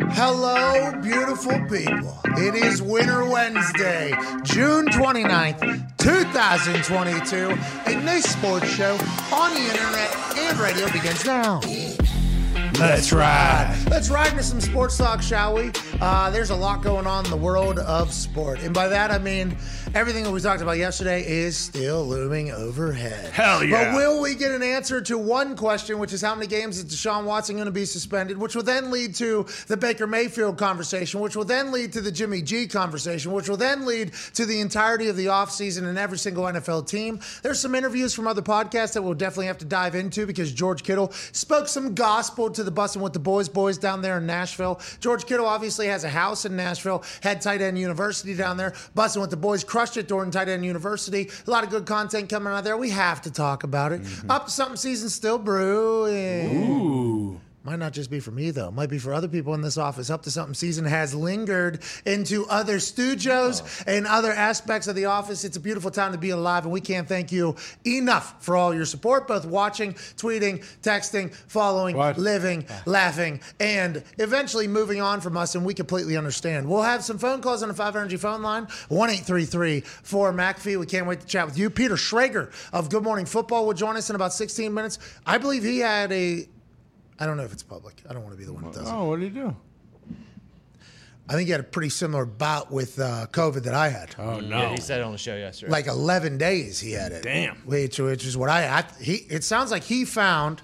Hello, beautiful people. It is Winter Wednesday, June 29th, 2022, and this sports show on the internet and radio begins now. Let's ride. Let's ride into some sports talk, shall we? Uh, there's a lot going on in the world of sport. And by that, I mean everything that we talked about yesterday is still looming overhead. Hell yeah. But will we get an answer to one question, which is how many games is Deshaun Watson going to be suspended, which will then lead to the Baker Mayfield conversation, which will then lead to the Jimmy G conversation, which will then lead to the entirety of the offseason and every single NFL team. There's some interviews from other podcasts that we'll definitely have to dive into because George Kittle spoke some gospel to the Bussin' with the Boys boys down there in Nashville. George Kittle obviously has a house in Nashville, had tight end university down there. Bussin' with the Boys crushed it during tight end university. A lot of good content coming out there. We have to talk about it. Mm-hmm. Up to something season still brewing. Ooh. Might not just be for me though. Might be for other people in this office. Up to something season has lingered into other studios oh. and other aspects of the office. It's a beautiful time to be alive, and we can't thank you enough for all your support, both watching, tweeting, texting, following, What? living, ah. laughing, and eventually moving on from us. And we completely understand. We'll have some phone calls on the Five Energy phone line one eight three three four McAfee. We can't wait to chat with you. Peter Schrager of Good Morning Football will join us in about 16 minutes. I believe he had a I don't know if it's public. I don't want to be the one that does it. Oh, what did he do? I think he had a pretty similar bout with uh, COVID that I had. Oh no. Yeah, he said it on the show yesterday. Like 11 days he had it. Damn. Which, which is what I, I he. It sounds like he found.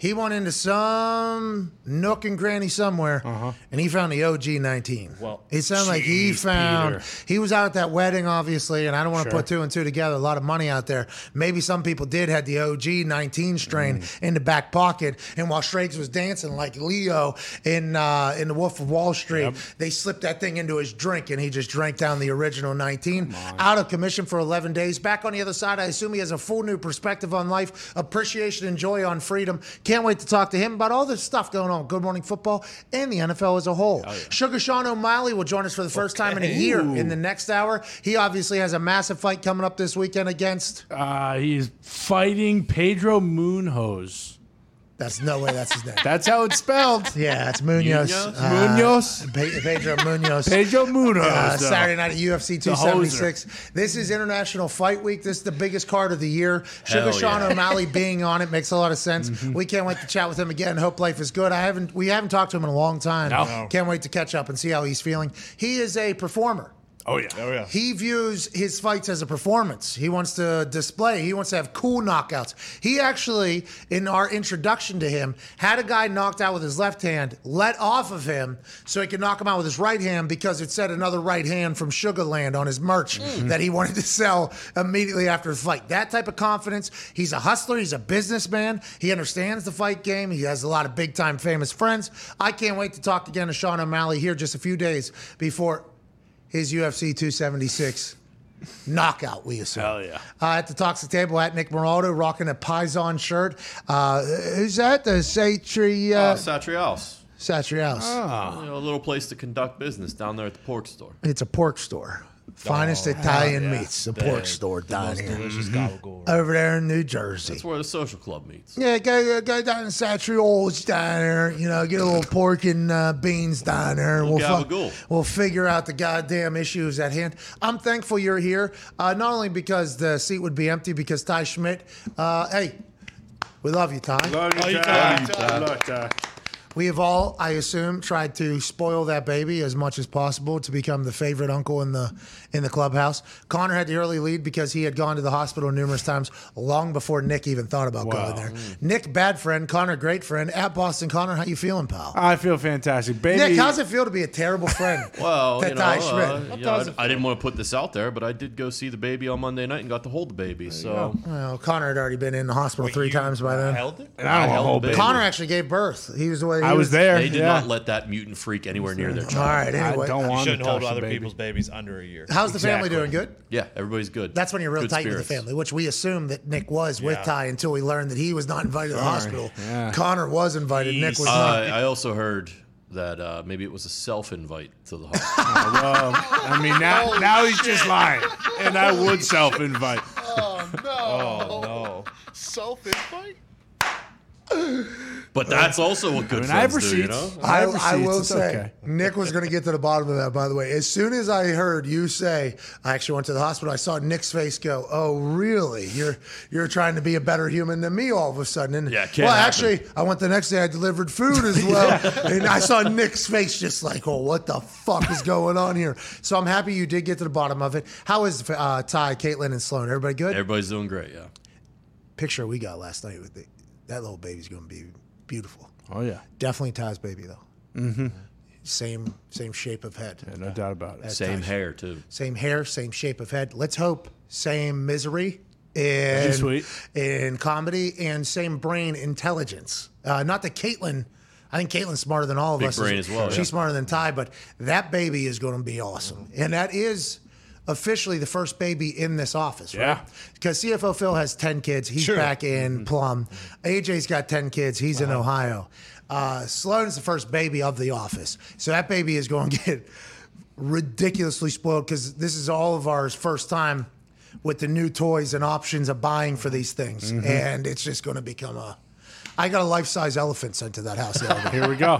He went into some nook and cranny somewhere, and he found the OG 19. Well, it sounded like he found. Peter. He was out at that wedding, obviously, and I don't want to Sure. put two and two together. A lot of money out there. Maybe some people did had the OG 19 strain Mm. in the back pocket, and while Strakes was dancing like Leo in uh, in the Wolf of Wall Street, Yep. they slipped that thing into his drink, and he just drank down the original 19. Out of commission for 11 days. Back on the other side, I assume he has a full new perspective on life, appreciation and joy on freedom. Can't wait to talk to him about all this stuff going on. Good Morning Football and the NFL as a whole. Suga Sean O'Malley will join us for the first time in a year in the next hour. He obviously has a massive fight coming up this weekend against. Uh, he's fighting Pedro Moonhose. That's no way that's his name. That's how it's spelled. Yeah, it's Munhoz. Munhoz? Uh, Munhoz? Pe- Pedro Munhoz. Pedro Moonhose. Uh. Saturday night at UFC 276. This is International Fight Week. This is the biggest card of the year. Suga Sean yeah. O'Malley being on it makes a lot of sense. Mm-hmm. We can't wait to chat with him again. Hope life is good. I haven't we haven't talked to him in a long time. No. Can't wait to catch up and see how he's feeling. He is a performer. Oh yeah. oh yeah. He views his fights as a performance. He wants to display. He wants to have cool knockouts. He actually, in our introduction to him, had a guy knocked out with his left hand, let off of him so he could knock him out with his right hand because it said another right hand from Sugarland on his merch hmm. that he wanted to sell immediately after the fight. That type of confidence. He's a hustler. He's a businessman. He understands the fight game. He has a lot of big time famous friends. I can't wait to talk again to Sean O'Malley here just a few days before his UFC 276 knockout, we assume. Hell yeah. Uh, at the Toxic Table, at Nick Moraldo, rocking a Paisan shirt. Uh, who's that? The Satri, Uh, uh, Satriale's. Satriale's. Ah. You know, a little place to conduct business down there at the pork store. It's a pork store. Finest Italian yeah. meats. A The- pork store the down here. Mm-hmm. Over there in New Jersey. That's where the social club meets. Yeah, go, go down to Satriale's down there. You know, get a little pork and uh, beans down there. and We'll, gabagool. we'll figure out the goddamn issues at hand. I'm thankful you're here, uh, not only because the seat would be empty, because Ty Schmidt, uh, hey, we love you, Ty. Love you, you, Ty. Ty. Love you, Ty. We have all, I assume, tried to spoil that baby as much as possible to become the favorite uncle in the in the clubhouse. Connor had the early lead because he had gone to the hospital numerous times long before Nick even thought about Wow. going there. Nick, bad friend. Connor, great friend. At Boston, Connor, how you feeling, pal? I feel fantastic, baby. Nick, how's it feel to be a terrible friend? Well, to you know, uh, you know, I, I didn't want to put this out there, but I did go see the baby on Monday night and got to hold the baby. So Well, Connor had already been in the hospital three You times by then. Held it? And I don't want held a the baby. baby. Connor actually gave birth. He was the way he I was there. they did yeah. not let that mutant freak anywhere near their All child. right. I Anyway, don't want Shouldn't to hold other baby. people's babies under a year. how's the family doing? Good. Yeah, everybody's good. That's when you're real Good tight with the family, which we assumed that Nick was with Ty until we learned that he was not invited to the hospital. Yeah. Connor was invited. Nick was Jeez. Uh, not. I also heard that uh, maybe it was a self-invite to the hospital. Well, I mean, now, now he's just lying. And I would self invite. Oh no! Oh no. Self invite? But that's also what good mean, I have friends do, you receipts. know? I I, have I will it's say, okay. Nick was going to get to the bottom of that, by the way. As soon as I heard you say, I actually went to the hospital, I saw Nick's face go, Oh, really? You're you're trying to be a better human than me all of a sudden. And, Yeah, it can't well, happen. actually, I went the next day, I delivered food as well. And I saw Nick's face just like, Oh, what the fuck is going on here? So I'm happy you did get to the bottom of it. How is uh, Ty, Caitlin, and Sloan? Everybody good? Everybody's doing great, yeah. Picture we got last night with the, that little baby's going to be beautiful. Oh yeah, Definitely Ty's baby, though. Mm-hmm. Same same shape of head. yeah no doubt about it. Same touch. hair, too. Same hair, same shape of head. Let's hope same misery in, sweet. in comedy and same brain intelligence. Uh, not that Caitlin, I think Caitlin's smarter than all of Big us. brain as well, She's yeah. smarter than Ty, but that baby is going to be awesome. And that is officially the first baby in this office, right? Yeah. Because CFO Phil has 10 kids. He's back in Plum. AJ's got 10 kids. He's in Ohio. Uh, Sloan's the first baby of the office. So that baby is going to get ridiculously spoiled because this is all of ours first time with the new toys and options of buying for these things. And it's just going to become a. I got a life size elephant sent to that house the other day. Here we go.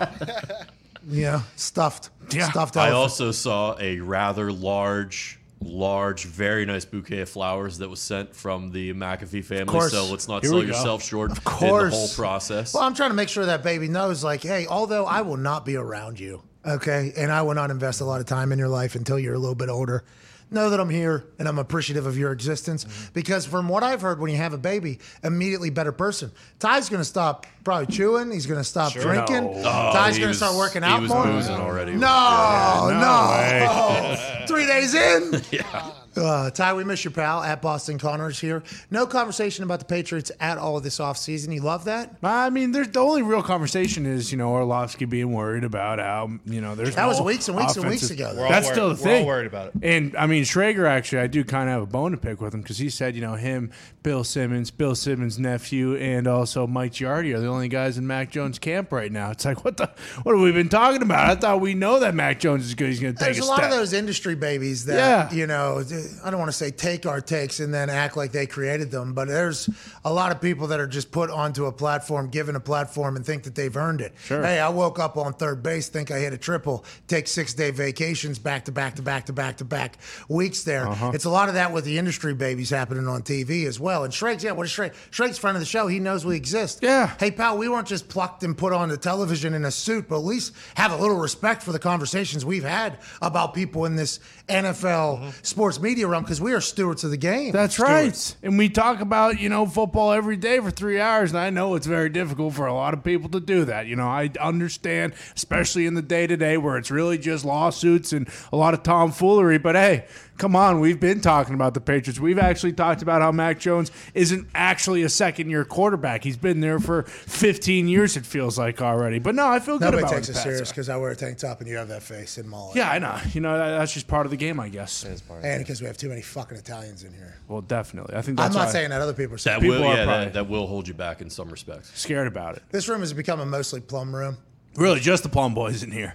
yeah, stuffed. Yeah. Stuffed I also saw a rather large, large, very nice bouquet of flowers that was sent from the McAfee family. So let's not Here sell yourself short Of course. in the whole process. Well, I'm trying to make sure that baby knows, like, hey, although I will not be around you, okay, and I will not invest a lot of time in your life until you're a little bit older. Know that I'm here and I'm appreciative of your existence mm-hmm. because, from what I've heard, when you have a baby, immediately better person. Ty's going to stop probably chewing. He's going to stop drinking. No. Oh, Ty's going to was- start working he out was more. boozing already. No, no no. Three days in. yeah. Uh, Ty, we miss your pal at Boston Connors here. No conversation about the Patriots at all this offseason. You love that? I mean, there's the only real conversation is you know Orlovsky being worried about how you know there's That was weeks and weeks and weeks ago. We're That's worried- still the thing. we're thing. all worried about it. And I mean, Schrager actually, I do kind of have a bone to pick with him because he said, you know, him, Bill Simmons, Bill Simmons' nephew, and also Mike Giardi are the only guys in Mac Jones' camp right now. It's like, what the, what have we been talking about? I thought we know that Mac Jones is good. He's going to take a step. There's a, a lot step. of those industry babies that, Yeah. you know, I don't want to say take our takes and then act like they created them, but there's a lot of people that are just put onto a platform, given a platform, and think that they've earned it. Sure. Hey, I woke up on third base, think I hit a triple, take six day vacations back to back to back to back to back weeks there. Uh-huh. It's a lot of that with the industry babies happening on TV as well. And Shrek's, yeah, what is Shrek? Shrek's friend of the show. He knows we exist. Yeah. Hey, pal, we weren't just plucked and put on the television in a suit, but at least have a little respect for the conversations we've had about people in this NFL mm-hmm. sports media realm because we are stewards of the game. That's Stewards. right. And we talk about, you know, football every day for three hours. And I know it's very difficult for a lot of people to do that. You know, I understand, especially in the day to day where it's really just lawsuits and a lot of tomfoolery. But hey, come on. We've been talking about the Patriots. We've actually talked about how Mac Jones isn't actually a second year quarterback. He's been there for 15 years, it feels like already. But no, I feel good Nobody about takes the us Pats serious because I wear a tank top and you have that face and mullet. Yeah, I know. You know, that- that's just part of the game, I guess. Part And because we have too many fucking Italians in here. Well, definitely. I think that's I'm not why saying that other people are saying That People will, are yeah, probably- that, that will hold you back in some respects. scared about it. This room has become a mostly plum room. Really, just the Plum Boys in here.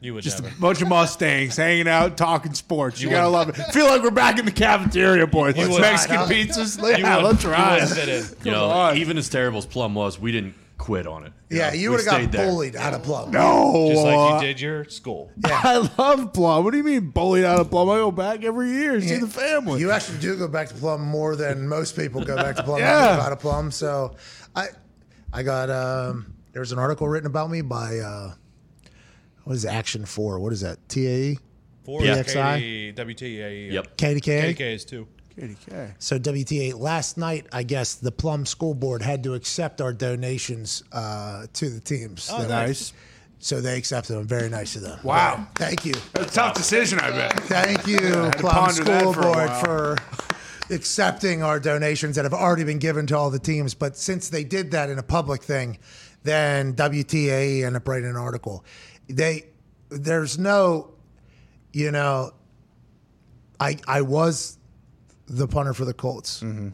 You would Just never. a bunch of Mustangs hanging out, talking sports. You, gotta love it. Feel like we're back in the cafeteria, boys. would. Mexican Huh? pizzas. You Yeah, would- let's you ride. wouldn't fit in. You know, on. even as terrible as Plum was, we didn't quit on it. Yeah, know, you would have got there. bullied out of plum. No, Just like you did your school. Yeah. I love Plum. What do you mean bullied out of Plum? I go back every year, see the family. You actually do go back to Plum more than most people go back to Plum. Yeah. I live out of Plum, so I I got um, there was an article written about me by uh, what is Action Four? What is that? TAE, Four Yeah. KD, WTAE. Yep. KDK. KDK is two. KDK. So WTA last night, I guess the Plum School Board had to accept our donations uh, to the teams. Oh, That- nice. So they accepted them. Very nice of them. Wow. Thank you. A tough decision, I bet. Thank you, to Plum School for Board, for accepting our donations that have already been given to all the teams. But since they did that in a public thing, then WTA ended up writing an article. They, there's no, you know, I I was the punter for the Colts. Mm-hmm.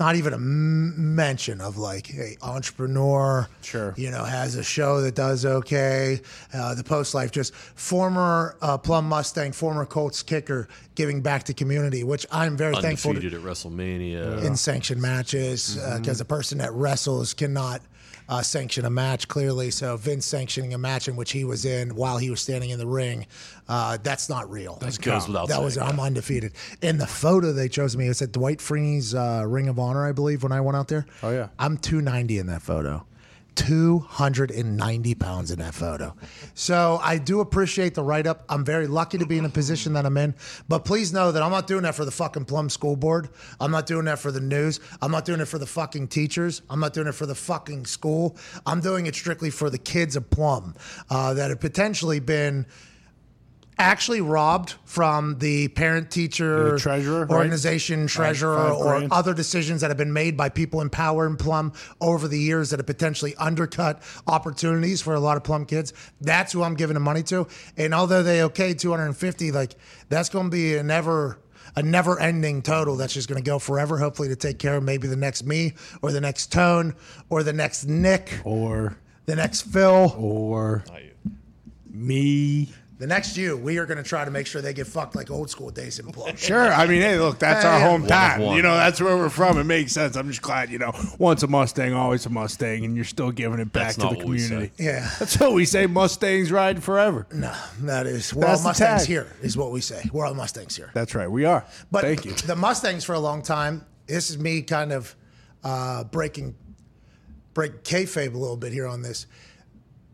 not even a m- mention of like, hey, entrepreneur, Sure. you know, has a show that does okay. Uh, the post life, just former uh, Plum Mustang, former Colts kicker, giving back to community, which I'm very thankful to Undefeated at WrestleMania. in sanctioned matches because a person that wrestles cannot uh, sanction a match clearly. So Vince sanctioning a match in which he was in while he was standing in the ring, uh, that's not real. That goes without that saying. was I'm undefeated. In the photo they chose me, it said Dwight Freeney's uh, Ring of Honor, I believe, when I went out there. Oh, yeah. I'm 290 in that photo. 290 pounds in that photo. So I do appreciate the write up. I'm very lucky to be in the position that I'm in. But please know that I'm not doing that for the fucking Plum School Board. I'm not doing that for the news. I'm not doing it for the fucking teachers. I'm not doing it for the fucking school. I'm doing it strictly for the kids of Plum uh, that have potentially been actually robbed from the parent teacher The treasurer, right? organization treasurer five or grand. other decisions that have been made by people in power in Plum over the years that have potentially undercut opportunities for a lot of Plum kids. That's who I'm giving the money to. And although they okay 250, like that's going to be a never a never ending total that's just going to go forever hopefully to take care of maybe the next me or the next tone or the next nick Or the next phil or me. The next you we are going to try to make sure they get fucked like old school days in Plum Sure. I mean, hey, look, that's our Yeah, yeah. home One town. one. You know, that's where we're from. It makes sense. I'm just glad, you know, once a Mustang, always a Mustang, and you're still giving it back That's to the what we say. community. yeah That's what we say. Mustangs ride forever. no that is we're That's all mustangs here is what we say we're all mustangs here That's right. We are. But Thank you. the Mustangs for a long time. This is me kind of uh, breaking break kayfabe a little bit here on this.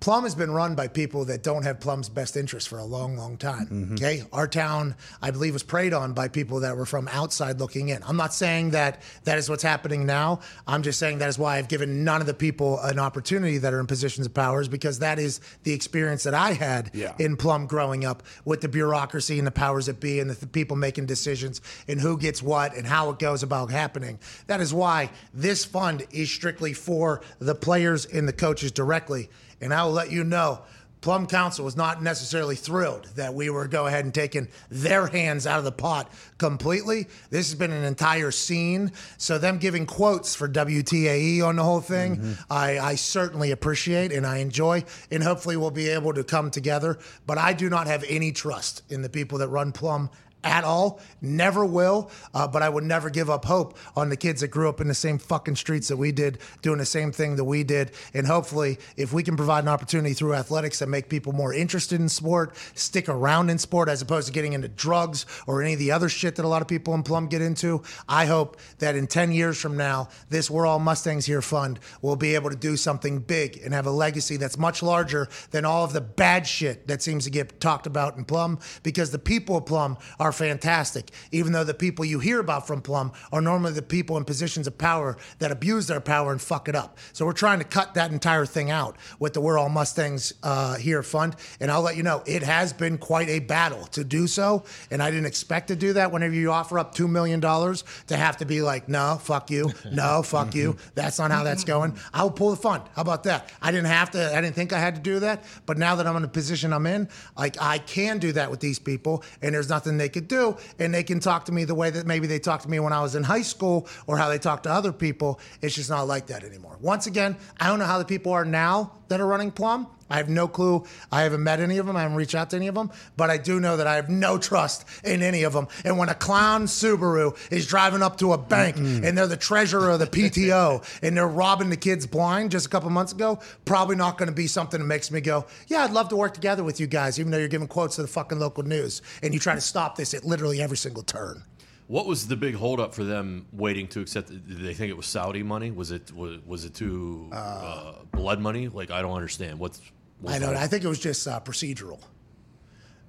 Plum has been run by people that don't have Plum's best interest for a long, long time. Mm-hmm. Okay, our town, I believe, was preyed on by people that were from outside looking in. I'm not saying that that is what's happening now. I'm just saying that is why I've given none of the people an opportunity that are in positions of powers because that is the experience that I had Yeah. in Plum growing up with the bureaucracy and the powers that be and the th- people making decisions and who gets what and how it goes about happening. That is why this fund is strictly for the players and the coaches directly. And I will let you know. Plum Council was not necessarily thrilled that we were go ahead and taking their hands out of the pot completely. This has been an entire scene. So them giving quotes for WTAE on the whole thing, mm-hmm. I, I certainly appreciate and I enjoy. And hopefully we'll be able to come together. But I do not have any trust in the people that run Plum at all. Never will. Uh, but I would never give up hope on the kids that grew up in the same fucking streets that we did, doing the same thing that we did. And hopefully, if we can provide an opportunity through athletics that make people more interested in sport, stick around in sport as opposed to getting into drugs or any of the other shit that a lot of people in Plum get into, I hope that in 10 years from now, this We're All Mustangs Here fund will be able to do something big and have a legacy that's much larger than all of the bad shit that seems to get talked about in Plum because the people of Plum are fantastic, even though the people you hear about from Plum are normally the people in positions of power that abuse their power and fuck it up. So we're trying to cut that entire thing out with the We're All Mustangs uh, Here fund. And I'll let you know, it has been quite a battle to do so. And I didn't expect to do that whenever you offer up $2 million to have to be like, no, fuck you. No, fuck you. That's not how that's going. I'll pull the fund. How about that? I didn't have to, I didn't think I had to do that. But now that I'm in the position I'm in, like I can do that with these people. And there's nothing they could do. And they can talk to me the way that maybe they talked to me when I was in high school or how they talk to other people. It's just not like that anymore. Once again, I don't know how the people are now that are running Plum. I have no clue. I haven't met any of them. I haven't reached out to any of them. But I do know that I have no trust in any of them. And when a clown Subaru is driving up to a bank and they're the treasurer of the PTO and they're robbing the kids blind just a couple months ago, probably not going to be something that makes me go, yeah, I'd love to work together with you guys, even though you're giving quotes to the fucking local news and you try to stop this at literally every single turn. What was the big holdup for them waiting to accept? Did they think it was Saudi money? Was it was, was it too uh, blood money? Like I don't understand. What's, what's I don't. the- I think it was just uh, procedural.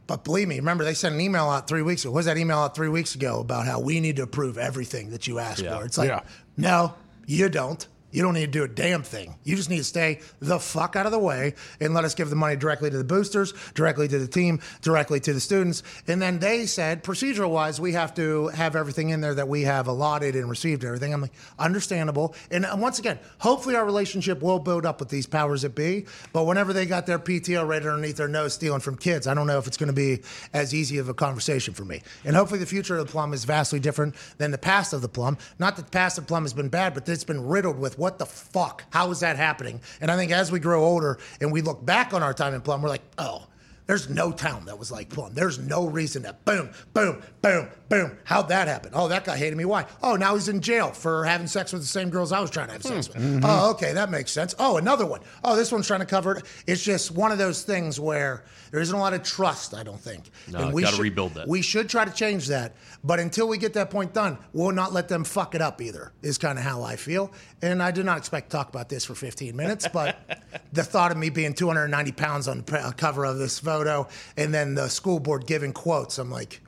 But believe me, remember they sent an email out three weeks ago. What was that email out three weeks ago about how we need to approve everything that you ask Yeah. for? It's like, Yeah. no, you don't. You don't need to do a damn thing. You just need to stay the fuck out of the way and let us give the money directly to the boosters, directly to the team, directly to the students. And then they said, procedural wise, we have to have everything in there that we have allotted and received everything. I'm like, understandable. And uh, once again, hopefully our relationship will build up with these powers that be. But whenever they got their PTO right underneath their nose stealing from kids, I don't know if it's going to be as easy of a conversation for me. And hopefully the future of the plum is vastly different than the past of the plum. Not that the past of the plum has been bad, but it's been riddled with what the fuck? How is that happening? And I think as we grow older and we look back on our time in Plum, we're like, oh, there's no town that was like Plum. There's no reason that boom, boom, boom, boom. How'd that happen? Oh, that guy hated me. Why? Oh, now he's in jail for having sex with the same girls I was trying to have sex with. Mm-hmm. Oh, okay, that makes sense. Oh, another one. Oh, this one's trying to cover it. It's just one of those things where there isn't a lot of trust, I don't think. No, gotta should- rebuild that. We should try to change that. But until we get that point done, we'll not let them fuck it up either, is kind of how I feel. And I did not expect to talk about this for 15 minutes, but the thought of me being 290 pounds on the uh, cover of this photo and then the school board giving quotes, I'm like,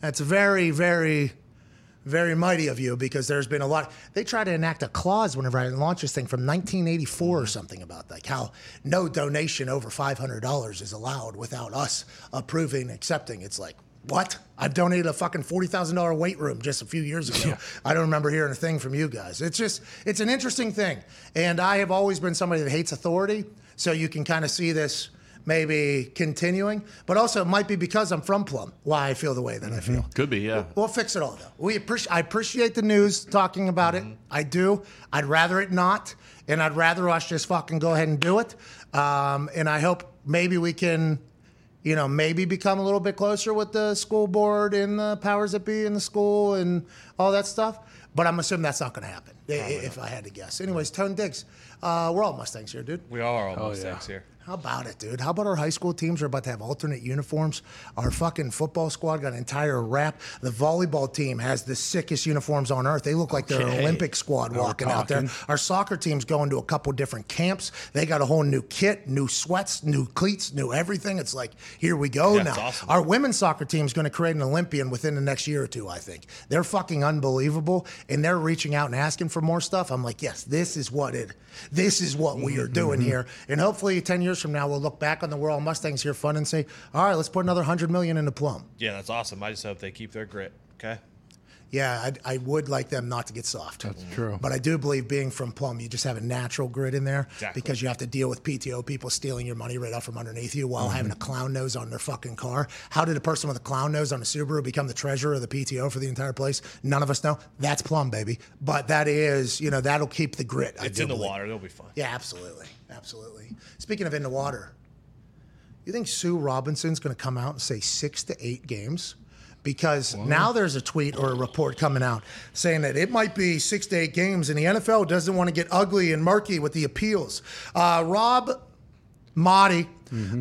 that's very, very, very mighty of you because there's been a lot. They try to enact a clause whenever I launch this thing from 1984 or mm-hmm. something about like how no donation over $500 is allowed without us approving, accepting. It's like, what? I've donated a fucking forty thousand dollar weight room just a few years ago. I don't remember hearing a thing from you guys. It's just it's an interesting thing, and I have always been somebody that hates authority. So you can kind of see this maybe continuing, but also it might be because I'm from Plum why I feel the way that I feel. Could be, yeah. We'll fix it all though. We appreciate. I appreciate the news talking about it. I do. I'd rather it not, and I'd rather us just fucking go ahead and do it. Um, and I hope maybe we can, you know, maybe become a little bit closer with the school board and the powers that be in the school and all that stuff. But I'm assuming that's not going to happen. i- If I had to guess. Anyways, Tone Diggs. Uh, we're all Mustangs here, dude. We are all Oh, Mustangs yeah. here. How about it, dude? How about our high school teams are about to have alternate uniforms? Our fucking football squad got an entire wrap. The volleyball team has the sickest uniforms on earth. They look like they're an Olympic squad Now walking out there. Our soccer team's going to a couple different camps. They got a whole new kit, new sweats, new cleats, new everything. It's like, here we go Yeah, now. awesome. Our women's soccer team's going to create an Olympian within the next year or two, I think. They're fucking unbelievable and they're reaching out and asking for more stuff. I'm like, yes, this is what it this is what we are doing Mm-hmm. here. And hopefully 10 years from now we'll look back on the World Mustangs here fun and say, "All right, let's put another 100 million into Plum." Yeah, that's awesome. I just hope they keep their grit. Okay. Yeah, I, I would like them not to get soft. That's true. But I do believe being from Plum, you just have a natural grit in there Exactly. because you have to deal with PTO people stealing your money right off from underneath you while mm-hmm. having a clown nose on their fucking car. How did a person with a clown nose on a Subaru become the treasurer of the PTO for the entire place? None of us know. That's Plum, baby. But that is, you know, that'll keep the grit. I It's do in the believe. water. They'll be fine. Yeah, absolutely. Absolutely. Speaking of in the water, you think Sue Robinson's going to come out and say six to eight games? Because now there's a tweet or a report coming out saying that it might be six to eight games, and the NFL doesn't want to get ugly and murky with the appeals. Uh, Rob Maaddi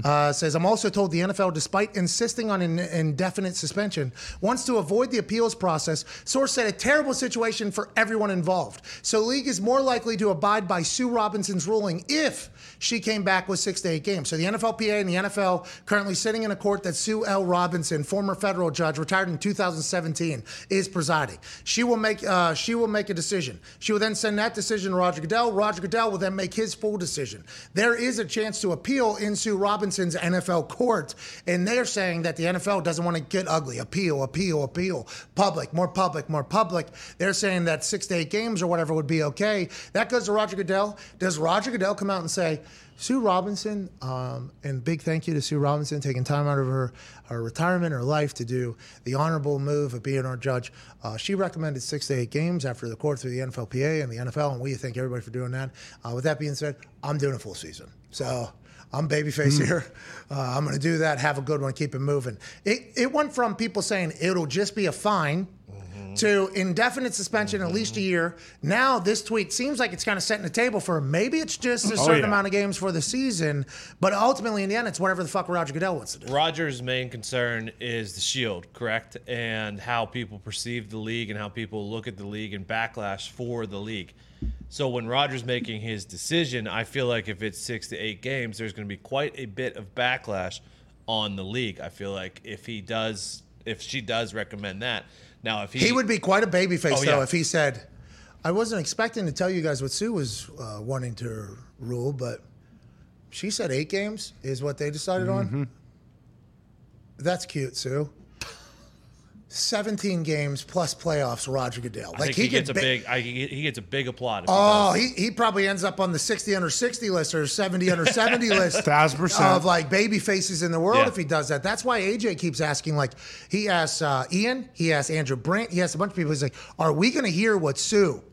uh, says, I'm also told the NFL, despite insisting on an indefinite suspension, wants to avoid the appeals process. Source said a terrible situation for everyone involved. So, league is more likely to abide by Sue Robinson's ruling if she came back with six to eight games. So, the NFLPA and the NFL currently sitting in a court that Sue L. Robinson, former federal judge, retired in 2017, is presiding. She will make uh, she will make a decision. She will then send that decision to Roger Goodell. Roger Goodell will then make his full decision. There is a chance to appeal in Sue Robinson's NFL court, and they're saying that the NFL doesn't want to get ugly. Appeal, appeal, appeal. Public, more public, more public. They're saying that six to eight games or whatever would be okay. That goes to Roger Goodell. Does Roger Goodell come out and say, Sue Robinson, um, and big thank you to Sue Robinson taking time out of her, her retirement, her life to do the honorable move of being our judge. Uh, she recommended six to eight games after the court through the NFLPA and the NFL, and we thank everybody for doing that. Uh, with that being said, I'm doing a full season. So I'm babyface hmm. here. Uh, I'm going to do that. Have a good one. Keep it moving. It, it went from people saying it'll just be a fine mm-hmm. to indefinite suspension at least a mm-hmm. year. Now this tweet seems like it's kind of setting the table for maybe it's just a oh, certain yeah. amount of games for the season, but ultimately in the end it's whatever the fuck Roger Goodell wants to do. Rogers' main concern is the shield, correct? And how people perceive the league and how people look at the league and backlash for the league. So when Rogers making his decision, I feel like if it's six to eight games, there's going to be quite a bit of backlash on the league. I feel like if he does, if she does recommend that, now if he, He would be quite a babyface Oh, though yeah. if he said, I wasn't expecting to tell you guys what Sue was uh, wanting to rule, but she said eight games is what they decided Mm-hmm. on. That's cute, Sue. 17 games plus playoffs, Roger Goodell. I think he, gets a big. I, he gets a big applaud. If he Oh, does. he, he probably ends up on the 60 under 60 list or 70 under 70 list Thousand percent. of like baby faces in the world Yeah. if he does that. That's why AJ keeps asking. Like he asks uh, Ian, he asks Andrew Brandt, he asks a bunch of people. He's like, "Are we going to hear what Sue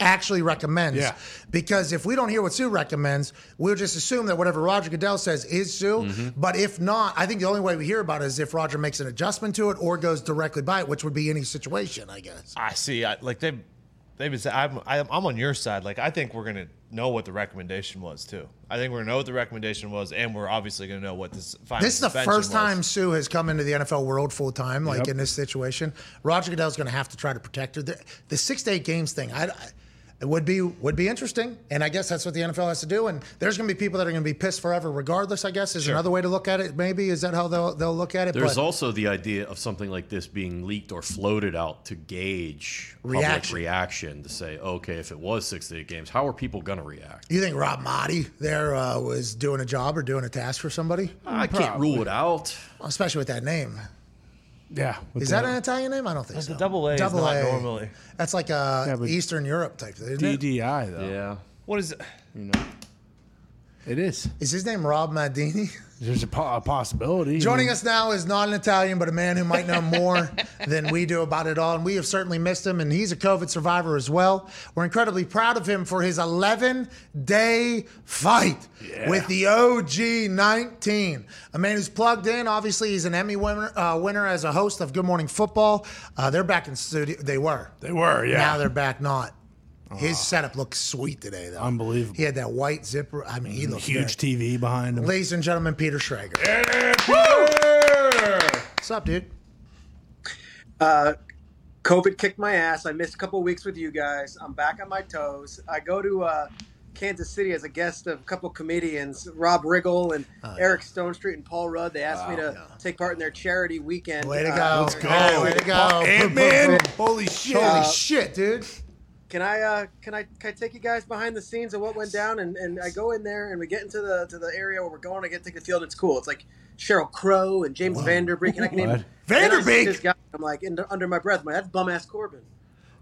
actually recommends?" Yeah. Because if we don't hear what Sue recommends, we'll just assume that whatever Roger Goodell says is Sue. Mm-hmm. But if not, I think the only way we hear about it is if Roger makes an adjustment to it or goes directly by it, which would be any situation, I guess. I see. I, like they've they've been saying, I'm I'm on your side. Like I think we're gonna know what the recommendation was too. I think we're gonna know what the recommendation was, and we're obviously gonna know what this final. This is the first was. time Sue has come into the NFL world full time, like Yep. in this situation. Roger Goodell's going to have to try to protect her. The, the six to eight games thing, I, I- it would be would be interesting, and I guess that's what the NFL has to do. And there's going to be people that are going to be pissed forever, regardless. I guess is Sure. another way to look at it. Maybe is that how they'll they'll look at it? There's But also the idea of something like this being leaked or floated out to gauge public Reaction. reaction to say, okay, if it was six to eight games, how are people going to react? you think Rob Maaddi there uh, was doing a job or doing a task for somebody, I can't rule it out. especially with that name? Yeah. with Is that an Italian name? I don't think That's so. a double A is Double not A. normally. That's like a Yeah, but- Eastern Europe type thing. Isn't it? DDI though? Yeah. What is it? You know. It is. Is his name Rob Madini? There's a, po- a possibility. Joining us now is not an Italian, but a man who might know more than we do about it all. And we have certainly missed him, and he's a COVID survivor as well. We're incredibly proud of him for his 11 day fight with the OG 19. A man who's plugged in. Obviously, he's an Emmy winner, uh, winner as a host of Good Morning Football. Uh, they're back in studio. They were. They were, yeah. Now they're back not. His setup looks sweet today, though. Unbelievable. He had that white zipper. I mean, he looked Huge good. TV behind him. Ladies and gentlemen, Peter Schrager. What's up, dude? COVID kicked my ass. I missed a couple weeks with you guys. I'm back on my toes. I go to uh, Kansas City as a guest of a couple comedians, Rob Riggle and Eric Stonestreet and Paul Rudd. They asked me to take part in their charity weekend. Way to Uh, go. Let's Yeah, way to go. Ant Man. Holy shit. Holy Uh, shit, dude. Can I uh, can I can I take you guys behind the scenes of what went down? And, and I go in there and we get into the to the area where we're going. I get to take the field. It's cool. It's like Sheryl Crow and James Van Der Beek. And I can name What? Van Der Beek? This guy, I'm like in, under my breath. I'm like, that's bum ass Corbin.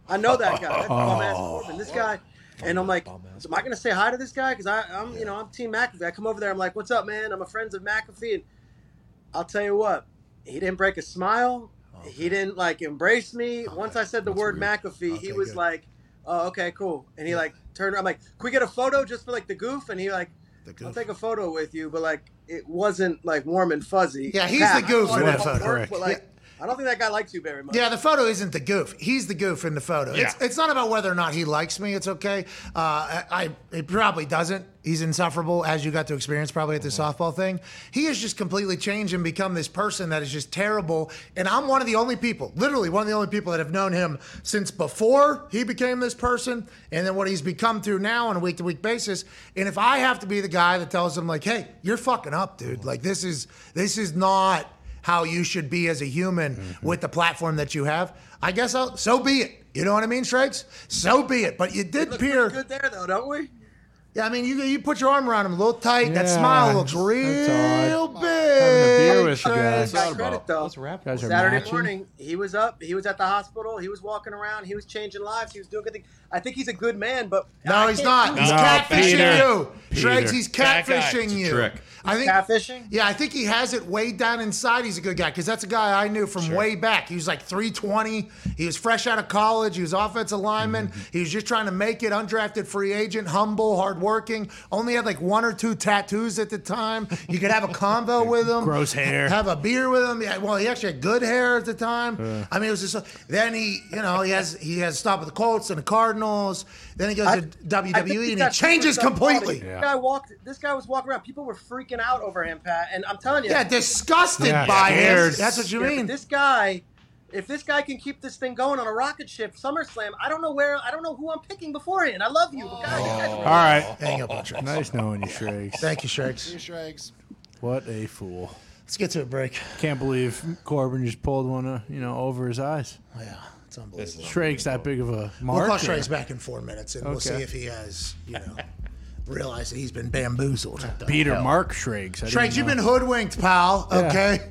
I know that guy. That's bum ass Corbin. This guy. And I'm like, am I going to say hi to this guy? Because I'm, you know, I'm Team McAfee. I come over there. I'm like, what's up, man? I'm a friends of McAfee. And I'll tell you what, he didn't break a smile. He didn't like embrace me. Once I said the word McAfee, he was good. like, "Oh, okay, cool." And he like turned. around. I'm like, "Can we get a photo just for like the goof?" And he like, "I'll take a photo with you," but like it wasn't like warm and fuzzy. Yeah, he's Pat, the goof in that photo. Correct. But like, I don't think that guy likes you very much. Yeah, the photo isn't the goof. He's the goof in the photo. It's, Yeah. it's not about whether or not he likes me. It's okay. Uh, I, I he probably doesn't. He's insufferable, as you got to experience probably at the softball thing. He has just completely changed and become this person that is just terrible. And I'm one of the only people, literally one of the only people that have known him since before he became this person, and then what he's become through now on a week to week basis. And if I have to be the guy that tells him like, "Hey, you're fucking up, dude. Like this is this is not." How you should be as a human Mm-hmm. with the platform that you have. I guess I'll, so be it. You know what I mean, Shrakes? So be it. But you did appear. good there though, don't we? Yeah, I mean, you you put your arm around him a little tight. that Yeah, smile looks that's real odd. big. Having a beer with you guys. Got credit though. Let's. Guys are Saturday matching. morning, he was up. He was at the hospital. He was walking around. He was changing lives. He was doing good things. I think he's a good man, but No, I he's can't not. do He's No, catfishing Peter. you. Peter. Shrakes, he's Bad guy. catfishing It's a you. trick. I think catfishing. Yeah, I think he has it way down inside. He's a good guy because that's a guy I knew from way back. He was like 320. He was fresh out of college. He was offensive lineman. Mm-hmm. He was just trying to make it. Undrafted free agent, humble, hardworking. Only had like one or two tattoos at the time. You could have a convo with him. Gross hair. Have a beer with him. Yeah, well, he actually had good hair at the time. I mean, it was just. Then he, you know, he has he has stopped with the Colts and the Cardinals. Then he goes I- to WWE and he changes completely. quality. Yeah. This guy walked. This guy was walking around. People were freaking out over him, Pat. And I'm telling you, Yeah, disgusted Yeah, by him. scared. That's what you Yeah, mean. This guy, if this guy can keep this thing going on a rocket ship, SummerSlam, I don't know where, I don't know who I'm picking beforehand. I love you, but guys, you guys All right. Hang up on Shrakes. Nice knowing you, Shrakes. Thank you, Shrakes. Shrakes. What a fool. Let's get to a break. Can't believe Corbin just pulled one, uh, you know, over his eyes. Yeah. It's unbelievable. Shrakes that big of a mark. We'll call or- Shrakes back in four minutes, and we'll see Okay. if he has, you know, realized that he's been bamboozled. Peter Mark Shrakes. I didn't Shrakes, you've know. been hoodwinked, pal. Yeah. Okay,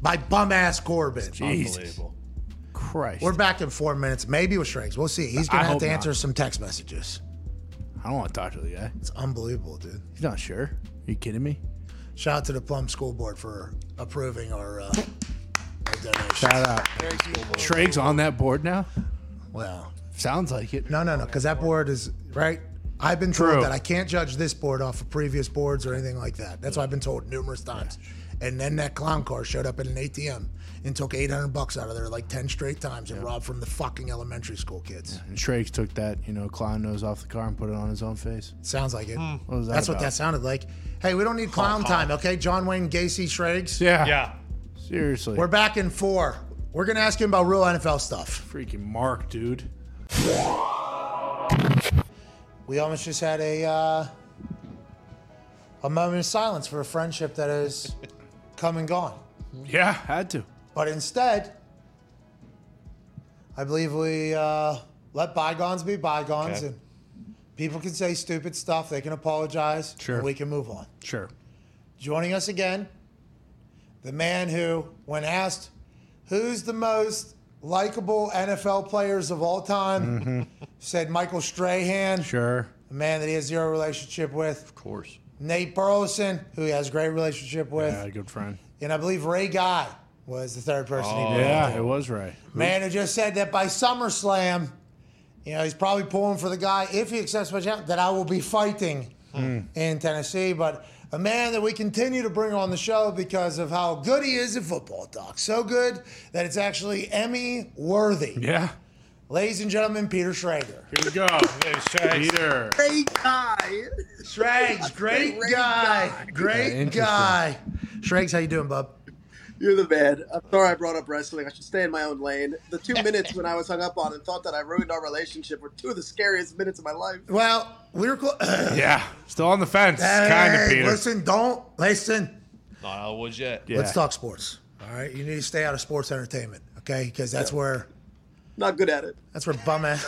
by bum ass Corbin. Jesus Unbelievable. Christ. We're back in four minutes, maybe with Shrakes. We'll see. He's gonna have hope to not. answer some text messages. I don't want to talk to the guy. It's unbelievable, dude. He's not sure. Are you kidding me? Shout out to the Plum School Board for approving our, uh, our donation. Shout out. Shrakes on that board now? Well, Sounds like it. no, no, no, because that board is right. I've been True. told that I can't judge this board off of previous boards or anything like that. That's what I've been told numerous times. And then that clown car showed up at an ATM and took 800 bucks out of there like 10 straight times and robbed from the fucking elementary school kids. And Shrakes took that, you know, clown nose off the car and put it on his own face. Sounds like it. What was that That's what that sounded like. Hey, we don't need clown time, okay? John Wayne Gacy Shrakes. Yeah. Yeah. Seriously. We're back in four. We're going to ask him about real NFL stuff. freaking Mark, dude. We almost just had a uh, a moment of silence for a friendship that has come and gone. Yeah, had to. But instead, I believe we uh, let bygones be bygones, Okay. and people can say stupid stuff. They can apologize. Sure. And we can move on. Sure. Joining us again, the man who, when asked who's the most likable NFL players of all time, said Michael Strahan, Sure. a man that he has zero relationship with. Of course. Nate Burleson, who he has a great relationship with. Yeah, good friend. And I believe Ray Guy was the third person he oh, did. Yeah, it was right. Man who just said that by SummerSlam, you know, he's probably pulling for the guy, if he accepts my challenge, that I will be fighting hmm. in Tennessee. But a man that we continue to bring on the show because of how good he is at football talk. So good that it's actually Emmy worthy. Yeah. Ladies and gentlemen, Peter Schrager. Here we go. Peter. Great guy. Schrags, great, Great guy. guy. Great interesting. guy. Schrags, how you doing, bub? You're the man. I'm sorry I brought up wrestling. I should stay in my own lane. The two minutes when I was hung up on and thought that I ruined our relationship were two of the scariest minutes of my life. Well, we were close. Yeah. Still on the fence. kind of, Peter. Listen, don't listen. Not out of the woods yet. Yeah. Let's talk sports. All right, you need to stay out of sports entertainment, okay? Because that's where Not good at it. that's where bum ass.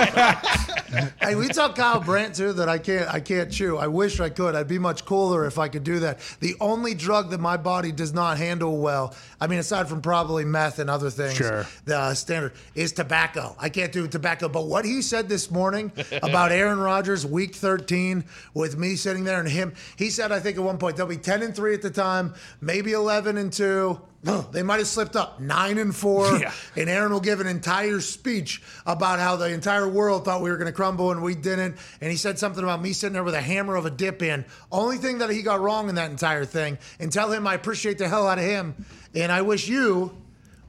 hey, we tell Kyle Brandt too that I can't I can't chew. I wish I could. I'd be much cooler if I could do that. The only drug that my body does not handle well, I mean, aside from probably meth and other things, Sure. the uh, standard is tobacco. I can't do tobacco. But what he said this morning about Aaron Rodgers, week 13, with me sitting there and him, he said, I think at one point they'll be 10 and 3 at the time, maybe 11 and 2. They might have slipped up nine and four, Yeah. and Aaron will give an entire speech about how the entire world thought we were going to crumble and we didn't. And he said something about me sitting there with a hammer of a dip in. Only thing that he got wrong in that entire thing. And tell him I appreciate the hell out of him, and I wish you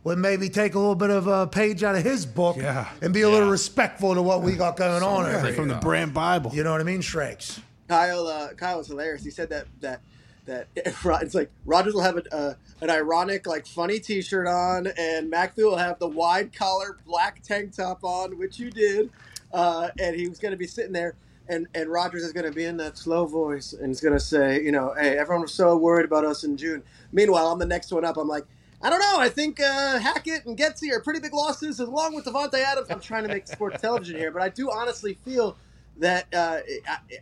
would maybe take a little bit of a page out of his book Yeah. and be a little respectful to what we got going on over From the brand Bible. You know what I mean, Shrakes? Kyle, uh, Kyle was hilarious. He said that that that it's like Rogers will have a, uh, an ironic, like funny T-shirt on, and McAfee will have the wide collar black tank top on, which you did, uh, and he was going to be sitting there. And, and Rogers is going to be in that slow voice and he's going to say, you know, hey, everyone was so worried about us in June. Meanwhile, I'm the next one up. I'm like, I don't know. I think uh, Hackett and Getsy are pretty big losses, along with Davante Adams. I'm trying to make sports television here, but I do honestly feel that uh,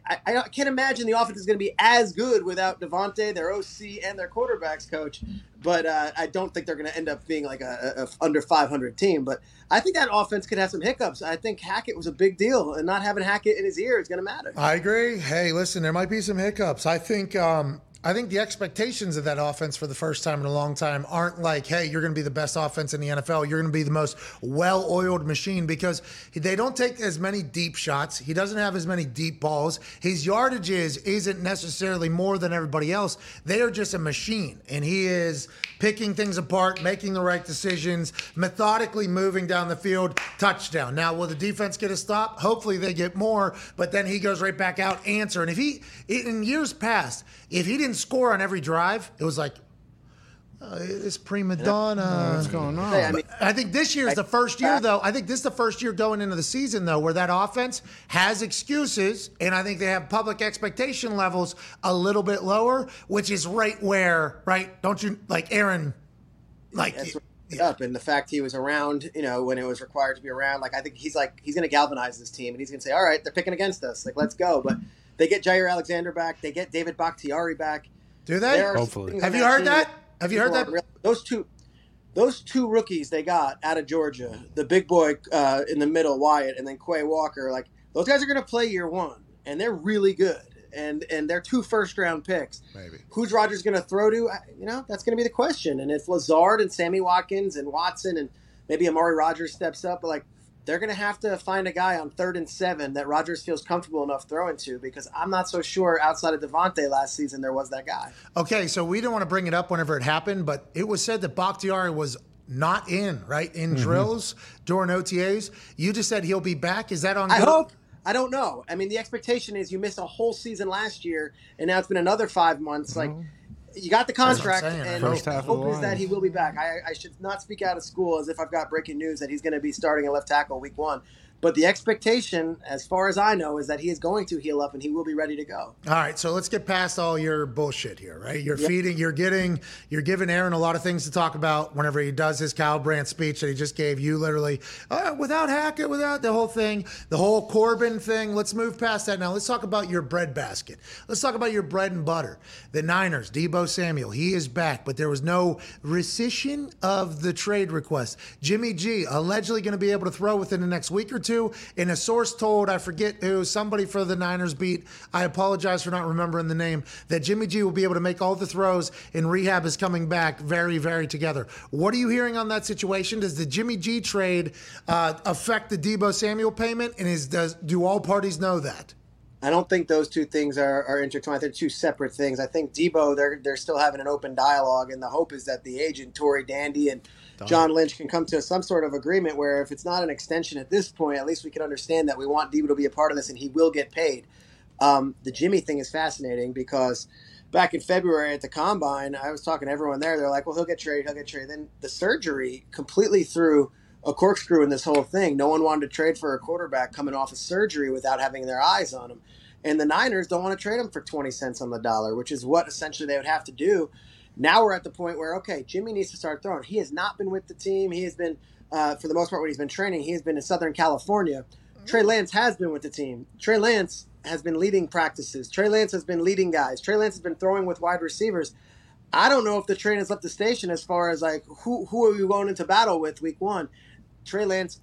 I, I, I can't imagine the offense is going to be as good without Davante, their OC, and their quarterbacks coach. But uh, I don't think they're going to end up being like a, a, under 500 team. But I think that offense could have some hiccups. I think Hackett was a big deal, and not having Hackett in his ear is going to matter. I agree. Hey, listen, there might be some hiccups. I think um, I think the expectations of that offense for the first time in a long time aren't like, hey, you're going to be the best offense in the NFL. You're going to be the most well-oiled machine because they don't take as many deep shots. He doesn't have as many deep balls. His yardage is isn't necessarily more than everybody else. They are just a machine, and he is picking things apart, making the right decisions, methodically moving down the field, touchdown. Now, will the defense get a stop? Hopefully, they get more, but then he goes right back out, answer. And if he, in years past, if he didn't score on every drive, it was like, uh, it's prima donna. What's going on? I mean, I think this year is the first year, though. I think this is the first year going into the season, though, where that offense has excuses, and I think they have public expectation levels a little bit lower, which is right where, right? Don't you like Aaron? Like, That's up and the fact he was around, you know, when it was required to be around. Like I think he's like he's going to galvanize this team and he's going to say, "All right, they're picking against us. Like let's go." But they get Jaire Alexander back. They get David Bakhtiari back. Do they? Hopefully. Have you heard that? Have you heard that? aren't real- Those two, those two rookies they got out of Georgia, the big boy uh, in the middle, Wyatt, and then Quay Walker. Like those guys are going to play year one, and they're really good. And and they're two first round picks. Maybe. Who's Rogers going to throw to? You know, that's going to be the question. And if Lazard and Sammy Watkins and Watson and maybe Amari Rogers steps up, like they're going to have to find a guy on third and seven that Rogers feels comfortable enough throwing to because I'm not so sure outside of Davante last season there was that guy. Okay, so we didn't want to bring it up whenever it happened, but it was said that Bakhtiari was not in, right, in Mm-hmm. drills during OTAs. You just said he'll be back. Is that on I good- hope. I don't know. I mean, the expectation is you missed a whole season last year, and now it's been another five months. Like, you got the contract, saying. and First the half of the hope is that he will be back. I, I should not speak out of school as if I've got breaking news that he's going to be starting at left tackle week one. But the expectation, as far as I know, is that he is going to heal up and he will be ready to go. All right, so let's get past all your bullshit here, right? You're feeding, you're getting, you're giving Aaron a lot of things to talk about whenever he does his Kyle Brandt speech that he just gave you, literally, uh, without Hackett, without the whole thing, the whole Corbin thing. Let's move past that now. Let's talk about your bread basket. Let's talk about your bread and butter. The Niners, Deebo Samuel, he is back, but there was no rescission of the trade request. Jimmy G allegedly going to be able to throw within the next week or two. And a source told, I forget who, somebody for the Niners beat, I apologize for not remembering the name, that Jimmy G will be able to make all the throws and rehab is coming back very, very together. What are you hearing on that situation? Does the Jimmy G trade uh, affect the Deebo Samuel payment? And is does do all parties know that? I don't think those two things are, are intertwined. They're two separate things. I think Deebo, they're they're still having an open dialogue, and the hope is that the agent Tory Dandy and John Lynch can come to some sort of agreement where if it's not an extension at this point, at least we can understand that we want Deebo to be a part of this, and he will get paid. Um, the Jimmy thing is fascinating because back in February at the combine, I was talking to everyone there. They're like, "Well, he'll get traded. He'll get traded." Then the surgery completely threw a corkscrew in this whole thing. No one wanted to trade for a quarterback coming off of surgery without having their eyes on him. And the Niners don't want to trade him for 20 cents on the dollar, which is what essentially they would have to do. Now we're at the point where, okay, Jimmy needs to start throwing. He has not been with the team. He has been, uh, for the most part, when he's been training, he has been in Southern California. Trey Lance has been with the team. Trey Lance has been leading practices. Trey Lance has been leading guys. Trey Lance has been throwing with wide receivers. I don't know if the train has left the station as far as like who who are you going into battle with week one. Trey Lance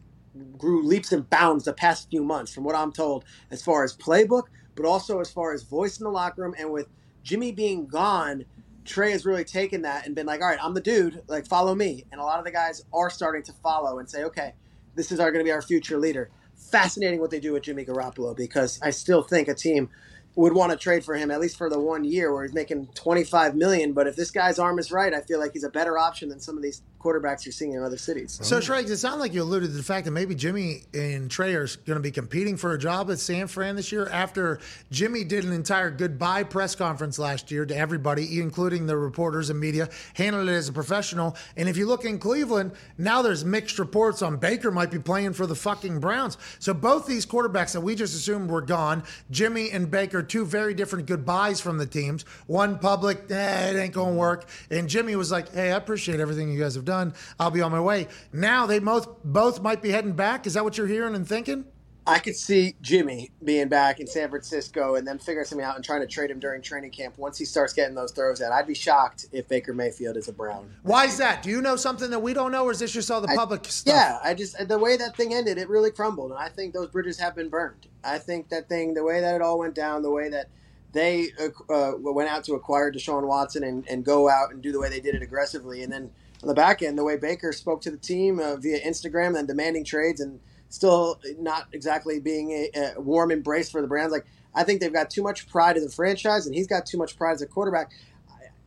grew leaps and bounds the past few months, from what I'm told, as far as playbook, but also as far as voice in the locker room. And with Jimmy being gone, Trey has really taken that and been like, all right, I'm the dude, like follow me. And a lot of the guys are starting to follow and say, okay, this is going to be our future leader. Fascinating what they do with Jimmy Garoppolo because I still think a team would want to trade for him at least for the one year where he's making 25 million. But if this guy's arm is right, I feel like he's a better option than some of these quarterbacks you're seeing in other cities. So, Trey, it sounded like you alluded to the fact that maybe Jimmy and Trey are going to be competing for a job at San Fran this year after Jimmy did an entire goodbye press conference last year to everybody, including the reporters and media, handled it as a professional. And if you look in Cleveland, now there's mixed reports on Baker might be playing for the fucking Browns. So, both these quarterbacks that we just assumed were gone, Jimmy and Baker, two very different goodbyes from the teams. One public, eh, it ain't going to work. And Jimmy was like, hey, I appreciate everything you guys have done. I'll be on my way. Now they both both might be heading back. Is that what you're hearing and thinking? I could see Jimmy being back in San Francisco and then figuring something out and trying to trade him during training camp once he starts getting those throws in. I'd be shocked if Baker Mayfield is a Brown. Why is that? Do you know something that we don't know, or is this just all the public stuff? Yeah, I just the way that thing ended, it really crumbled, and I think those bridges have been burned. I think that thing, the way that it all went down, the way that they uh, went out to acquire Deshaun Watson and, and go out and do the way they did it aggressively, and then on the back end, the way Baker spoke to the team uh, via Instagram and demanding trades and still not exactly being a, a warm embrace for the Browns. Like I think they've got too much pride in the franchise, and he's got too much pride as a quarterback.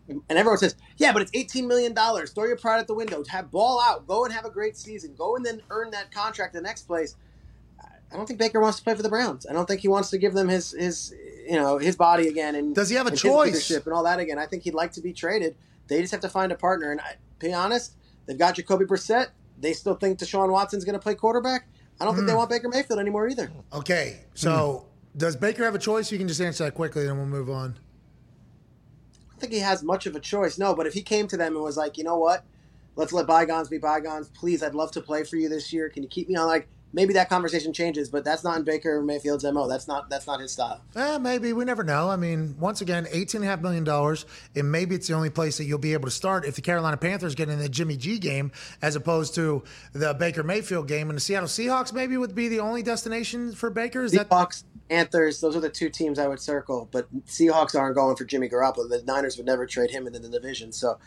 And everyone says, "Yeah, but it's eighteen million dollars. Throw your pride at the window. Have ball out. Go and have a great season. Go and then earn that contract the next place." I don't think Baker wants to play for the Browns. I don't think he wants to give them his his you know his body again and Does he have a choice? and all that again. I think he'd like to be traded. They just have to find a partner. And I, be honest, they've got Jacoby Brissett. They still think Deshaun Watson's going to play quarterback. I don't think Hmm. they want Baker Mayfield anymore either. Okay, so does Baker have a choice? You can just answer that quickly, and then we'll move on. I don't think he has much of a choice. No, but if he came to them and was like, you know what, let's let bygones be bygones. Please, I'd love to play for you this year. Can you keep me on? Like maybe that conversation changes, but that's not in Baker Mayfield's mo. That's not that's not his style. Eh, maybe we never know. I mean, once again, eighteen and a half million dollars, and maybe it's the only place that you'll be able to start if the Carolina Panthers get in the Jimmy G game as opposed to the Baker Mayfield game, and the Seattle Seahawks maybe would be the only destination for Baker. Is that Seahawks, Panthers, those are the two teams I would circle. But Seahawks aren't going for Jimmy Garoppolo. The Niners would never trade him into the division. So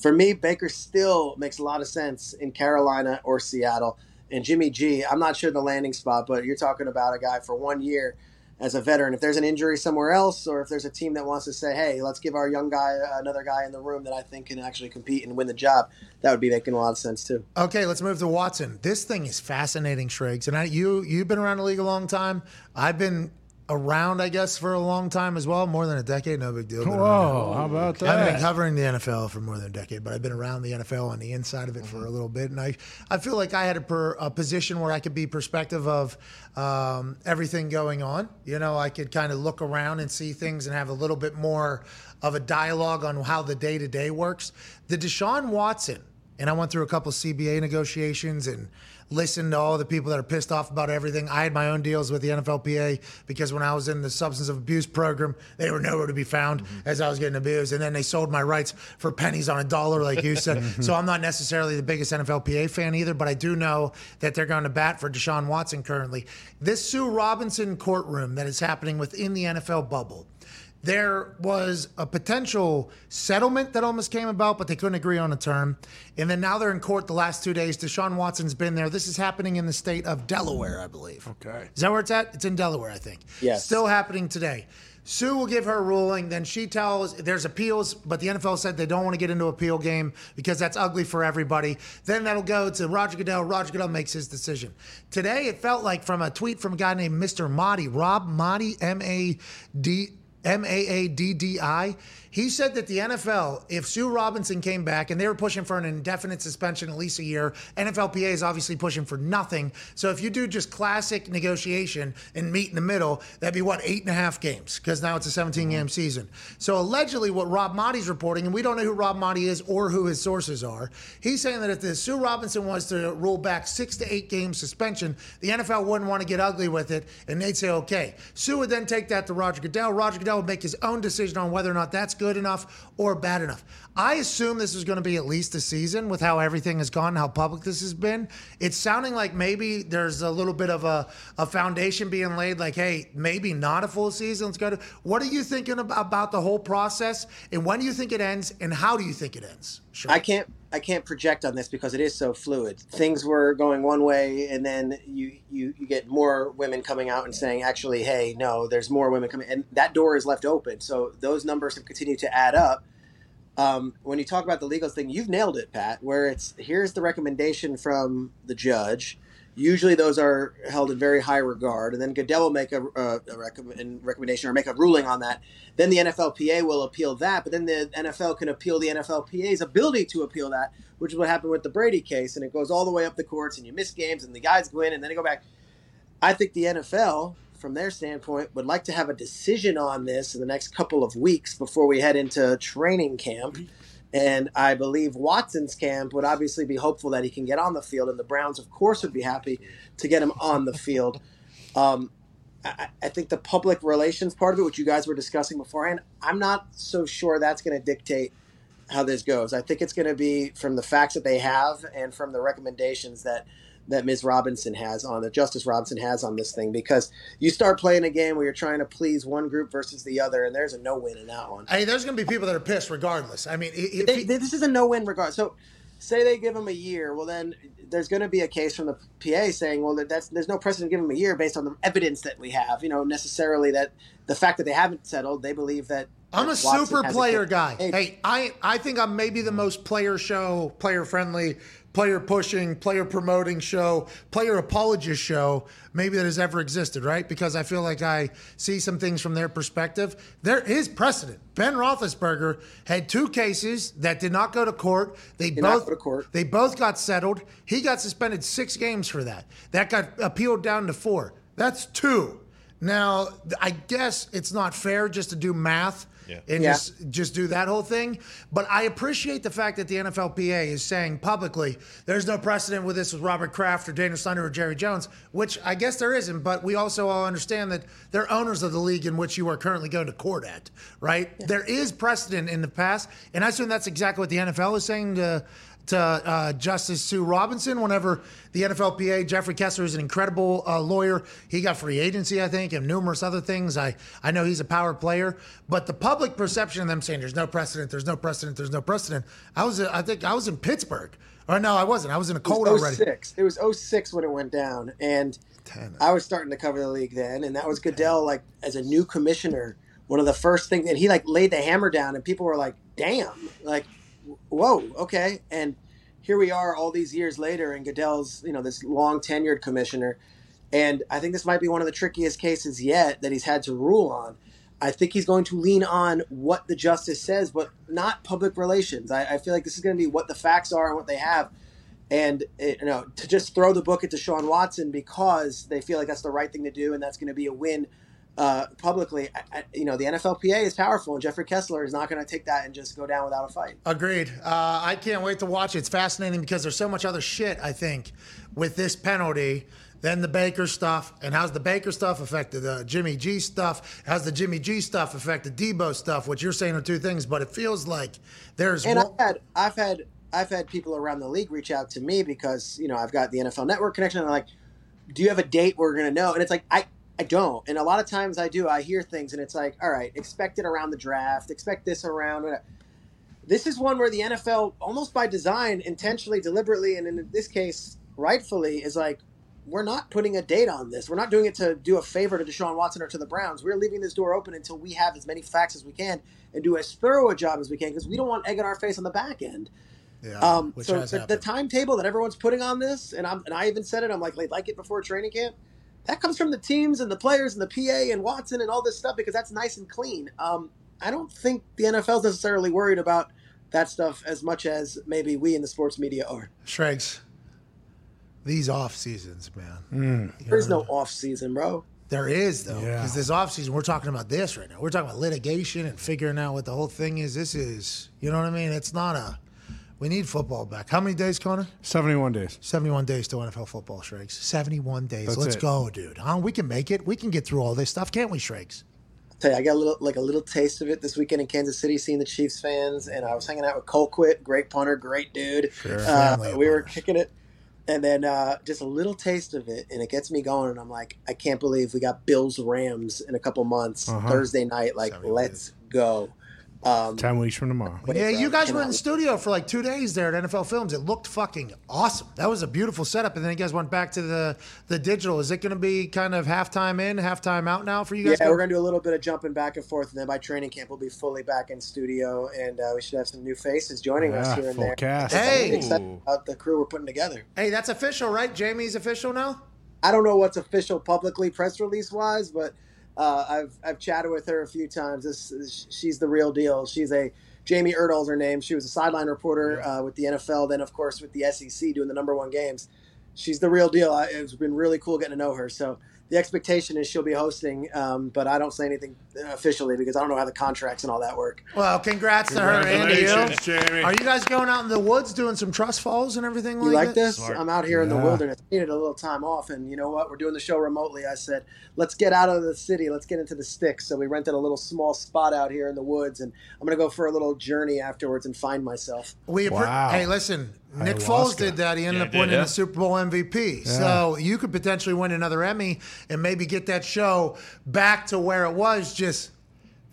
for me, Baker still makes a lot of sense in Carolina or Seattle. And Jimmy G, I'm not sure the landing spot, but you're talking about a guy for one year as a veteran. If there's an injury somewhere else, or if there's a team that wants to say, hey, let's give our young guy another guy in the room that I think can actually compete and win the job, that would be making a lot of sense too. Okay, let's move to Watson. This thing is fascinating, Shriggs. And I, you you've been around the league a long time. I've been around, I guess, for a long time as well, more than a decade. No big deal. Been around. Whoa, how about that? I've been covering the NFL for more than a decade, but I've been around the NFL on the inside of it for a little bit, and I, I feel like I had a, per, a position where I could be perspective of um, everything going on. You know, I could kind of look around and see things and have a little bit more of a dialogue on how the day to day works. The Deshaun Watson, and I went through a couple of CBA negotiations and listened to all the people that are pissed off about everything. I had my own deals with the NFLPA because when I was in the substance of abuse program, they were nowhere to be found mm-hmm. as I was getting abused. And then they sold my rights for pennies on a dollar, like you said. so I'm not necessarily the biggest NFLPA fan either, but I do know that they're going to bat for Deshaun Watson currently. This Sue Robinson courtroom that is happening within the NFL bubble there was a potential settlement that almost came about, but they couldn't agree on a term. And then now they're in court the last two days. Deshaun Watson's been there. This is happening in the state of Delaware, I believe. Okay. Is that where it's at? It's in Delaware, I think. Yes. Still happening today. Sue will give her ruling. Then she tells there's appeals, but the NFL said they don't want to get into an appeal game because that's ugly for everybody. Then that'll go to Roger Goodell. Roger Goodell makes his decision. Today, it felt like from a tweet from a guy named Mr. Maaddi, Rob Maaddi, M A D. M A A D D I. He said that the NFL, if Sue Robinson came back and they were pushing for an indefinite suspension, at least a year, NFLPA is obviously pushing for nothing. So if you do just classic negotiation and meet in the middle, that'd be what, eight and a half games, because now it's a 17 game mm-hmm. season. So allegedly, what Rob Maaddi's reporting, and we don't know who Rob Maaddi is or who his sources are, he's saying that if the Sue Robinson was to roll back six to eight game suspension, the NFL wouldn't want to get ugly with it, and they'd say, okay. Sue would then take that to Roger Goodell. Roger Goodell would make his own decision on whether or not that's good enough or bad enough. I assume this is going to be at least a season with how everything has gone, how public this has been. It's sounding like maybe there's a little bit of a, a foundation being laid, like, hey, maybe not a full season. Let's go to. What are you thinking about, about the whole process, and when do you think it ends, and how do you think it ends? Sure. I can't I can't project on this because it is so fluid. Things were going one way, and then you you you get more women coming out and saying, actually, hey, no, there's more women coming, and that door is left open. So those numbers have continued to add up. Um, when you talk about the legal thing, you've nailed it, Pat. Where it's here's the recommendation from the judge. Usually those are held in very high regard, and then Goodell will make a, a, a recommend, recommendation or make a ruling on that. Then the NFLPA will appeal that, but then the NFL can appeal the NFLPA's ability to appeal that, which is what happened with the Brady case, and it goes all the way up the courts, and you miss games, and the guys win, and then they go back. I think the NFL, from their standpoint, would like to have a decision on this in the next couple of weeks before we head into training camp. And I believe Watson's camp would obviously be hopeful that he can get on the field, and the Browns, of course, would be happy to get him on the field. Um, I, I think the public relations part of it, which you guys were discussing beforehand, I'm not so sure that's going to dictate how this goes. I think it's going to be from the facts that they have and from the recommendations that that Ms. Robinson has on that Justice Robinson has on this thing because you start playing a game where you're trying to please one group versus the other, and there's a no win in that one. Hey, there's going to be people that are pissed regardless. I mean, if They, he- they- this is a no win regard. So, say they give him a year, well then there's going to be a case from the PA saying, well, that's there's no precedent to give him a year based on the evidence that we have. You know, necessarily that the fact that they haven't settled, they believe that. I'm a Watson super player case. guy. Hey, Hey, I I think I'm maybe the most player show, player friendly, player pushing, player promoting show, player apologist show maybe that has ever existed, right? Because I feel like I see some things from their perspective. There is precedent. Ben Roethlisberger had two cases that did not go to court. They Did both go to court. They both got settled. He got suspended six games for that. That got appealed down to four. That's two. Now, I guess it's not fair just to do math Yeah. and Yeah. just just do that whole thing. But I appreciate the fact that the NFLPA is saying publicly there's no precedent with this with Robert Kraft or Daniel Snyder or Jerry Jones, which I guess there isn't. But we also all understand that they're owners of the league in which you are currently going to court at, right? There is precedent in the past, and I assume that's exactly what the NFL is saying to to uh, Justice Sue Robinson whenever the NFLPA, Jeffrey Kessler is an incredible uh, lawyer. He got free agency, I think, and numerous other things. I, I know he's a power player, but the public perception of them saying there's no precedent, there's no precedent, there's no precedent. I was, I think I was in Pittsburgh. Or no, I wasn't. I was in a cold it was already. 06. It was 06 when it went down, and I was starting to cover the league then, and that was Goodell like as a new commissioner. One of the first things, and he like laid the hammer down, and people were like, "Damn!" Like, whoa, okay. And here we are, all these years later, and Goodell's you know this long tenured commissioner, and I think this might be one of the trickiest cases yet that he's had to rule on. I think he's going to lean on what the justice says, but not public relations. I, I feel like this is going to be what the facts are and what they have and it, you know to just throw the book at Deshaun Watson because they feel like that's the right thing to do and that's going to be a win uh, publicly. I, I, you know the NFLPA is powerful and Jeffrey Kessler is not going to take that and just go down without a fight. Agreed. Uh, I can't wait to watch it. It's fascinating because there's so much other shit, I think, with this penalty than the Baker stuff. And how's the Baker stuff affected the Jimmy G stuff? How's the Jimmy G stuff affected Deebo stuff? What you're saying are two things, but it feels like there's And one- I've had I've had I've had people around the league reach out to me because you know I've got the NFL Network connection. And they're like, "Do you have a date we're going to know?" And it's like I. I don't, and a lot of times I do. I hear things, and it's like, all right, expect it around the draft, expect this around. Whatever. This is one where the NFL, almost by design, intentionally, deliberately, and in this case, rightfully, is like, we're not putting a date on this. We're not doing it to do a favor to Deshaun Watson or to the Browns. We're leaving this door open until we have as many facts as we can and do as thorough a job as we can because we don't want egg in our face on the back end. yeah, Um, which so the, the timetable that everyone's putting on this, and I'm and I even said it. I'm like, like it before training camp. That comes from the teams and the players and the PA and Watson and all this stuff because that's nice and clean. Um, I don't think the NFL's necessarily worried about that stuff as much as maybe we in the sports media are. Shregs, these off seasons, man. Mm. There's no off season, bro. There is though, Yeah. because this off season we're talking about this right now. We're talking about litigation and figuring out what the whole thing is. This is, you know what I mean? It's not a. We need football back. How many days, Connor? 71 days. 71 days to NFL football, Shregs. 71 days. That's Let's it. go, dude. Huh? We can make it. We can get through all this stuff, can't we, Shregs? tell you, I got a little like a little taste of it this weekend in Kansas City, seeing the Chiefs fans, and I was hanging out with Colquitt, great punter, great dude. Uh, Family of we were kicking it, and then uh, just a little taste of it, and it gets me going. And I'm like, I can't believe we got Bills Rams in a couple months Uh-huh. Thursday night. Like, let's go. Um, 10 weeks from tomorrow. Wait, Yeah, you guys were in cannot- studio for like two days there at NFL Films. It looked fucking awesome. That was a beautiful setup. And then you guys went back to the the digital. Is it going to be kind of halftime in, halftime out now for you guys? Yeah, we're gonna do a little bit of jumping back and forth, and then by training camp we'll be fully back in studio, and uh, we should have some new faces joining us here and full there. cast. Hey! I'm about the crew we're putting together. hey, that's official, right? Jamie's official now. I don't know what's official publicly press release wise, but uh, I've I've chatted with her a few times. This is, she's the real deal. She's a Jamie Erdahl's her name. She was a sideline reporter uh, with the NFL, then of course with the SEC doing the number one games. She's the real deal. I, it's been really cool getting to know her. So the expectation is she'll be hosting, um, but I don't say anything officially because I don't know how the contracts and all that work. Well, congrats to her and to you. Jamie. Are you guys going out in the woods doing some trust falls and everything You like like this? Smart. I'm out here in the wilderness. I needed a little time off, and you know what? We're doing the show remotely. I said, let's get out of the city. Let's get into the sticks. So we rented a little small spot out here in the woods, and I'm gonna go for a little journey afterwards and find myself. We appre- Wow. Hey, listen, Nick Ayahuasca. Foles did that. He ended Yeah, up did, winning yeah. the Super Bowl MVP. So you could potentially win another Emmy and maybe get that show back to where it was just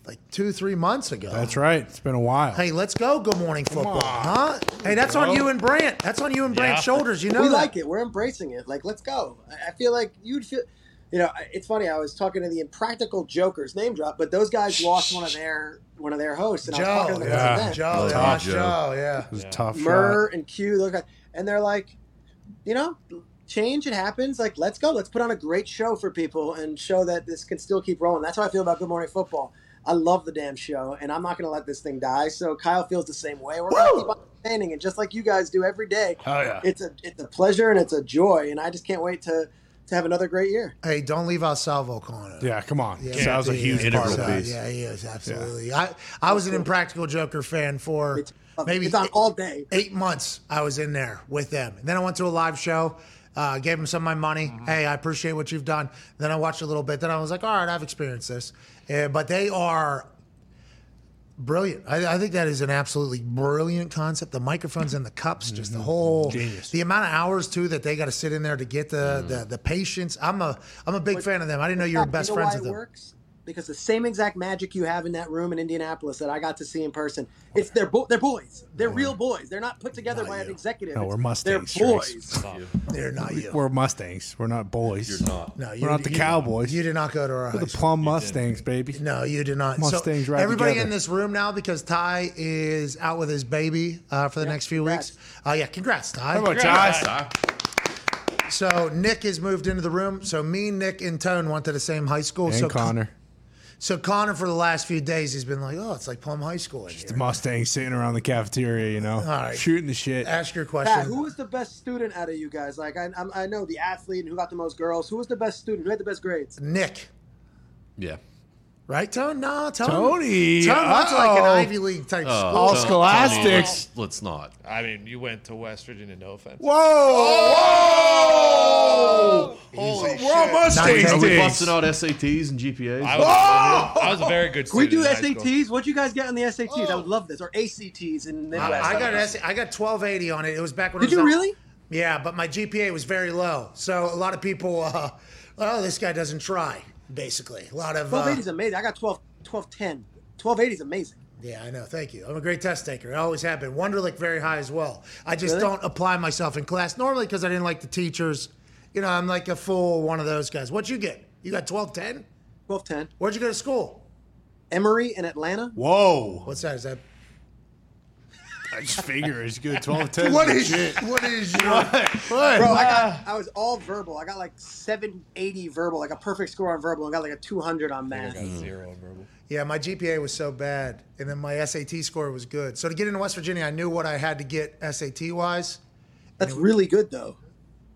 like two, three months ago. That's right. It's been a while. Hey, let's go. Good morning football, huh? Hey, that's on you and Brant. That's on you and Brant's Yeah. shoulders. You know we that. like it. We're embracing it. Like, let's go. I- I feel like you'd feel. You know, it's funny. I was talking to the Impractical Jokers, name drop, but those guys lost one of their one of their hosts, and I was talking to them yeah. event. Joe, they Tough lost Joe. Joe, yeah. It was a tough Murr shot. and Q, those guys, and they're like, you know, change it happens. Like, let's go. Let's put on a great show for people and show that this can still keep rolling. That's how I feel about Good Morning Football. I love the damn show, and I'm not going to let this thing die. So Kyle feels the same way. We're going to keep on standing, and just like you guys do every day, Oh, yeah. it's a it's a pleasure and it's a joy, and I just can't wait to to have another great year. Hey, don't leave out Sal Vulcano. Yeah, come on. Yeah, that was a huge yeah, part of that. piece. Yeah, he is absolutely. I I was an Impractical Joker fan for maybe it's on eight, all day. eight months. I was in there with them, and then I went to a live show. Uh, gave them some of my money. Mm-hmm. Hey, I appreciate what you've done. Then I watched a little bit. Then I was like, all right, I've experienced this. Uh, but they are brilliant. I, I think that is an absolutely brilliant concept. The microphones and the cups, just the whole Mm-hmm. Genius. The amount of hours too that they got to sit in there to get the, the the patience. I'm a I'm a big fan of them. I didn't know you were You best know friends why with it them. works? Because the same exact magic you have in that room in Indianapolis that I got to see in person, it's they're bo- they're boys. They're real boys. They're not put together by an executive. No, It's- we're Mustangs, They're boys. They're not you. We're Mustangs. We're not boys. You're not. no, you, We're not the you- Cowboys. You did not go to our We're high the school. Plum Mustangs, baby. No, you did not. Mustangs so ride everybody together. in this room now because Ty is out with his baby uh, for the next few congrats. weeks. Uh, yeah, congrats, Ty. How about Josh? So Nick has moved into the room. So me, Nick, and Tone went to the same high school. And so Connor. So Connor, for the last few days, he's been like, "Oh, it's like Plum High School in The here." Mustangs sitting around the cafeteria, you know, right. shooting the shit. Ask your Pat, question. who was the best student out of you guys? Like I, I'm- I know the athlete and who got the most girls. Who was the best student? Who had the best grades? Nick, Yeah. Right, Tone? No, Tone. Tony. Tone went to like an Oh. Ivy League type Uh, school. All Tony, scholastics. Let's, let's not. I mean, you went to West Virginia, no offense. Whoa! Whoa! Holy We're all Mustangs. Are we dicks. busting out SATs and GPAs? I was, I was a very good Can we student. do in high school. SATs? What'd you guys get on the SATs? I would love this. Or ACTs in the Midwest. I got S- I got 1280 on it. It was back when I Did was you on- really? Yeah, but my GPA was very low. So a lot of people, uh, oh, this guy doesn't try. Basically, a lot of. Uh, 1280 is amazing. I got 12, 1210. 1280 is amazing. yeah, I know. Thank you. I'm a great test taker. I always have been. Wonderlic very high as well. I just Really? don't apply myself in class normally because I didn't like the teachers. You know, I'm like a full one of those guys. What'd you get? You got 1210. 1210. Where'd you go to school? Emory in Atlanta. Whoa! What's that? Is that? I just figure it's good. 12 10. What is? What is your? Bro, I got I was all verbal. I got like 780 verbal, like a perfect score on verbal, and got like a 200 on math. Got zero on verbal. Yeah, my GPA was so bad, and then my SAT score was good. So to get into West Virginia, I knew what I had to get SAT wise. That's really good though.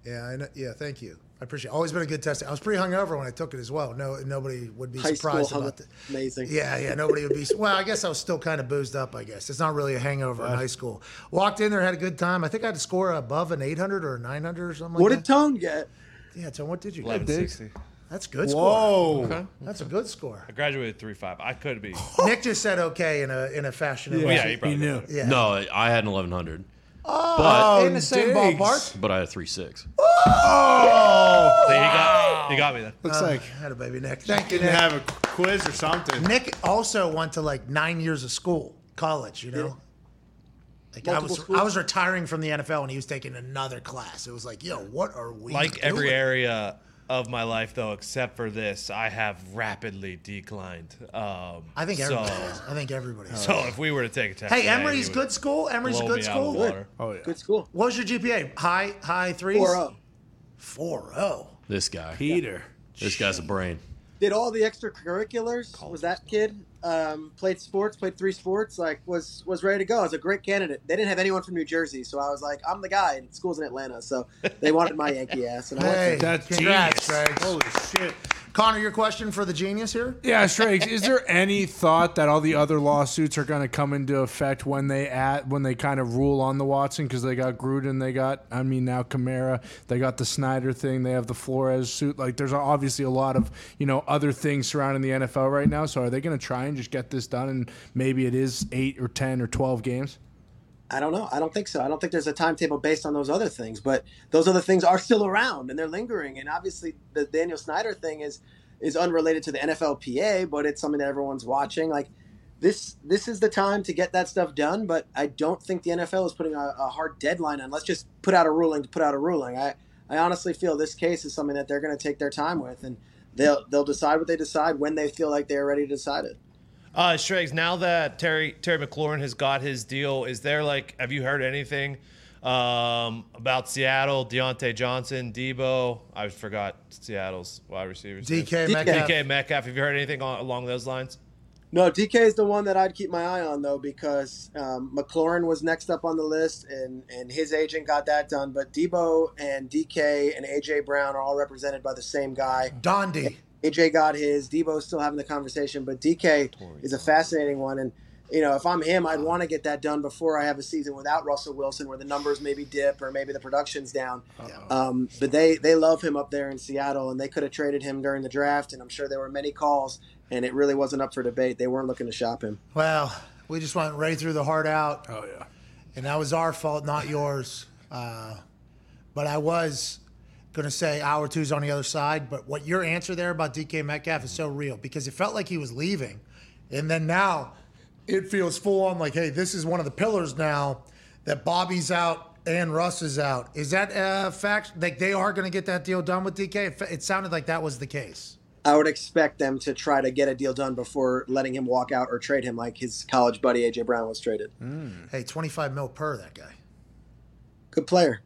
Yeah, I know, yeah. Thank you. I appreciate. it. Always been a good test. I was pretty hungover when I took it as well. No, nobody would be High surprised school, about that. amazing. Yeah, yeah. Nobody would be. Well, I guess I was still kind of boozed up. I guess it's not really a hangover in high school. Walked in there, had a good time. I think I had to score above an 800 or a 900 or something What like did that. Tone get? yeah, Tone. what did you get? 1160. That's a good score. Whoa! That's a good score. I graduated 3.5. I could be. Nick just said okay in a in a fashion. Yeah, yeah, he probably he knew. Yeah. No, I had an 1100, Oh, but, in the same digs. ballpark. but I had a 3.6. Oh! He got, he got me then. Looks uh, like I Had a baby Nick. Thank you, didn't Nick. have a quiz or something. Nick also went to like nine years of school, college. You know, like I was schools? I was retiring from the NFL and he was taking another class. It was like, yo, what are we Like every area of my life, though, except for this, I have rapidly declined. Um, I think so. everybody. is. I think everybody. is. So if we were to take a test, hey, today, Emory's good school. Emory's a good me out of the school. water. Oh yeah. Good school. What was your GPA? High high threes. 4-0. Four oh. This guy. Peter. This guy's a brain. Did all the extracurriculars? Was that kid um, played sports? Played three sports? Like was was ready to go? I was a great candidate. They didn't have anyone from New Jersey, so I was like, I'm the guy. And school's in Atlanta, so they wanted my Yankee ass, and I went. Hey, for it. That's congrats, genius. Greg. Holy shit. Connor, your question for the genius here? Yeah, Strakes, is there any thought that all the other lawsuits are going to come into effect when they at when they kind of rule on the Watson because they got Gruden, they got I mean now Kamara, they got the Snyder thing, they have the Flores suit. Like there's obviously a lot of you know other things surrounding the NFL right now. So are they going to try and just get this done and maybe it is eight or ten or twelve games? I don't know. I don't think so. I don't think there's a timetable based on those other things, but those other things are still around and they're lingering. And obviously, the Daniel Snyder thing is is unrelated to the NFLPA, but it's something that everyone's watching. Like this, this is the time to get that stuff done. But I don't think the NFL is putting a, a hard deadline on. Let's just put out a ruling to put out a ruling. I, I honestly feel this case is something that they're going to take their time with, and they'll they'll decide what they decide when they feel like they're ready to decide it. Uh, Striggs, now that Terry Terry McLaurin has got his deal, is there like, have you heard anything um, about Seattle, Diontae Johnson, Deebo? I forgot Seattle's wide receivers. DK DK. Metcalf. DK Metcalf. Have you heard anything on, along those lines? No, DK is the one that I'd keep my eye on though because um, McLaurin was next up on the list and and his agent got that done. But Deebo and DK and AJ Brown are all represented by the same guy. Dandy. AJ got his. Deebo's still having the conversation, but DK is a fascinating one. And you know, if I'm him, I'd want to get that done before I have a season without Russell Wilson, where the numbers maybe dip or maybe the production's down. Um, but they they love him up there in Seattle, and they could have traded him during the draft. And I'm sure there were many calls, and it really wasn't up for debate. They weren't looking to shop him. Well, we just went right through the heart out. Oh yeah. and that was our fault, not yours. Uh, but I was going to say hour two's on the other side. But what your answer there about DK Metcalf is so real because it felt like he was leaving, and then now it feels full on like, hey, this is one of the pillars now that Bobby's out and Russ is out. Is that a fact? Like they are going to get that deal done with DK? It, it sounded like that was the case. I would expect them to try to get a deal done before letting him walk out or trade him like his college buddy AJ Brown was traded. Mm. Hey, 25 mil per that guy. Good player.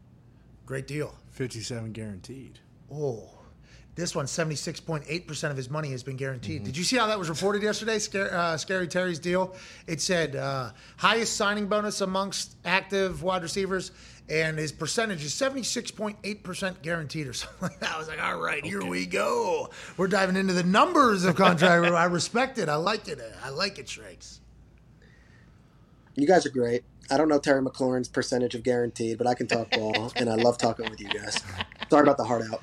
Great deal. Fifty-seven guaranteed. Oh, this one, 76.8% of his money has been guaranteed. Did you see how that was reported yesterday? Scary, uh, Scary Terry's deal. It said uh, highest signing bonus amongst active wide receivers, and his percentage is 76.8% guaranteed or something like that. I was like, all right, here we go. We're diving into the numbers of contract. I respect it. I like it. I like it, Shrakes. You guys are great. I don't know Terry McLaurin's percentage of guaranteed, but I can talk ball, and I love talking with you guys. Sorry about the heart out.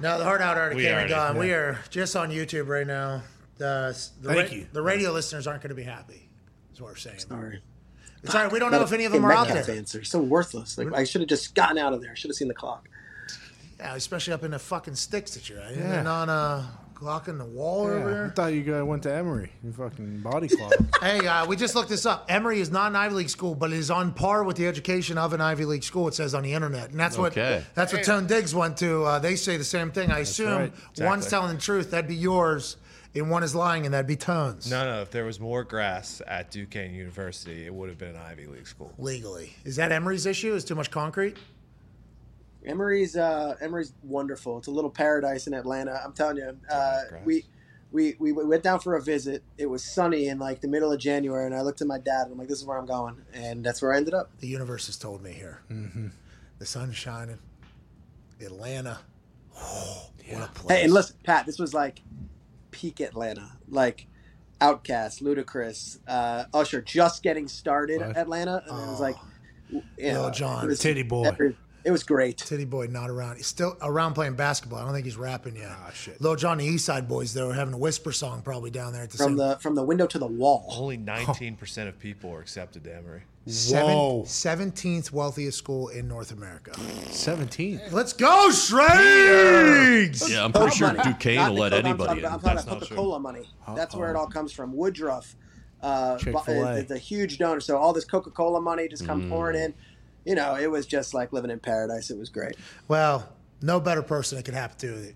No, the hard out already We came and already- gone. We are just on YouTube right now. The, the, Thank ra- you. the radio listeners aren't going to be happy, is what we're saying. Sorry. It's all right. We don't know if any of them are out there. Answer. So worthless. Like I should have just gotten out of there. Should have seen the clock. Yeah, especially up in the fucking sticks that you're at. Yeah. They're uh, not uh, clocking the wall over Yeah, I thought you guys went to Emory. You fucking body clock. Hey, uh, we just looked this up. Emory is not an Ivy League school, but it is on par with the education of an Ivy League school. It says on the internet, and that's Okay. what that's what Tone Diggs went to. Uh, they say the same thing. I assume right. one's Exactly. telling the truth, that'd be yours, and one is lying, and that'd be Tone's. No, no. If there was more grass at Duquesne University, it would have been an Ivy League school. Legally, is that Emory's issue? Is too much concrete? Emory's uh, Emory's wonderful. It's a little paradise in Atlanta. I'm telling you. Uh, grass. we, we we went down for a visit. It was sunny in like the middle of January, and I looked at my dad and I'm like, "This is where I'm going," and that's where I ended up. The universe has told me here. Mm-hmm. The sun's shining. Atlanta. what a place. Hey, and listen, Pat, this was like peak Atlanta, like OutKast, Ludacris, uh, Usher, just getting started Right. Atlanta, and it was like, you Lil know, Jon, it Titty boy. every- it was great. Titty boy not around. He's still around playing basketball. I don't think he's rapping yet. Ah, shit. Lil Jon, the East Side Boys, though, are having a whisper song probably down there at the From same the from the window to the wall. Only 19% of people are accepted to Emory. Whoa. Seven, 17th wealthiest school in North America. Seventeen. Let's go, Shrakes! Yeah, I'm pretty sure money. Duquesne Not will the let Coke, I'm anybody talking in. about- I'm talking That's about not. Coca-Cola money. That's where it all comes from. Woodruff, uh, bu- Chick-fil-A. uh, the huge donor. So all this Coca-Cola money just Mm. come pouring in. You know, it was just like living in paradise. It was great. Well, no better person it could happen to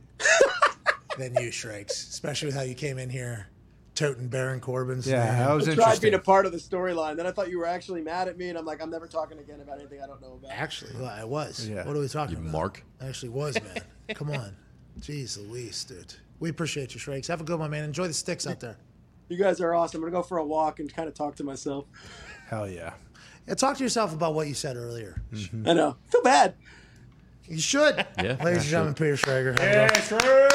than you, Shrakes. Especially with how you came in here toting Baron Corbin's. Yeah, name. that was I tried being a part of the storyline. Then I thought you were actually mad at me, and I'm like, I'm never talking again about anything I don't know about. Actually, well, I was. Yeah. What are we talking You about? mark. I actually was, man. Come on. Jeez Louise, dude. We appreciate you, Shrakes. Have a good one, man. Enjoy the sticks out there. You guys are awesome. I'm gonna go for a walk and kind of talk to myself. Hell yeah. Yeah, talk to yourself about what you said earlier. Mm-hmm. I know. feel bad. You should. Yeah. Ladies and gentlemen, Peter Schrager. Have a.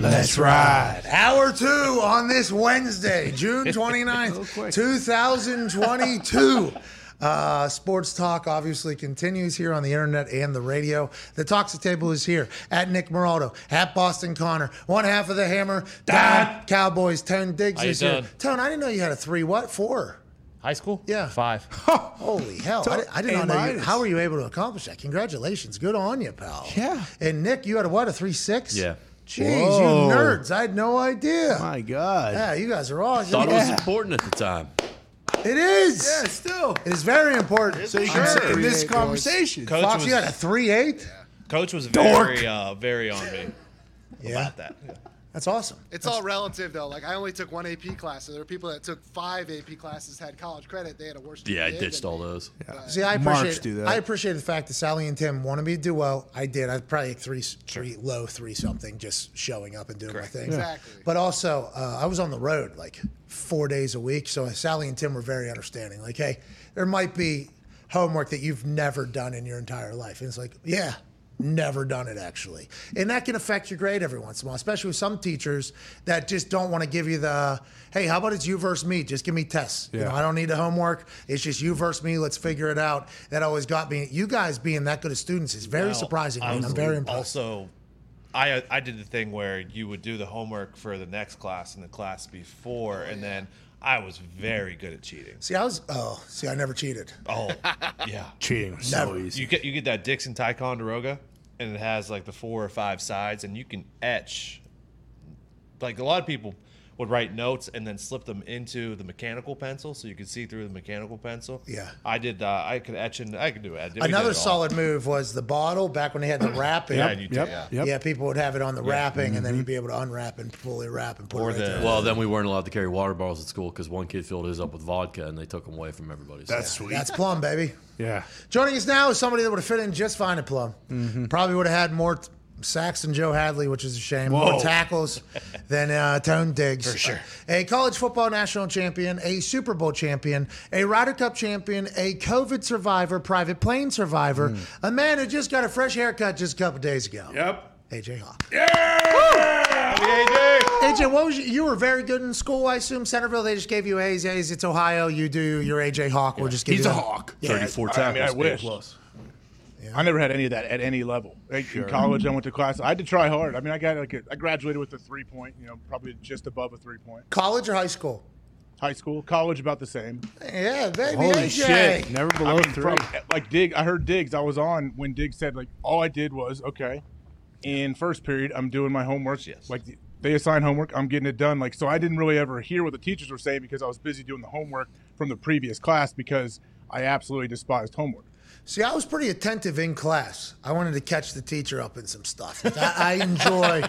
Let's ride. Hour two on this Wednesday, June 29th, 2022. Uh, sports talk obviously continues here on the internet and the radio. The Toxic Table is here at Nick Moraldo, at Boston Connor, one half of the Hammer, down Cowboys. Tone Diggs is here. Tone, I didn't know you had a three. What four? High school? Yeah. Five. Holy hell! I, I did not know. You, how were you able to accomplish that? Congratulations, good on you, pal. Yeah. And Nick, you had a what? A three six? Yeah. Jeez, Whoa. you nerds! I had no idea. My God. Yeah, you guys are awesome. Thought it was important at the time. It is. Yeah, still. It is very important. So you Sure. can say in this conversation. Coach Fox, was, you had a three eight. Coach was Dork. very, uh, very on me Yeah. about that. Yeah. That's awesome. It's all relative though. Like I only took one AP class, so there were people that took five AP classes, had college credit. They had a worse. Yeah, I ditched all me. those. See, I Marks appreciate do that. I appreciate the fact that Sally and Tim wanted me to do well. I did. I probably like three, three low three something, just showing up and doing my thing. Exactly. But also, uh, I was on the road like four days a week, so Sally and Tim were very understanding. Like, hey, there might be homework that you've never done in your entire life, and it's like, yeah. Never done it actually. And that can affect your grade every once in a while, especially with some teachers that just don't want to give you the, hey, how about it's you versus me? Just give me tests. You know, I don't need the homework. It's just you versus me. Let's figure it out. That always got me. You guys being that good of students is very Well, surprising. I man. was I'm very impressed. Also, I I did the thing where you would do the homework for the next class and the class before, and then I was very good at cheating. see, I was, oh, see, I never cheated. Oh, yeah. Cheating was so Never. easy. You get you get that Dixon Ticonderoga, and it has like the four or five sides, and you can etch. Like a lot of people would write notes and then slip them into the mechanical pencil, so you could see through the mechanical pencil. Yeah. I did. Uh, I could etch and I could do it. Did Another it solid move was the bottle back when they had the wrapping. Yeah, and you did, Yep. yeah. Yep. Yeah, people would have it on the wrapping, and then you'd be able to unwrap and fully wrap and put Or it right the- there. Well, then we weren't allowed to carry water bottles at school because one kid filled his up with vodka and they took them away from everybody. So- That's sweet. That's Plum, baby. yeah. Joining us now is somebody that would have fit in just fine at Plum. Mm-hmm. Probably would have had more t- sacks than Joe Hadley, which is a shame. Whoa. More tackles than uh, Tone Diggs. For sure. A college football national champion, a Super Bowl champion, a Ryder Cup champion, a COVID survivor, private plane survivor, Mm. a man who just got a fresh haircut just a couple days ago. Yep. AJ Hawk. Yeah. AJ, AJ, what was you, you were very good in school, I assume. Centerville, they just gave you A's. A's. It's Ohio. You do your AJ Hawk. We'll just give He's you a that. hawk. Yeah. 34 I tackles. mean, I A wish. plus. I never had any of that at any level. Like, In college, I went to class. I had to try hard. I mean, I got like a, I graduated with a three point. You know, probably just above a three point. College or high school? High school, college, about the same. Yeah, baby. Holy AJ. shit. Never below I mean, three. from like Dig, I heard Diggs. I was on when Diggs said like all I did was okay. In first period, I'm doing my homework. Yes. Like they assign homework, I'm getting it done. Like so, I didn't really ever hear what the teachers were saying because I was busy doing the homework from the previous class because I absolutely despised homework. See, I was pretty attentive in class. I wanted to catch the teacher up in some stuff. Like, I, I enjoy,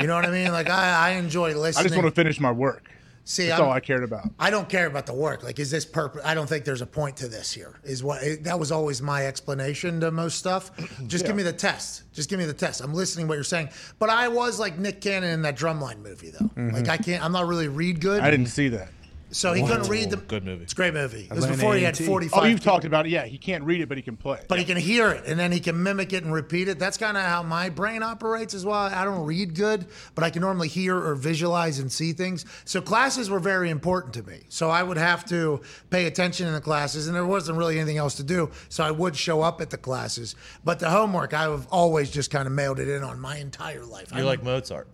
you know what I mean? Like I, I enjoy listening. I just want to finish my work. See, That's I'm- all I cared about. I don't care about the work. Like, is this purpose? I don't think there's a point to this here. Is what it, that was always my explanation to most stuff. Just give me the test. Just give me the test. I'm listening to what you're saying. But I was like Nick Cannon in that Drumline movie, though. Mm-hmm. Like I can't. I'm not really read good. I didn't see that. So he couldn't read the. Good movie. It's a great movie. It was before he had A&T. 45. Oh, you've talked about it. Yeah, he can't read it, but he can play. but he can hear it and then he can mimic it and repeat it. That's kind of how my brain operates as well. I don't read good, but I can normally hear or visualize and see things. So classes were very important to me. So I would have to pay attention in the classes, and there wasn't really anything else to do. So I would show up at the classes. But the homework, I've always just kind of mailed it in on my entire life. You're I'm- like Mozart.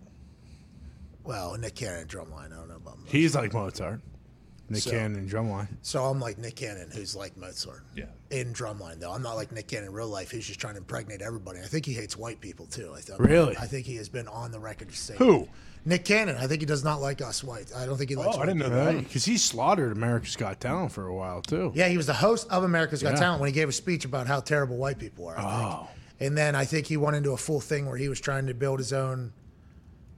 well, Nick Cannon drumline. I don't know about Mozart. He's like Mozart. Nick So- Cannon drumline. So I'm like Nick Cannon, who's like Mozart. Yeah. In drumline, though, I'm not like Nick Cannon in real life. He's just trying to impregnate everybody. I think he hates white people too. I think. Really? I think he has been on the record to say Who? Nick Cannon. I think he does not like us whites. I don't think he likes. Oh, I didn't know people. that. Because he slaughtered America's Got Talent for a while too. Yeah, he was the host of America's Got Yeah. Talent when he gave a speech about how terrible white people are. I think. Oh. And then I think he went into a full thing where he was trying to build his own.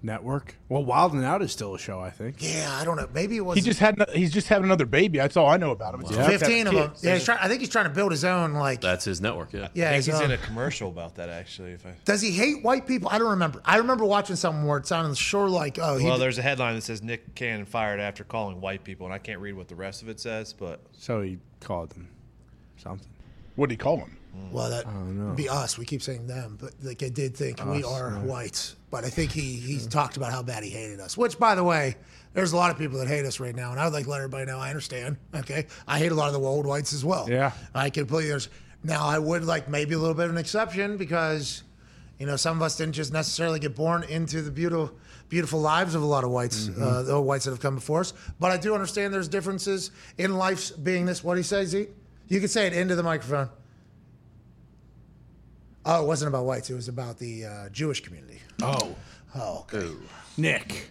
Network. Well, Wild and Out is still a show, I think. Yeah, I don't know. Maybe it was He just had. no- He's just having another baby. That's all I know about him. It's just fifteen of having them. kids. Yeah, he's trying. I think he's trying to build his own. Like, That's his network, yeah. yeah, I think his he's own- in a commercial about that actually. If I Does he hate white people? I don't remember. I remember watching something where it sounded sure like, oh, he well, there's a headline that says Nick Cannon fired after calling white people, and I can't read what the rest of it says, but So he called them something. What did he call him? Well, that would be us. We keep saying them, but like I did think we are whites. But I think he he talked about how bad he hated us. Which, by the way, there's a lot of people that hate us right now, and I would like to let everybody know I understand. Okay, I hate a lot of the old whites as well. Yeah. I completely. There's now I would like maybe a little bit of an exception because, you know, some of us didn't just necessarily get born into the beautiful. Beautiful lives of a lot of whites, uh, the whites that have come before us. But I do understand there's differences in life's being this. What do you say, Zeke? You can say it into the microphone. Oh, it wasn't about whites. It was about the uh, Jewish community. Oh, Oh, okay. Nick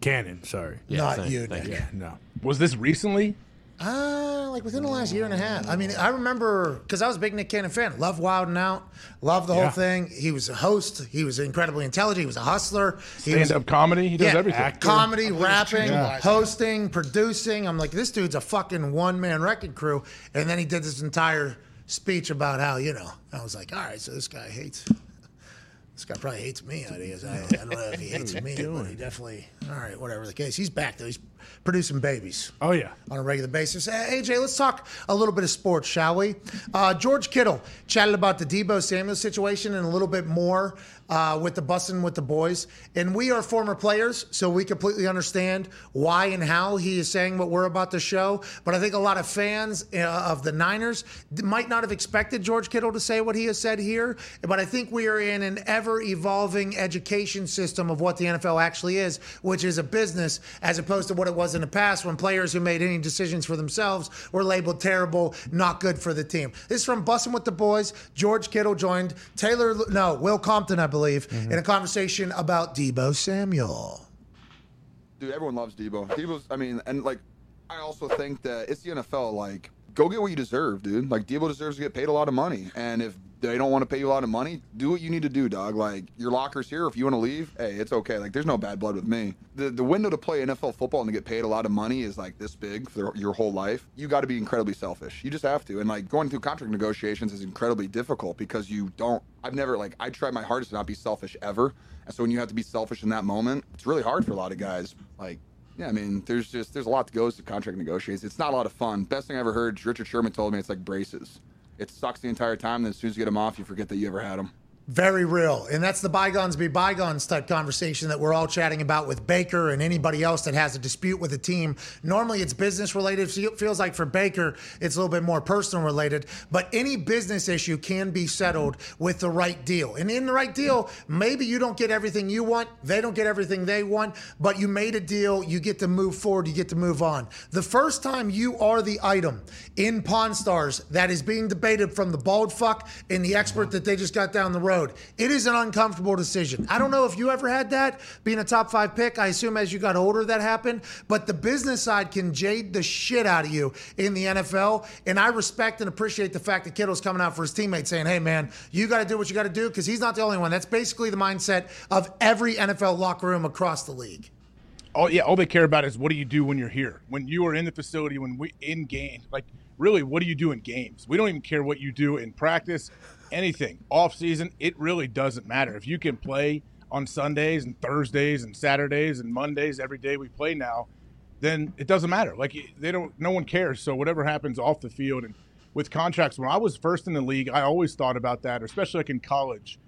Cannon. Sorry. Yeah, Not thank- you, thank Nick. Yeah, no. Was this recently? Uh, like within the last year and a half. I mean, I remember because I was a big Nick Cannon fan. Love Wild and Out. Love the Yeah. whole thing. He was a host. He was incredibly intelligent. He was a hustler. He was Stand up comedy. He does yeah, everything. comedy, rapping, Yeah. hosting, producing. I'm like, this dude's a fucking one man wrecking crew. And then he did this entire speech about how you know. I was like, all right, so this guy hates. This guy probably hates me. I. I, I don't know if he hates me, but he definitely. All right, whatever the case. He's back though. He's producing babies Oh yeah. on a regular basis. Uh, AJ, let's talk a little bit of sports, shall we? Uh, George Kittle chatted about the Deebo Samuel situation and a little bit more uh, with the busing with the boys. And we are former players, so we completely understand why and how he is saying what we're about to show. But I think a lot of fans uh, of the Niners might not have expected George Kittle to say what he has said here. But I think we are in an ever evolving education system of what the NFL actually is, which is a business as opposed to what it was in the past when players who made any decisions for themselves were labeled terrible, not good for the team. This is from Bussing with the Boys. George Kittle joined Taylor, no, Will Compton, I believe, mm-hmm. in a conversation about Deebo Samuel. dude, everyone loves Deebo. Deebo's, I mean, and like, I also think that it's the NFL. Like, go get what you deserve, dude. Like, Deebo deserves to get paid a lot of money, and if they don't want to pay you a lot of money, do what you need to do, dog. Like, your locker's here. If you want to leave, hey, it's okay. Like, there's no bad blood with me. The the window to play NFL football and to get paid a lot of money is like this big for your whole life. You got to be incredibly selfish. You just have to. And like going through contract negotiations is incredibly difficult because you don't. I've never like I tried my hardest to not be selfish ever. And so when you have to be selfish in that moment, it's really hard for a lot of guys. Like, yeah, I mean, there's just there's a lot that goes to contract negotiations. It's not a lot of fun. Best thing I ever heard, Richard Sherman told me it's like braces. It sucks the entire time. Then as soon as you get them off, you forget that you ever had them. Very real. And that's the bygones be bygones type conversation that we're all chatting about with Baker and anybody else that has a dispute with a team. Normally it's business related. So It feels like for Baker, it's a little bit more personal related. But any business issue can be settled with the right deal. And in the right deal, maybe you don't get everything you want, they don't get everything they want, but you made a deal, you get to move forward, you get to move on. The first time you are the item in Pawn Stars that is being debated from the bald fuck and the expert that they just got down the road, it is an uncomfortable decision. I don't know if you ever had that being a top five pick. I assume as you got older that happened, but the business side can jade the shit out of you in the NFL. And I respect and appreciate the fact that Kittle's coming out for his teammates saying, hey, man, you got to do what you got to do because he's not the only one. That's basically the mindset of every NFL locker room across the league. all yeah, all they care about is what do you do when you're here, when you are in the facility, when we in game. Like, really, what do you do in games? We don't even care what you do in practice, anything off season. It really doesn't matter if you can play on Sundays and Thursdays and Saturdays and Mondays every day we play now. Then it doesn't matter. Like they don't, no one cares. So whatever happens off the field and with contracts, when I was first in the league, I always thought about that, especially like in college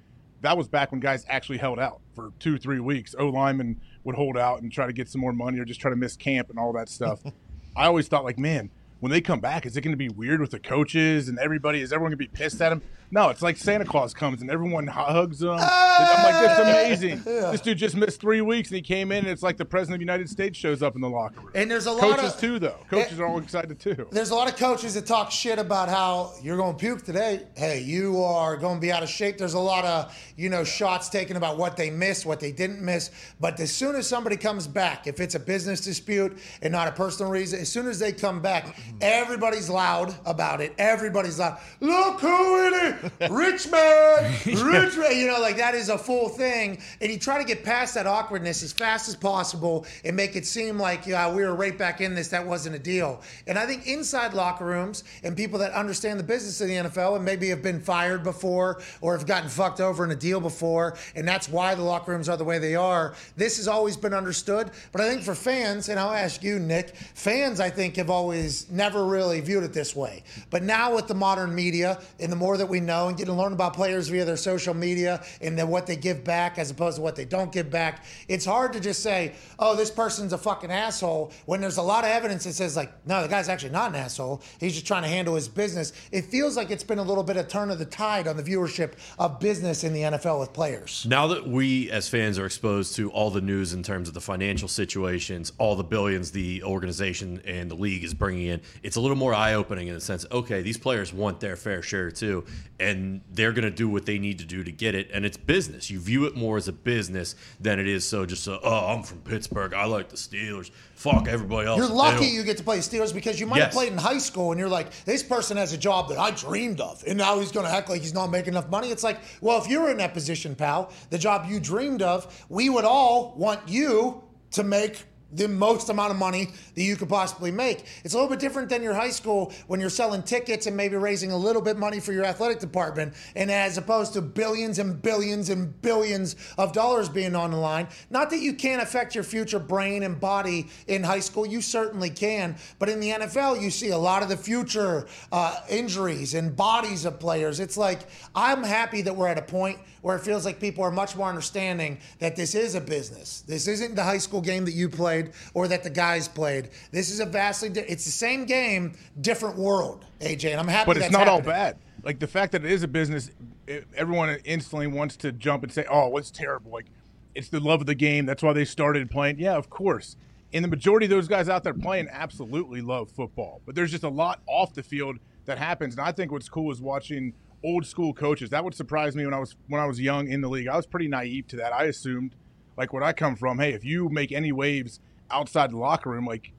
that was back when guys actually held out for two, three weeks. O linemen would hold out and try to get some more money or just try to miss camp and all that stuff. I always thought, like, man, when they come back, is it going to be weird with the coaches and everybody? Is everyone going to be pissed at him? No, it's like Santa Claus comes and everyone hugs him. I'm like, that's ah! amazing. This dude just missed three weeks and he came in and it's like the president of the United States shows up in the locker room. And there's a lot of- coaches of too, though. Coaches are all excited too. There's a lot of coaches that talk shit about how you're going to puke today. Hey, you are going to be out of shape. There's a lot of, you know, shots taken about what they missed, what they didn't miss. But as soon as somebody comes back, if it's a business dispute and not a personal reason, as soon as they come back, everybody's loud about it. Everybody's loud. Look who it is. Rich man. Rich man. You know, like that is a full thing. And you try to get past that awkwardness as fast as possible and make it seem like yeah, we were right back in this. That wasn't a deal. And I think inside locker rooms and people that understand the business of the NFL and maybe have been fired before or have gotten fucked over in a deal before, and that's why the locker rooms are the way they are. This has always been understood. But I think for fans, and I'll ask you, Nick, fans I think have always never really viewed it this way. But now with the modern media and the more that we know and getting to learn about players via their social media and then what they give back as opposed to what they don't give back, it's hard to just say, oh, this person's a fucking asshole when there's a lot of evidence that says, like, no, the guy's actually not an asshole. He's just trying to handle his business. It feels like it's been a little bit of turn of the tide on the viewership of business in the NFL with players. Now that we as fans are exposed to all the news in terms of the financial situations, all the billions the organization and the league is bringing in, it's a little more eye opening in the sense. Okay, these players want their fair share too, and they're going to do what they need to do to get it. And it's business. You view it more as a business than it is so just a, oh, I'm from Pittsburgh. I like the Steelers. Fuck everybody else. You're lucky you get to play the Steelers because you might have played in high school and you're like, this person has a job that I dreamed of, and now he's going to act like he's not making enough money. It's like, well, if you were in that position, pal, the job you dreamed of, we would all want you to make the most amount of money that you could possibly make. It's a little bit different than your high school when you're selling tickets and maybe raising a little bit money for your athletic department, and as opposed to billions and billions and billions of dollars being on the line. Not that you can't affect your future brain and body in high school, you certainly can, but in the NFL, you see a lot of the future uh, injuries and bodies of players. It's like I'm happy that we're at a point where it feels like people are much more understanding that this is a business. This isn't the high school game that you played or that the guys played. This is a vastly di- it's the same game, different world, AJ, and I'm happy but it's that's not all bad. Like the fact that it is a business, it, everyone instantly wants to jump and say, "Oh, it's terrible." Like it's the love of the game. That's why they started playing. Yeah, of course. And the majority of those guys out there playing absolutely love football. But there's just a lot off the field that happens. And I think what's cool is watching old school coaches. That would surprise me when I was when I was young in the league. I was pretty naive to that. I assumed, like where I come from, hey, if you make any waves outside the locker room, like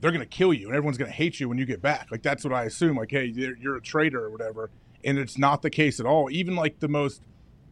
they're to kill you and everyone's to hate you when you get back. Like that's what I assume. Like, hey, you're a traitor or whatever. And it's not the case at all. Even like the most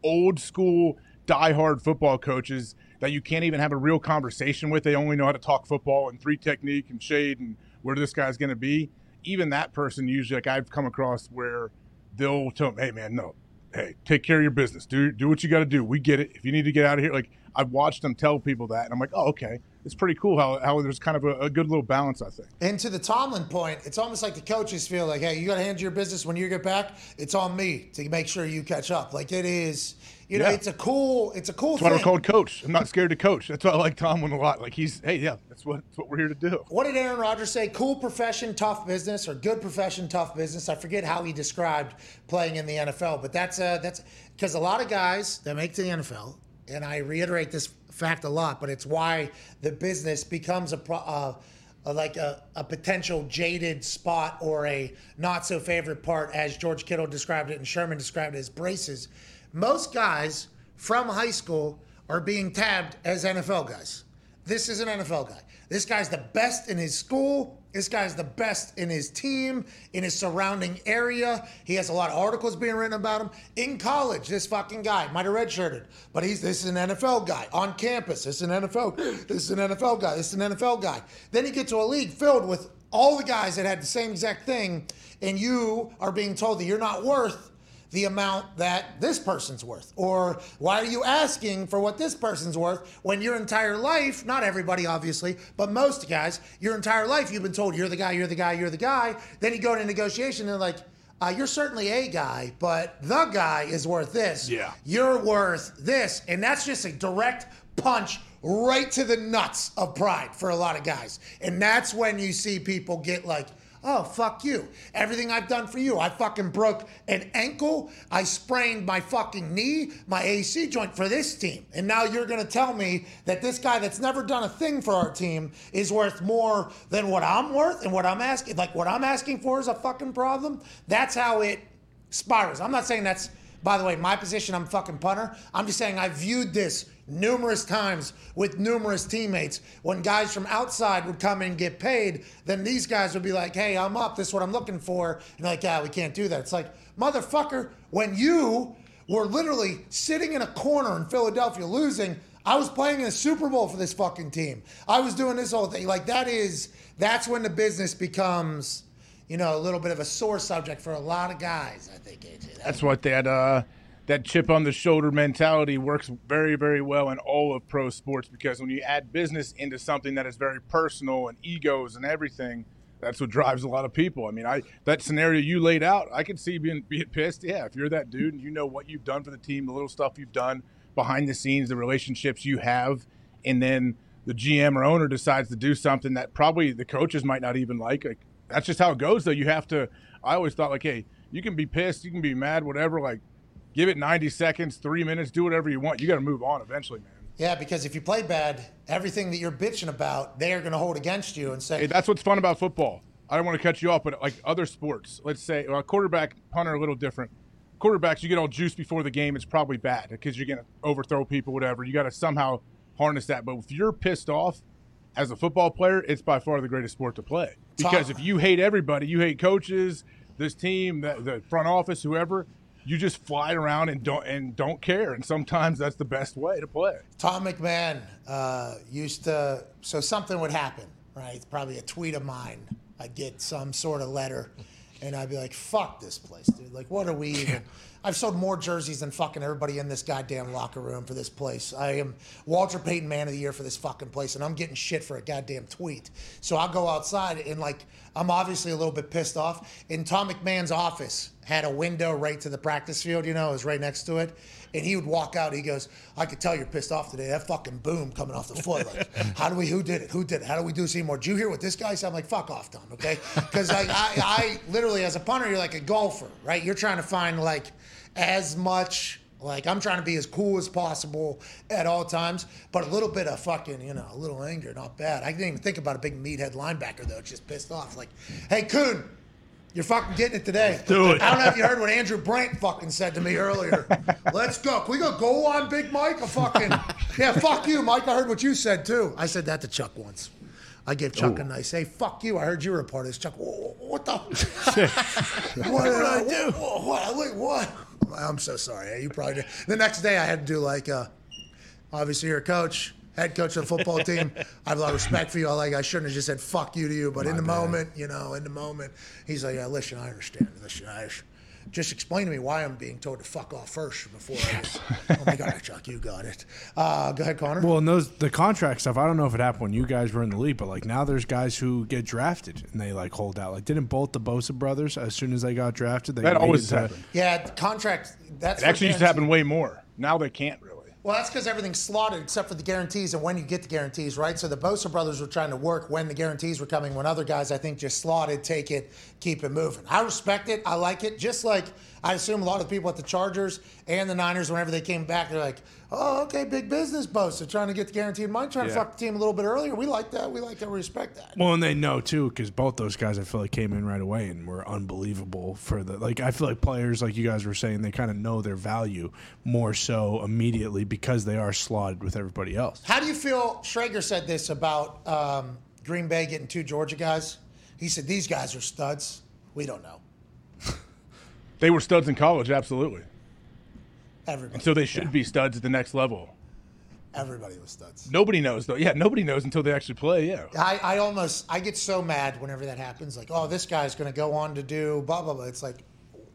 old school, diehard football coaches that you can't even have a real conversation with. They only know how to talk football and three technique and shade and where this guy's going to be. Even that person usually, like I've come across where they'll tell them, hey man, no, hey, take care of your business. Do do what you got to do. We get it. If you need to get out of here, like I've watched them tell people that, and I'm like, oh okay, it's pretty cool how how there's kind of a, a good little balance. I think. And to the Tomlin point, it's almost like the coaches feel like, hey, you got to handle your business when you get back. It's on me to make sure you catch up. Like it is, you know, Yeah. it's a cool, it's a cool That's why thing. we're called coach. I'm not scared to coach. That's why I like Tomlin a lot. Like he's, hey, yeah, that's what that's what we're here to do. What did Aaron Rodgers say? Cool profession, tough business, or good profession, tough business. I forget how he described playing in the NFL, but that's uh, that's because a lot of guys that make to the NFL, and I reiterate this fact a lot, but it's why the business becomes a pro. Uh, like a, a potential jaded spot or a not so favorite part, as George Kittle described it and Sherman described it as braces. Most guys from high school are being tabbed as NFL guys. This is an NFL guy. This guy's the best in his school. This guy's the best in his team, in his surrounding area. He has a lot of articles being written about him. In college, this fucking guy might have redshirted, but he's this is an NFL guy. On campus, this is an NFL. This is an NFL guy. This is an NFL guy. Then you get to a league filled with all the guys that had the same exact thing, and you are being told that you're not worth the amount that this person's worth? Or why are you asking for what this person's worth when your entire life, not everybody obviously, but most guys, your entire life you've been told you're the guy, you're the guy, you're the guy. Then you go into negotiation and they're like, uh, you're certainly a guy, but the guy is worth this. Yeah. You're worth this. And that's just a direct punch right to the nuts of pride for a lot of guys. And that's when you see people get like, Oh, fuck you. Everything I've done for you. I fucking broke an ankle. I sprained my fucking knee, my AC joint for this team. And now you're going to tell me that this guy that's never done a thing for our team is worth more than what I'm worth and what I'm asking. Like, what I'm asking for is a fucking problem. That's how it spirals. I'm not saying that's, by the way, my position, I'm fucking punter. I'm just saying I viewed this numerous times with numerous teammates. When guys from outside would come and get paid, then these guys would be like, hey, I'm up. This is what I'm looking for. And like, yeah, we can't do that. It's like, motherfucker, when you were literally sitting in a corner in Philadelphia losing, I was playing in a Super Bowl for this fucking team. I was doing this whole thing. Like, that is, that's when the business becomes, you know, a little bit of a sore subject for a lot of guys, I think, AJ. That's what that uh, that chip on the shoulder mentality works very, very well in all of pro sports because when you add business into something that is very personal and egos and everything, that's what drives a lot of people. I mean, I that scenario you laid out, I could see being being pissed. Yeah, if you're that dude and you know what you've done for the team, the little stuff you've done behind the scenes, the relationships you have, and then the GM or owner decides to do something that probably the coaches might not even like. Like that's just how it goes. Though you have to. I always thought like, hey, you can be pissed, you can be mad, whatever. Like, give it 90 seconds, three minutes, do whatever you want. You got to move on eventually, man. Yeah, because if you play bad, everything that you're bitching about, they are going to hold against you and say, Hey, that's what's fun about football. I don't want to cut you off, but like other sports, let's say well, quarterback, punter, a little different. Quarterbacks, you get all juice before the game. It's probably bad because you're going to overthrow people, whatever. You got to somehow harness that. But if you're pissed off as a football player, it's by far the greatest sport to play. Because if you hate everybody, you hate coaches, this team, the, the front office, whoever, you just fly around and don't and don't care. And sometimes that's the best way to play. Tom McMahon uh, used to, so something would happen, right? It's probably a tweet of mine. I'd get some sort of letter, and I'd be like, fuck this place, dude. Like, what are we even? I've sold more jerseys than fucking everybody in this goddamn locker room for this place. I am Walter Payton Man of the Year for this fucking place, and I'm getting shit for a goddamn tweet. So I'll go outside and like I'm obviously a little bit pissed off. In Tom McMahon's office had a window right to the practice field, you know, it was right next to it. And he would walk out. He goes, "I could tell you're pissed off today. That fucking boom coming off the foot. Like, how do we? Who did it? Who did it? How do we do this anymore? Did you hear what this guy said? I'm like, fuck off, Tom. Okay, because I, I, I literally, as a punter, you're like a golfer, right? You're trying to find like as much like I'm trying to be as cool as possible at all times, but a little bit of fucking, you know, a little anger, not bad. I didn't even think about a big meathead linebacker though. Just pissed off. Like, hey, Coon, you're fucking getting it today. do it. I don't know if you heard what Andrew Brandt fucking said to me earlier. Let's go. Can we go goal on Big Mike? A fucking yeah, fuck you, Mike. I heard what you said too. I said that to Chuck once. I gave Chuck a nice, hey, fuck you. I heard you were a part of this. Chuck, "Whoa, what the? what did I do? What? What? Wait, what? I'm so sorry. You probably did. The next day I had to do like, uh, obviously you're a coach, head coach of the football team. I have a lot of respect for you. I like I shouldn't have just said fuck you to you, but in the moment, you know, in the moment, he's like, yeah, listen, I understand. Listen, I just explain to me why I'm being told to fuck off first before I. Just, oh my God, Chuck, you got it. Uh, go ahead, Connor. Well, and those the contract stuff. I don't know if it happened when you guys were in the league, but like now there's guys who get drafted and they like hold out. Like didn't both the Bosa brothers as soon as they got drafted? They That always it happened. yeah, the contract. That's It actually used to happen way more. Now they can't really. Well, that's because everything's slotted except for the guarantees and when you get the guarantees, right? So the Bosa brothers were trying to work when the guarantees were coming, when other guys, I think, just slotted, take it, keep it moving. I respect it. I like it. Just like I assume a lot of people at the Chargers and the Niners, whenever they came back, they're like, oh, okay, big business, Bosa, trying to get the guaranteed money, trying to Yeah. fuck the team a little bit earlier. We like that. We like that. We respect that. Well, and they know too, because both those guys I feel like came in right away and were unbelievable for the like. I feel like players like you guys were saying they kind of know their value more so immediately because they are slotted with everybody else. How do you feel? Schrager said this about um, Green Bay getting two Georgia guys. He said, these guys are studs. We don't know. They were studs in college, absolutely. Everybody. And so they should be studs at the next level. Everybody was studs. Nobody knows though. Yeah, nobody knows until they actually play. Yeah. I, I almost I get so mad whenever that happens. Like, oh, this guy's going to go on to do blah blah blah. It's like,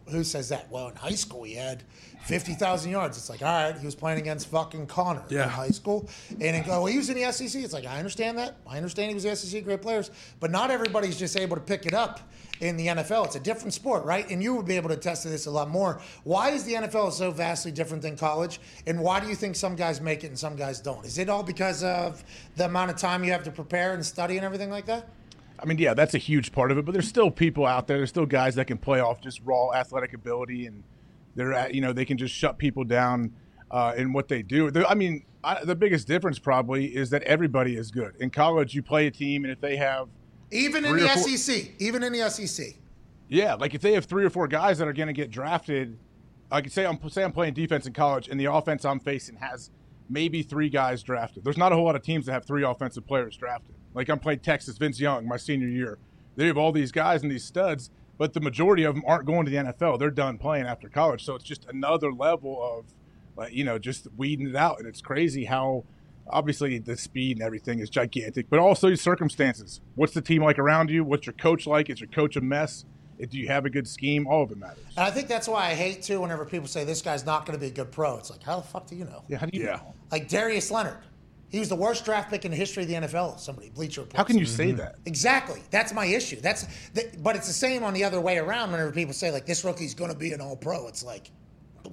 who says that? Well, in high school he had fifty thousand yards. It's like, all right, he was playing against fucking Connor Yeah. in high school, and it well, he was in the SEC. It's like I understand that. I understand he was the SEC, great players, but not everybody's just able to pick it up in the NFL. It's a different sport, right? And you would be able to attest to this a lot more. Why is the NFL so vastly different than college? And why do you think some guys make it and some guys don't? Is it all because of the amount of time you have to prepare and study and everything like that? I mean, yeah, that's a huge part of it. But there's still people out there. There's still guys that can play off just raw athletic ability, and they're at, you know they can just shut people down uh, in what they do. I mean, I, the biggest difference probably is that everybody is good. In college, you play a team, and if they have Even in the four- SEC, even in the SEC. Yeah, like if they have three or four guys that are going to get drafted, I could say I'm say I'm playing defense in college, and the offense I'm facing has maybe three guys drafted. There's not a whole lot of teams that have three offensive players drafted. Like I'm playing Texas, Vince Young, my senior year. They have all these guys and these studs, but the majority of them aren't going to the NFL. They're done playing after college, so it's just another level of, like you know, just weeding it out. And it's crazy how. Obviously, the speed and everything is gigantic, but also your circumstances. What's the team like around you? What's your coach like? Is your coach a mess? Do you have a good scheme? All of it matters. And I think that's why I hate too whenever people say this guy's not going to be a good pro. It's like, how the fuck do you know? Yeah, how do you Yeah. know? Like Darius Leonard. He was the worst draft pick in the history of the NFL. Somebody, Bleacher Report. How can you Mm-hmm. say that? Exactly. That's my issue. That's, the, but it's the same on the other way around. Whenever people say like this rookie's going to be an All Pro, it's like,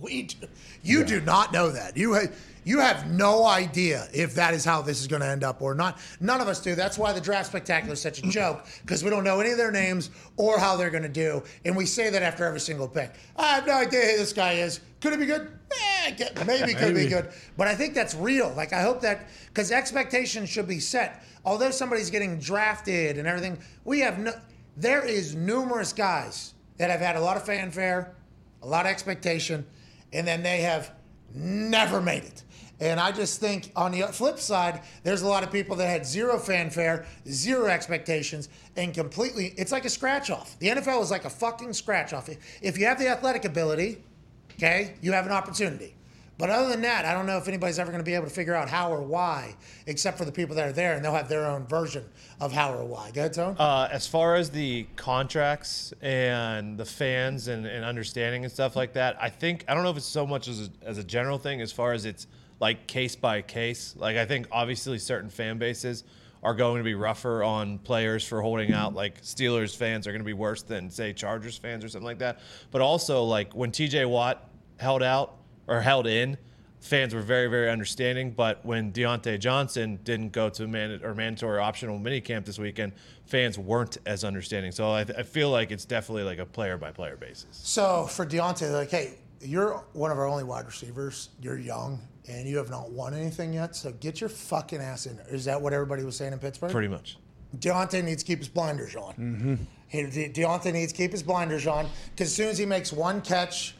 we, do, you do not know that. You ha- you have no idea if that is how this is going to end up or not. None of us do. That's why the draft spectacular is such a joke because we don't know any of their names or how they're going to do, and we say that after every single pick. I have no idea who this guy is. Could it be good? Eh, get- maybe could be good. But I think that's real. Like I hope that because expectations should be set. Although somebody's getting drafted and everything, we have no. there is numerous guys that have had a lot of fanfare, a lot of expectation, and then they have never made it. And I just think on the flip side, there's a lot of people that had zero fanfare, zero expectations, and completely, it's like a scratch off. The NFL is like a fucking scratch off. If you have the athletic ability, okay, you have an opportunity. But other than that, I don't know if anybody's ever going to be able to figure out how or why, except for the people that are there, and they'll have their own version of how or why. Go ahead, Tone. Uh, as far as the contracts and the fans and, and understanding and stuff like that, I think I don't know if it's so much as a, as a general thing as far as it's like case by case. Like I think obviously certain fan bases are going to be rougher on players for holding out. Like Steelers fans are going to be worse than say Chargers fans or something like that. But also like when T.J. Watt held out or held in, fans were very very understanding. But when Diontae Johnson didn't go to man or mandatory optional minicamp this weekend, fans weren't as understanding. So I, I feel like it's definitely like a player by player basis. So for Diontae, like, hey, you're one of our only wide receivers. You're young and you have not won anything yet. So get your fucking ass in there. Is that what everybody was saying in Pittsburgh? Pretty much. Diontae needs to keep his blinders on. Mm-hmm. He, De- Diontae needs to keep his blinders on because as soon as he makes one catch,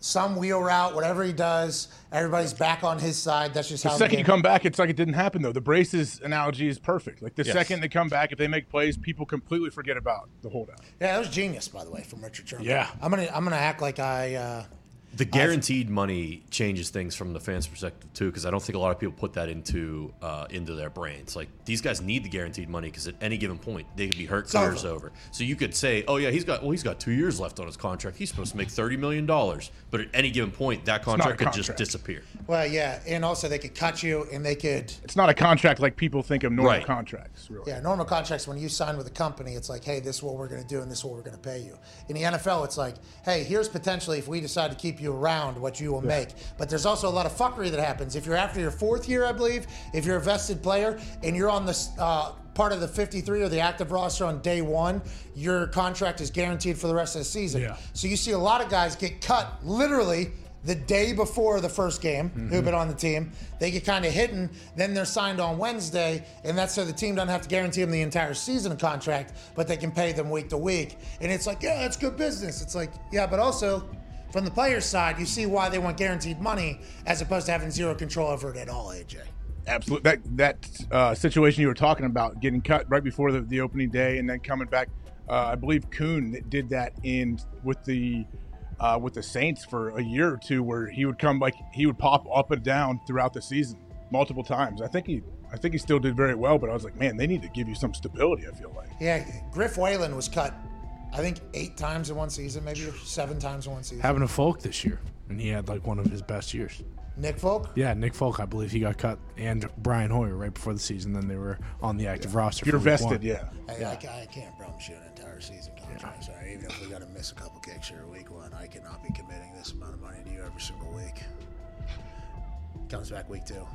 some wheel route, whatever he does, everybody's back on his side. That's just how The how. second you come back, it's like it didn't happen though. The braces analogy is perfect. Like the Yes. second they come back, if they make plays, people completely forget about the holdout. Yeah, that was genius, by the way, from Richard Sherman. Yeah. I'm gonna I'm gonna act like I. Uh, The guaranteed money changes things from the fans' perspective too, because I don't think a lot of people put that into uh, into their brains. Like these guys need the guaranteed money because at any given point they could be hurt, over. careers over. So you could say, oh yeah, he's got well, he's got two years left on his contract. He's supposed to make thirty million dollars, but at any given point that not a contract could just disappear. well, yeah, and also they could cut you, and they could. It's not a contract like people think of normal Right. contracts. Really. Yeah, normal contracts when you sign with a company, it's like, hey, this is what we're going to do, and this is what we're going to pay you. In the NFL, it's like, hey, here's potentially if we decide to keep you around, what you will make. But there's also a lot of fuckery that happens if you're after your fourth year, I believe. If you're a vested player and you're on this. Uh, Part of the 53 or the active roster on day one, your contract is guaranteed for the rest of the season. Yeah. So you see a lot of guys get cut literally the day before the first game who've been on the team. They get kind of hidden, then they're signed on Wednesday, and that's so the team doesn't have to guarantee them the entire season contract, but they can pay them week to week. And it's like, yeah, that's good business. It's like, yeah, but also from the player's side, you see why they want guaranteed money as opposed to having zero control over it at all, AJ. Absolutely. That that uh, situation you were talking about, getting cut right before the, the opening day and then coming back. Uh, I believe Kuhn did that in with the uh, with the Saints for a year or two, where he would come like he would pop up and down throughout the season multiple times. I think he I think he still did very well, but I was like, man, they need to give you some stability. I feel like. Yeah, Griff Whalen was cut, I think, eight times in one season, maybe or seven times in one season. Having a Folk this year, and he had like one of his best years. Nick Folk? Yeah, Nick Folk, I believe he got cut, and Brian Hoyer right before the season. Then they were on the active roster. You're vested, one. yeah. Hey, I, I can't promise you an entire season contract. Sorry, even if we got to miss a couple kicks here week one, I cannot be committing this amount of money to you every single week. Comes back week two.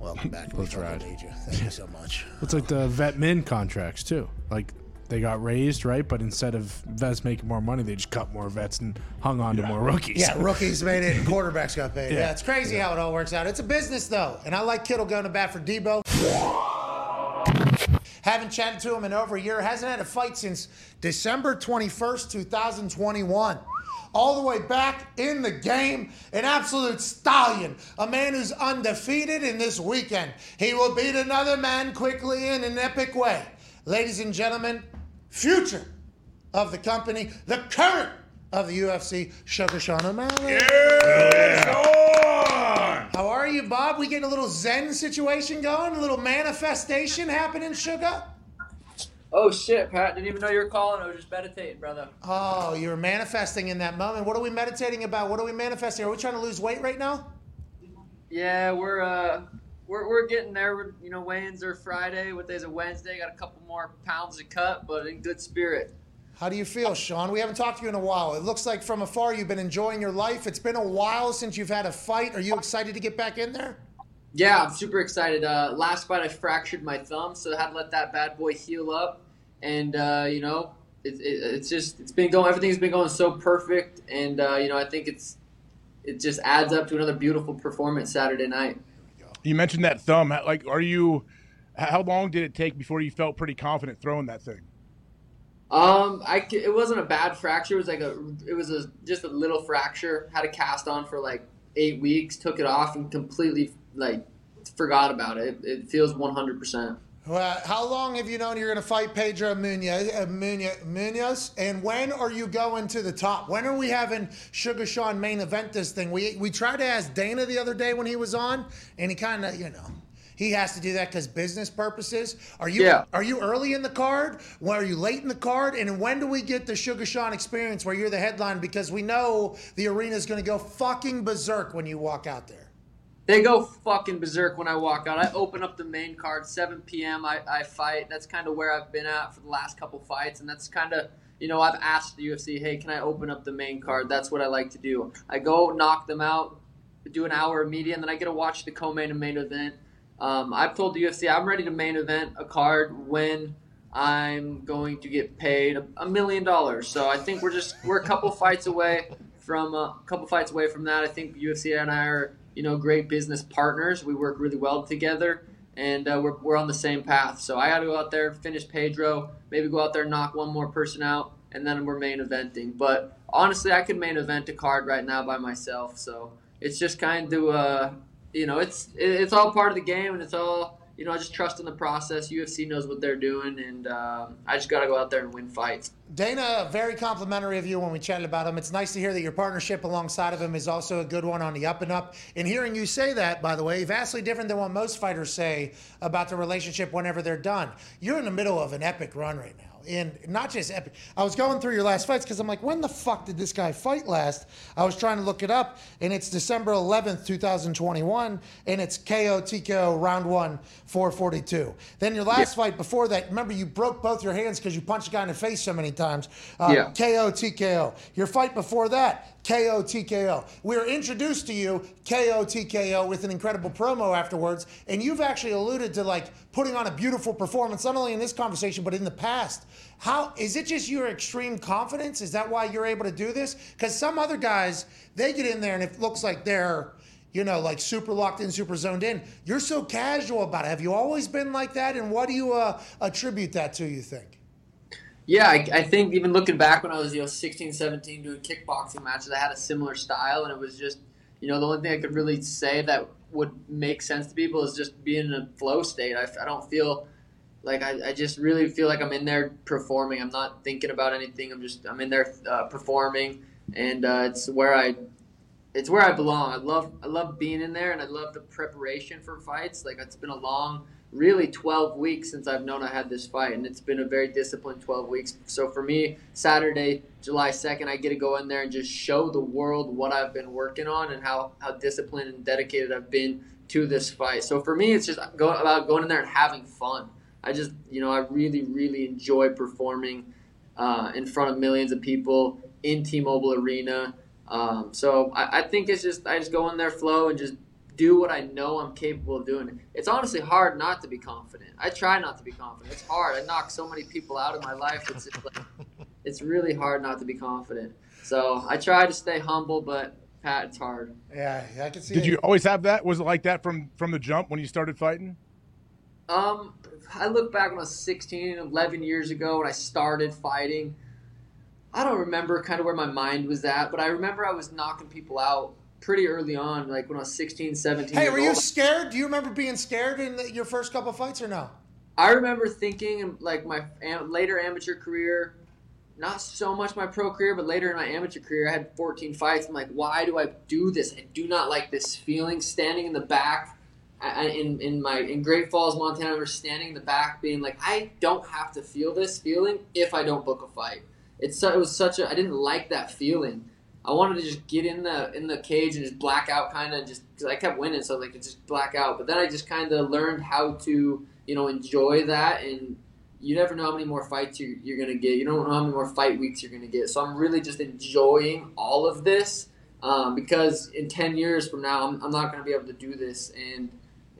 Welcome back. We Let's fucking ride. Thank you so much. It's like the vet min contracts too. Like they got raised, right? But instead of vets making more money, they just cut more vets and hung on to more rookies. Yeah, rookies made it and quarterbacks got paid. Yeah, Yeah. it's crazy how it all works out. It's a business though, and I like Kittle going to bat for Deebo. Haven't chatted to him in over a year. Hasn't had a fight since December 21st, 2021. All the way back in the game, an absolute stallion, a man who's undefeated in this weekend. He will beat another man quickly in an epic way. Ladies and gentlemen, future of the company, the current of the UFC, Suga Sean O'Malley. Yeah. How are you, Bob? We getting a little Zen situation going, a little manifestation happening, Suga? Oh shit, Pat! Didn't even know you were calling. I was just meditating, brother. Oh, you're manifesting in that moment. What are we meditating about? What are we manifesting? Are we trying to lose weight right now? Yeah, we're uh, we're we're getting there. You know, weigh-ins are Friday. What day's a Wednesday? Got a couple more pounds to cut, but in good spirit. How do you feel, Sean? We haven't talked to you in a while. It looks like from afar you've been enjoying your life. It's been a while since you've had a fight. Are you excited to get back in there? Yeah, I'm super excited. Uh, last fight I fractured my thumb, so I had to let that bad boy heal up, and uh, you know, it, it, it's just it's been going. Everything's been going so perfect, and uh, you know, I think it's it just adds up to another beautiful performance Saturday night. You mentioned that thumb. Like, are you? How long did it take before you felt pretty confident throwing that thing? Um, I it wasn't a bad fracture. It was like a it was a just a little fracture. Had a cast on for like eight weeks. Took it off and completely like forgot about it. It, it feels one hundred percent. Well, how long have you known you're going to fight Pedro Munhoz, uh, Munhoz, Munhoz? And when are you going to the top? When are we having Suga Sean main event this thing? We we tried to ask Dana the other day when he was on, and he kind of, you know, he has to do that because business purposes. Are you Yeah. are you early in the card? When are you late in the card? And when do we get the Suga Sean experience where you're the headline? Because we know the arena is going to go fucking berserk when you walk out there. They go fucking berserk when I walk out. I open up the main card, 7 p.m. I, I fight. That's kind of where I've been at for the last couple fights, and that's kind of you know I've asked the UFC, hey, can I open up the main card? That's what I like to do. I go knock them out, do an hour of media, and then I get to watch the co-main and main event. Um, I've told the UFC I'm ready to main event a card when I'm going to get paid a, a million dollars. So I think we're just we're a couple fights away from a couple fights away from that. I think UFC and I are you know great business partners. We work really well together, and uh, we're we're on the same path. So I got to go out there, finish Pedro, maybe go out there, knock one more person out, and then we're main eventing. But honestly, I could main event a card right now by myself. So it's just kind of uh, you know it's it's all part of the game, and it's all you know. I just trust in the process. UFC knows what they're doing, and um, I just got to go out there and win fights. Dana, very complimentary of you when we chatted about him. It's nice to hear that your partnership alongside of him is also a good one on the up and up. And hearing you say that, by the way, vastly different than what most fighters say about the relationship whenever they're done. You're in the middle of an epic run right now. And not just epic. I was going through your last fights because I'm like, when the fuck did this guy fight last? I was trying to look it up, and it's December 11th, 2021, and it's KO TKO round one, 442. Then your last fight before that, remember you broke both your hands because you punched a guy in the face so many times. Uh, Yeah. KO TKO. Your fight before that, KO TKO. We were introduced to you, KOTKO, with an incredible promo afterwards, and you've actually alluded to like putting on a beautiful performance, not only in this conversation but in the past. How is it just your extreme confidence? Is that why you're able to do this? Because some other guys, they get in there and it looks like they're you know, like super locked in, super zoned in. You're so casual about it. Have you always been like that? And what do you uh, attribute that to, you think? Yeah, I, I think even looking back when I was, you know, 16, 17 doing kickboxing matches, I had a similar style, and it was just, you know, the only thing I could really say that would make sense to people is just being in a flow state. I, I don't feel like I, I just really feel like I'm in there performing. I'm not thinking about anything. I'm just I'm in there uh, performing, and uh, it's where I it's where I belong. I love I love being in there, and I love the preparation for fights. Like it's been a long, really 12 weeks since I've known I had this fight, and it's been a very disciplined 12 weeks. So for me, Saturday, July 2nd, I get to go in there and just show the world what I've been working on and how how disciplined and dedicated I've been to this fight. So for me, it's just about going in there and having fun. I just you know I really really enjoy performing uh, in front of millions of people in T-Mobile Arena. Um, so I, I think it's just I just go in there flow and just do what I know I'm capable of doing. It's honestly hard not to be confident. I try not to be confident. It's hard. I knock so many people out of my life. It's like, it's really hard not to be confident. So I try to stay humble, but Pat, it's hard. Yeah, I can see Did it. you always have that? Was it like that from from the jump when you started fighting? Um, I look back when I was 16, 11 years ago when I started fighting. I don't remember kind of where my mind was at, but I remember I was knocking people out pretty early on, like when I was 16, 17 Hey, were you scared? Do you remember being scared in the, your first couple fights or no? I remember thinking, like my am- later amateur career, not so much my pro career, but later in my amateur career, I had 14 fights. I'm like, why do I do this? I do not like this feeling standing in the back. I, in, in my in Great Falls, Montana, I remember standing in the back, being like, I don't have to feel this feeling if I don't book a fight. It's it was such a I didn't like that feeling. I wanted to just get in the in the cage and just black out, kind of just because I kept winning, so like just black out. But then I just kind of learned how to you know enjoy that, and you never know how many more fights you're, you're gonna get. You don't know how many more fight weeks you're gonna get. So I'm really just enjoying all of this um, because in ten years from now, I'm, I'm not gonna be able to do this, and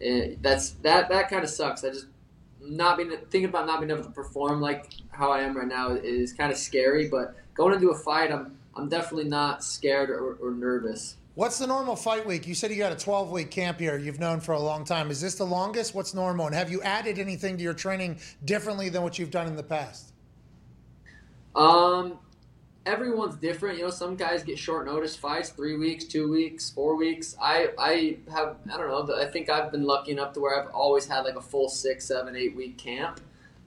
uh, that's that that kind of sucks. I just not being thinking about not being able to perform like how I am right now is kind of scary. But going into a fight, I'm I'm definitely not scared or, or nervous. What's the normal fight week? You said you got a 12 week camp here you've known for a long time. Is this the longest? What's normal? And have you added anything to your training differently than what you've done in the past? Um, everyone's different. You know, some guys get short notice fights, three weeks, two weeks, four weeks. I I have I don't know. I think I've been lucky enough to where I've always had like a full six, seven, eight week camp.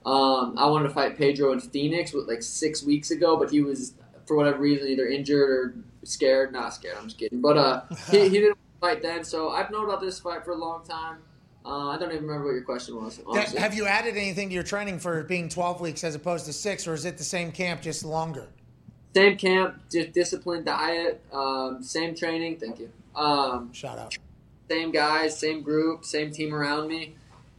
Um, I wanted to fight Pedro in Phoenix with like six weeks ago, but he was for whatever reason either injured or scared. Not scared. I'm just kidding. But uh, he, he didn't fight then. So I've known about this fight for a long time. Uh, I don't even remember what your question was. honestly. Have you added anything to your training for being 12 weeks as opposed to six, or is it the same camp, just longer? Same camp, just disciplined diet, um, same training. Thank you. Um, Shout out. same guys, same group, same team around me.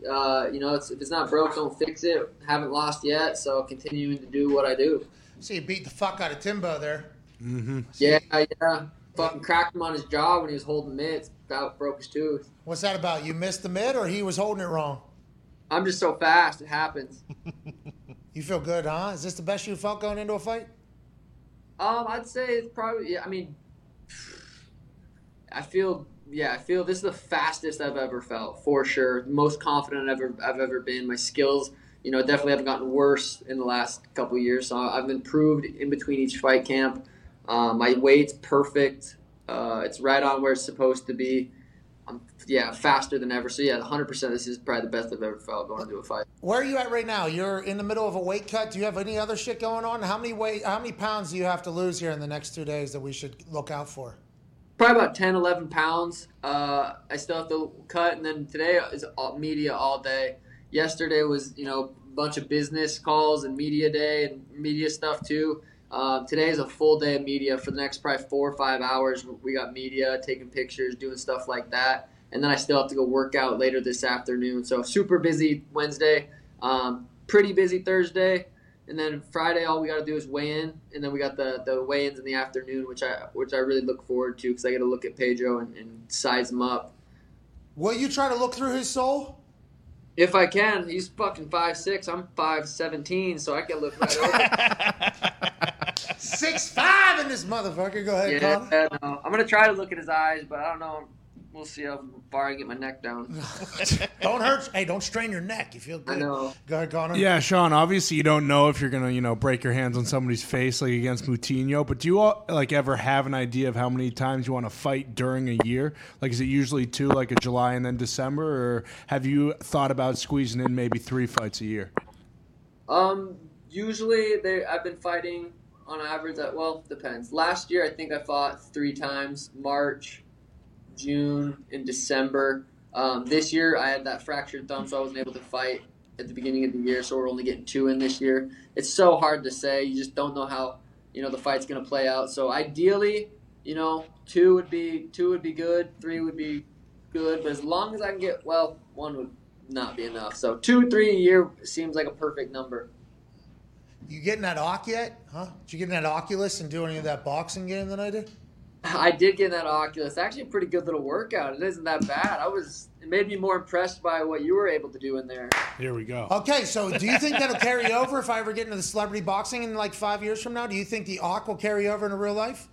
Uh, you know, it's, if it's not broke, don't fix it. Haven't lost yet, so continuing to do what I do. See, you beat the fuck out of Timbo there. Mm-hmm. Yeah, yeah. Fucking cracked him on his jaw when he was holding mitts. About broke his tooth. What's that about? You missed the mid, or he was holding it wrong? I'm just so fast. It happens. You feel good, huh? Is this the best you felt going into a fight? Um, I'd say it's probably. Yeah, I mean, I feel. Yeah, I feel this is the fastest I've ever felt for sure. Most confident I've ever I've ever been. My skills, you know, definitely have gotten worse in the last couple years. So I've improved in between each fight camp. Um, my weight's perfect. Uh, it's right on where it's supposed to be. I'm yeah faster than ever. So yeah, 100. percent This is probably the best I've ever felt going into a fight. Where are you at right now? You're in the middle of a weight cut. Do you have any other shit going on? How many weight? How many pounds do you have to lose here in the next two days that we should look out for? probably about 10 11 pounds uh, i still have to cut and then today is all, media all day yesterday was you know a bunch of business calls and media day and media stuff too. Uh, today is a full day of media for the next probably four or five hours. We got media taking pictures doing stuff like that. And then i still have to go work out later this afternoon. So super busy wednesday. Um, pretty busy thursday. And then Friday, all we got to do is weigh in, and then we got the, the weigh-ins in the afternoon, which I which I really look forward to because I get to look at Pedro and, and size him up. Will you try to look through his soul? If I can, he's fucking five six. I'm five seventeen, so I can look right over. Six five in this motherfucker. Go ahead, Connor. yeah, no. I'm gonna try to look at his eyes, but I don't know. We'll see how far I get my neck down. Don't hurt. Hey, don't strain your neck. You feel good. I know. Go ahead, Connor. Yeah, Sean. Obviously, you don't know if you're gonna, you know, break your hands on somebody's face like against Moutinho. But do you all, like ever have an idea of how many times you want to fight during a year? Like, is it usually two, like a July and then December, or have you thought about squeezing in maybe three fights a year? Um, usually they I've been fighting on average at well depends. Last year I think I fought three times March, June, and December. Um, this year I had that fractured thumb, so I wasn't able to fight at the beginning of the year. So we're only getting two in this year. It's so hard to say. You just don't know how you know the fight's gonna play out. So ideally, you know, two would be two would be good, three would be good, but as long as I can get well, one would not be enough. So two, three a year seems like a perfect number. You getting that Oc yet? Huh? Did you get in that Oculus and do any of that boxing game that I did? I did get in that Oculus. Actually, a pretty good little workout. It isn't that bad. I was. It made me more impressed by what you were able to do in there. Here we go. Okay, so do you think that'll carry over if I ever get into the celebrity boxing in like five years from now? Do you think the Oc will carry over into real life?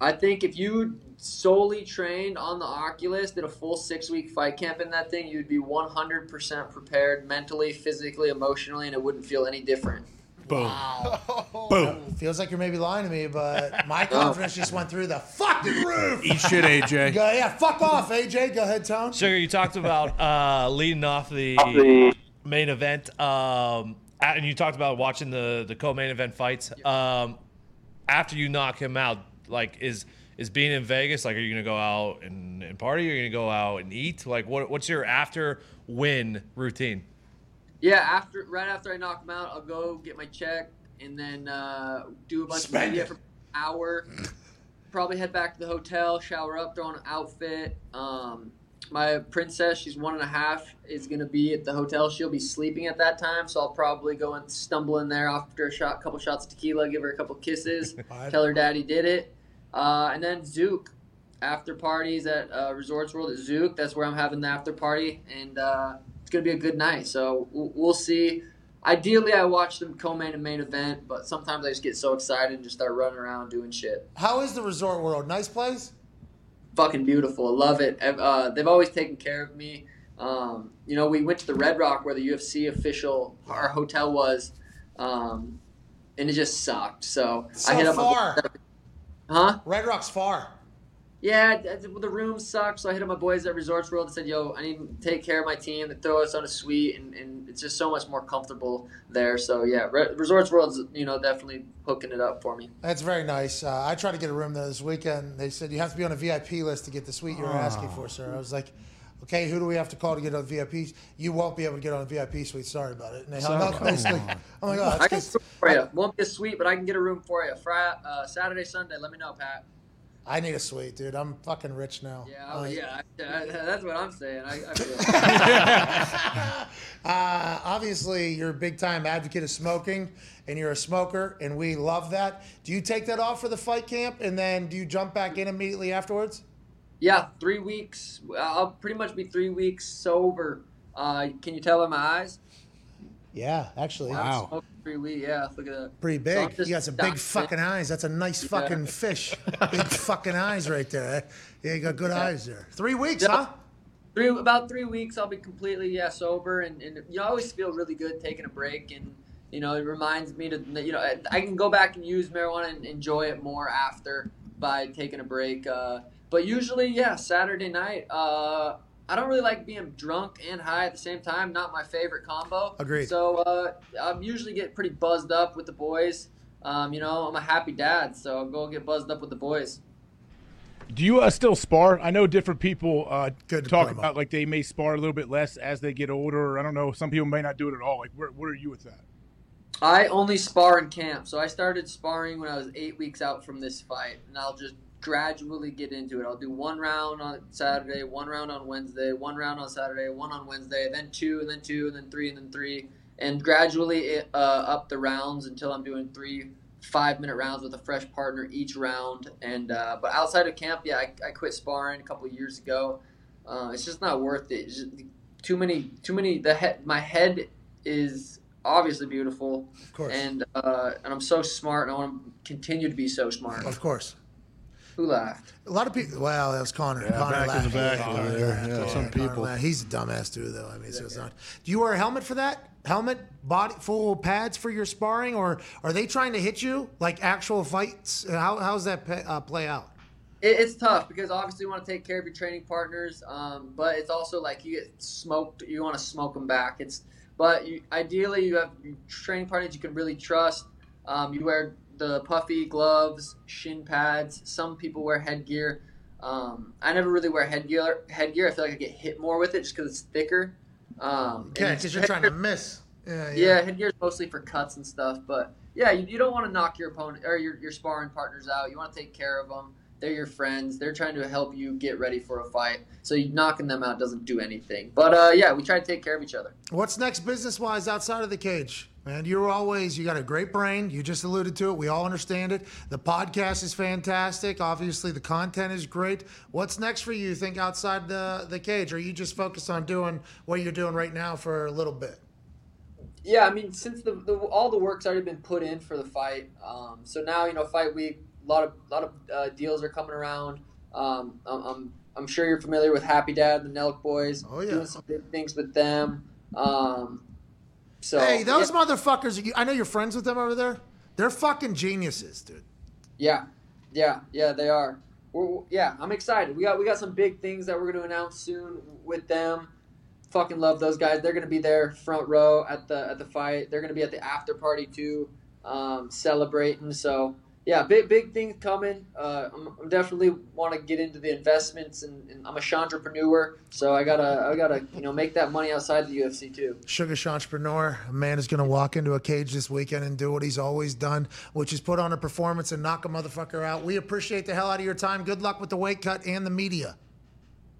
I think if you solely trained on the Oculus, did a full six week fight camp in that thing, you'd be 100% prepared mentally, physically, emotionally, and it wouldn't feel any different. Boom. Boom. Feels like you're maybe lying to me, but my confidence just went through the fucking roof. Eat shit, AJ. Go, yeah, fuck off, AJ. Go ahead, Tone. Suga, you talked about uh, leading off the main event, um, and you talked about watching the the co-main event fights. Um, after you knock him out, like is is being in Vegas like? Are you gonna go out and, and party? Are you gonna go out and eat? Like, what what's your after win routine? Yeah, after right after I knock him out, I'll go get my check and then uh, do a bunch Spend of media it. for an hour. Probably head back to the hotel, shower up, throw on an outfit. Um, my princess, she's one and a half, is gonna be at the hotel. She'll be sleeping at that time, so I'll probably go and stumble in there after a shot, couple shots of tequila, give her a couple kisses, tell her daddy did it, uh, and then Zouk. After parties at uh, Resorts World at Zouk, that's where I'm having the after party, and it's gonna be a good night. So we'll, see. Ideally, I watch the co-main and main event, but sometimes I just get so excited and just start running around doing shit. How is the resort world? Nice place? Fucking beautiful, I love it. Uh, they've always taken care of me. Um, you know, we went to the Red Rock where the UFC official our hotel was, um, and it just sucked. So, So I hit up far. huh? Red Rock's far. Yeah, d- d- the room sucked, so I hit up my boys at Resorts World and said, "Yo, I need to take care of my team. They throw us on a suite, and, and it's just so much more comfortable there." So yeah, Re- Resorts World's you know definitely hooking it up for me. That's very nice. Uh, I tried to get a room there this weekend. They said you have to be on a VIP list to get the suite you're asking for, sir. I was like, okay, who do we have to call to get on VIP? You won't be able to get on a VIP suite. Sorry about it. And they hung So- up basically. I'm like, oh, I that's can 'cause for you. Won't be a suite, but I can get a room for you. Friday, uh, Saturday, Sunday. Let me know, Pat. I need a suite, dude. I'm fucking rich now. Yeah, oh, Uh, yeah. I, I, that's what I'm saying. I, I feel. Uh, obviously, you're a big time advocate of smoking, and you're a smoker, and we love that. Do you take that off for the fight camp, and then do you jump back in immediately afterwards? yeah, three weeks. I'll pretty much be three weeks sober. Uh, can you tell by my eyes? Yeah, actually. I've smoked Three weeks. Yeah, look at that. Pretty big. You got some big fucking eyes. That's a nice fucking fish. Big fucking eyes right there. Yeah, you got good eyes there. Three weeks, Yeah. huh? Three about three weeks, I'll be completely yeah sober, and, and you know, I always feel really good taking a break, and you know it reminds me to you know I, I can go back and use marijuana and enjoy it more after by taking a break. Uh, but usually, yeah, Saturday night. Uh, I don't really like being drunk and high at the same time. Not my favorite combo. Agreed. So uh, I'm usually get pretty buzzed up with the boys. Um, you know, I'm a happy dad, so I'll go get buzzed up with the boys. Do you uh, still spar? I know different people uh, Good talk about like they may spar a little bit less as they get older. I don't know. Some people may not do it at all. Like, where, where are you with that? I only spar in camp, so I started sparring when I was eight weeks out from this fight, and I'll just gradually get into it. I'll do one round on Saturday, one round on Wednesday, one round on Saturday, one on Wednesday, then two, and then two, and then three, and then three, and gradually uh, up the rounds until I'm doing three five-minute rounds with a fresh partner each round. And uh, but outside of camp, yeah, I, I quit sparring a couple of years ago. Uh, it's just not worth it. Just too many, too many. The head, my head is obviously beautiful, Of course. and uh, and I'm so smart, and I want to continue to be so smart. Of course. Who laughed? A lot of people. Well, that was Connor. Yeah, Connor back in the laughed. back Connor over there. laughed. Yeah, some people. laughed. He's a dumbass too, though. I mean, so it's not. Do you wear a helmet for that? Helmet, body, full pads for your sparring, or are they trying to hit you like actual fights? How how's that pa- uh, play out? It, it's tough because obviously you want to take care of your training partners, um, but it's also like you get smoked. You want to smoke them back. It's but you, ideally you have training partners you can really trust. Um, you wear the puffy gloves, shin pads. Some people wear headgear. Um, I never really wear headgear. Headgear. I feel like I get hit more with it just because it's thicker. Um, Okay, because you're trying to miss. Yeah, yeah, headgear is mostly for cuts and stuff, but yeah, you, you don't want to knock your opponent or your, your sparring partners out. You want to take care of them. They're your friends. They're trying to help you get ready for a fight. So you knocking them out doesn't do anything. But uh, yeah, we try to take care of each other. What's next business wise outside of the cage? Man, you're always, you got a great brain. You just alluded to it. We all understand it. The podcast is fantastic. Obviously, the content is great. What's next for you, you think, outside the, the cage? Or are you just focused on doing what you're doing right now for a little bit? Yeah, I mean, since the, the all the work's already been put in for the fight, um, so now you know fight week. A lot of lot of uh, deals are coming around. Um, I'm, I'm I'm sure you're familiar with Happy Dad, the Nelk Boys. Oh, yeah. doing some big things with them. Um, so hey, those yeah. motherfuckers, you- I know you're friends with them over there. They're fucking geniuses, dude. Yeah, yeah, yeah, they are. We're, yeah, I'm excited. We got we got some big things that we're going to announce soon with them. Fucking love those guys. They're going to be there front row at the at the fight. They're going to be at the after party too, um, celebrating. So yeah, big big things coming. Uh, I'm, I'm definitely want to get into the investments, and, and I'm a entrepreneur, so I gotta I gotta you know make that money outside the UFC too. Suga entrepreneur, a man is to walk into a cage this weekend and do what he's always done, which is put on a performance and knock a motherfucker out. We appreciate the hell out of your time. Good luck with the weight cut and the media.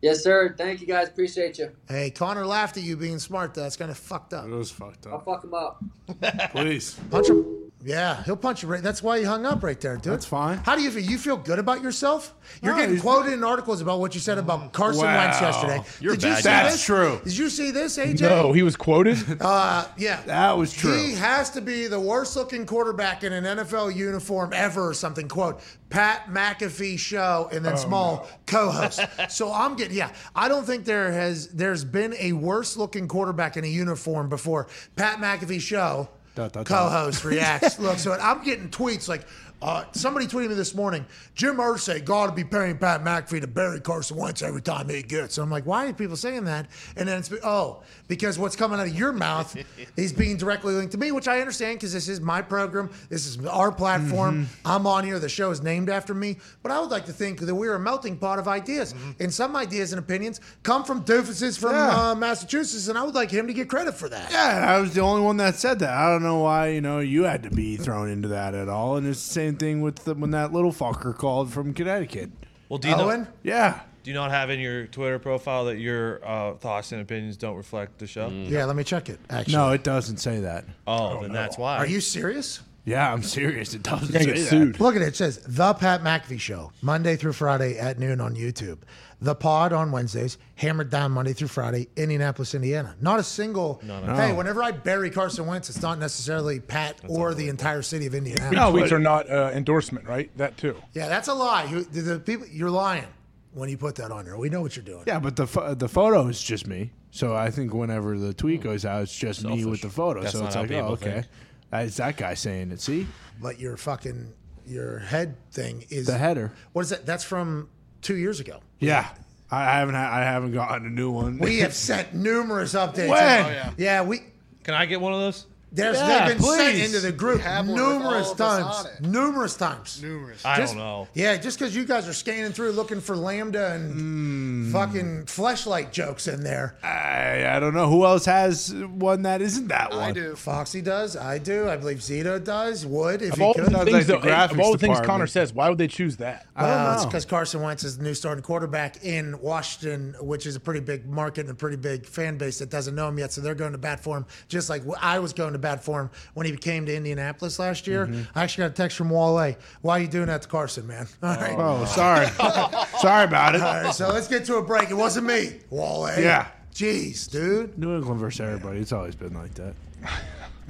Yes, sir. Thank you guys. Appreciate you. Hey, Connor laughed at you being smart. Though. That's kind of fucked up. It was fucked up. I'll fuck him up. Please. Punch him. Yeah, he'll punch you right. That's why he hung up right there, dude. That's fine. How do you feel? You feel good about yourself? You're No, getting he's- quoted in articles about what you said about Carson Wow. Wentz yesterday. You're Did you bad. see That's this? true. Did you see this, AJ? No, he was quoted. Uh, yeah. That was true. He has to be the worst looking quarterback in an NFL uniform ever or something. Quote, Pat McAfee show and Oh, then small co-host. so I'm getting, yeah, I don't think there has, there's been a worse looking quarterback in a uniform before. Pat McAfee show. Dot, dot, dot. co-host reacts, looks at it. I'm getting tweets like, uh, somebody tweeted me this morning, Jim Irsay got to be paying Pat McAfee to bury Carson Wentz every time he gets. And I'm like, why are people saying that? And then it's, oh, because what's coming out of your mouth is being directly linked to me, which I understand because this is my program. This is our platform. I'm on here. The show is named after me. But I would like to think that we're a melting pot of ideas. And some ideas and opinions come from doofuses from Yeah. uh, Massachusetts. And I would like him to get credit for that. Yeah, I was the only one that said that. I don't know why, you know, you had to be thrown into that at all. And it's the same thing with the, when that little fucker called from Connecticut. Well, do you know, Owen? Yeah. do you not have in your Twitter profile that your uh, thoughts and opinions don't reflect the show? Yeah, let me check it. Actually, No, it doesn't say that. Oh, then that's why. are you serious? Yeah, I'm serious. It doesn't You're say gonna get that. sued. Look at it. It says The Pat McAfee Show, Monday through Friday at noon on YouTube. The Pod on Wednesdays, Hammered Down Monday through Friday, Indianapolis, Indiana. Not a single. Hey, whenever I bury Carson Wentz, it's not necessarily Pat or the entire city of Indiana. No, Tweets but- are not uh, endorsement, right? That too. Yeah, that's a lie. You, the, the people, you're lying when you put that on there. We know what you're doing. Yeah, but the pho- the photo is just me. So I think whenever the tweet goes out, it's just me with the photo. That's so not it's how like, oh, people okay. think. Uh, That's that guy saying it. See? But your fucking your head thing is The header. What is that? That's from two years ago. Yeah. I haven't I haven't gotten a new one. We have sent numerous updates. When? Oh, yeah. Yeah, we Can I get one of those? There's Yeah, they've been sent please. into the group have one with numerous all of us times. it. Numerous times. Numerous. I Just- don't know. Yeah, just because you guys are scanning through looking for lambda and Hmm. fucking fleshlight jokes in there. I, I don't know who else has one that isn't that one. I do. Foxy does. I do. I believe Zito does. Would if Of he all could. the Sounds things, like the though, of graphics all the things department. Connor says, why would they choose that? I don't Well, it's because Carson Wentz is the new starting quarterback in Washington, which is a pretty big market and a pretty big fan base that doesn't know him yet. So they're going to bat for him, just like I was going to bat for him when he came to Indianapolis last year. Mm-hmm. I actually got a text from Wale. Why are you doing that to Carson, man? All right. Oh, sorry. sorry about it. All right, so let's get to a break. It wasn't me, Wale. Yeah. Jeez, dude. New England versus everybody. It's always been like that.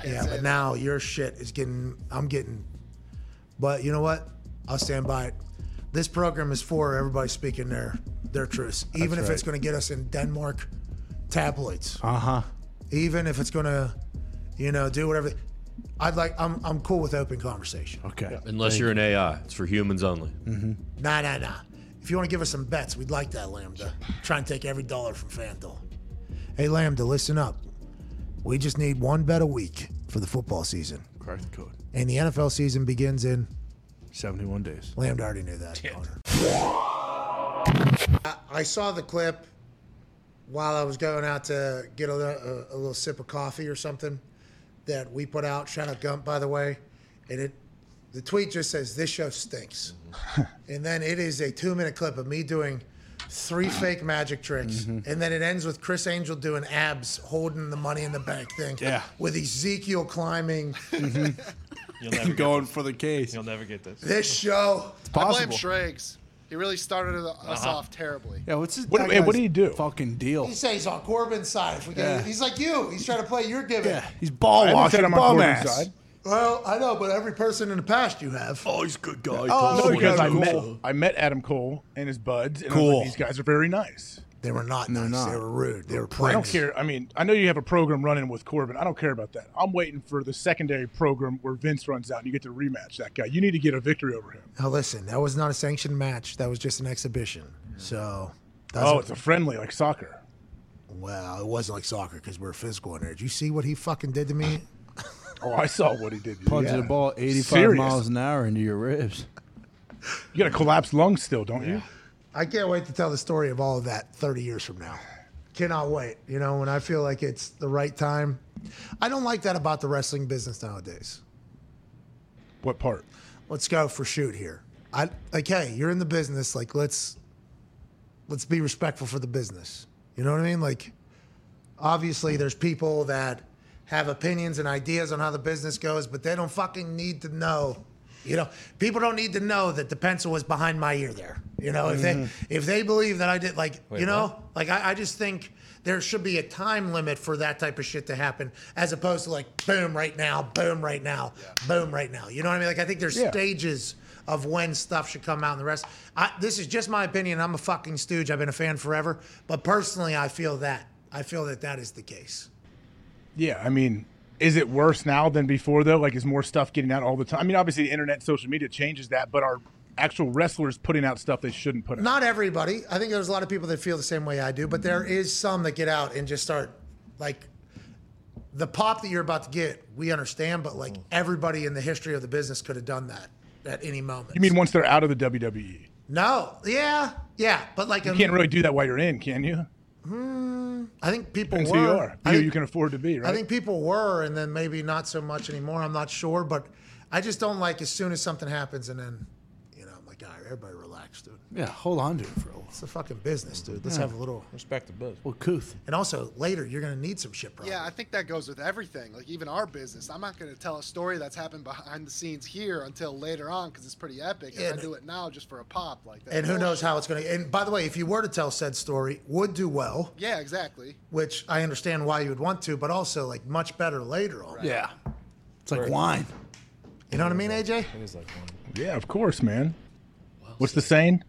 Yeah, but now your shit is getting. I'm getting. But you know what? I'll stand by it. This program is for everybody speaking their their truths, even if right. it's going to get us in Denmark tabloids, Uh huh. even if it's going to, you know, do whatever. I'd like. I'm I'm cool with open conversation. Okay. Unless you're an AI, it's for humans only. Mm-hmm. Nah, nah, nah. If you want to give us some bets, we'd like that, Lambda. Try and take every dollar from FanDuel. Hey, Lambda, listen up. We just need one bet a week for the football season. Crack the code. And the NFL season begins in 71 days. Lambda already knew that. I, I saw the clip while I was going out to get a, a, a little sip of coffee or something that we put out. Shout out Gump, by the way. And it, the tweet just says, "This show stinks," mm-hmm. and then it is a two-minute clip of me doing three mm-hmm. fake magic tricks, mm-hmm. and then it ends with Criss Angel doing abs, holding the money in the bank thing, Yeah. with Ezekiel climbing. You'll never Going this. for the case. You'll never get this. This show. I blame Possible. Schrags. He really started us uh-huh. off terribly. Yeah, what's his What- that hey, what do you do? Fucking deal. He says he's on Corbin's side. If we get, Yeah. he's like you. He's trying to play your gimmick. Yeah, he's ball I haven't washing said I'm on bum Corbin's ass. side. Well, I know, but every person in the past you have. Oh, he's a good guy. Oh, No, because I cool. met I met Adam Cole and his buds, and I was Cool. like, these guys are very nice. They were not They're nice. not. They were rude. They were pranks. I don't care. I mean, I know you have a program running with Corbin. I don't care about that. I'm waiting for the secondary program where Vince runs out and you get to rematch that guy. You need to get a victory over him. Now listen, that was not a sanctioned match. That was just an exhibition. So, that's Oh, it's a friendly like soccer. well, it wasn't like soccer because we are physical in there. Did you see what he fucking did to me? Oh, I saw what he did. to you. Punching Yeah. the ball 85 Serious. miles an hour into your ribs. You got a collapsed lung still, don't you? I can't wait to tell the story of all of that 30 years from now. Cannot wait. You know, when I feel like it's the right time. I don't like that about the wrestling business nowadays. What part? let's go for shoot here. I like, hey, you're in the business. Like, let's let's be respectful for the business. You know what I mean? Like, obviously, there's people that have opinions and ideas on how the business goes, but they don't fucking need to know. You know, people don't need to know that the pencil was behind my ear there. You know, if they mm-hmm. if they believe that I did, like, you know, like I, I just think there should be a time limit for that type of shit to happen, as opposed to like boom right now, boom right now, boom right now. You know what I mean? Like I think there's Yeah. stages of when stuff should come out and the rest. I, this is just my opinion. I'm a fucking stooge. I've been a fan forever, but personally, I feel that I feel that that is the case. Yeah, I mean, Is it worse now than before though? Like, is more stuff getting out all the time? I mean, obviously, the internet, social media changes that, but are actual wrestlers putting out stuff they shouldn't put out? Not everybody. I think there's a lot of people that feel the same way I do, but there is some that get out and just start like the pop that you're about to get. We understand, but like mm. everybody in the history of the business could have done that at any moment. You mean once they're out of the WWE? no? Yeah, yeah, but like You can't um, really do that while you're in, can you? Hmm. I think people Depends were. who you are. I Who think- you can afford to be, right? I think people were, and then maybe not so much anymore. I'm not sure, but I just don't like as soon as something happens, and then, you know, I'm like, all right, everybody relax, dude. Yeah, hold on to it for a little. It's a fucking business, dude. Let's have a little. Respect the buzz. Well, couth. And also, later, you're gonna need some shit, probably. Yeah, I think that goes with everything. Like even our business, I'm not going to tell a story that's happened behind the scenes here until later on because it's pretty epic. And Yeah, I do it now just for a pop like that. And who knows how it's gonna. And by the way, if you were to tell said story, would do well, Yeah, exactly. which I understand why you would want to, but also like much better later on. Yeah. It's like wine. You know what I mean, AJ? It is like one. Yeah, of course, man. What's the saying?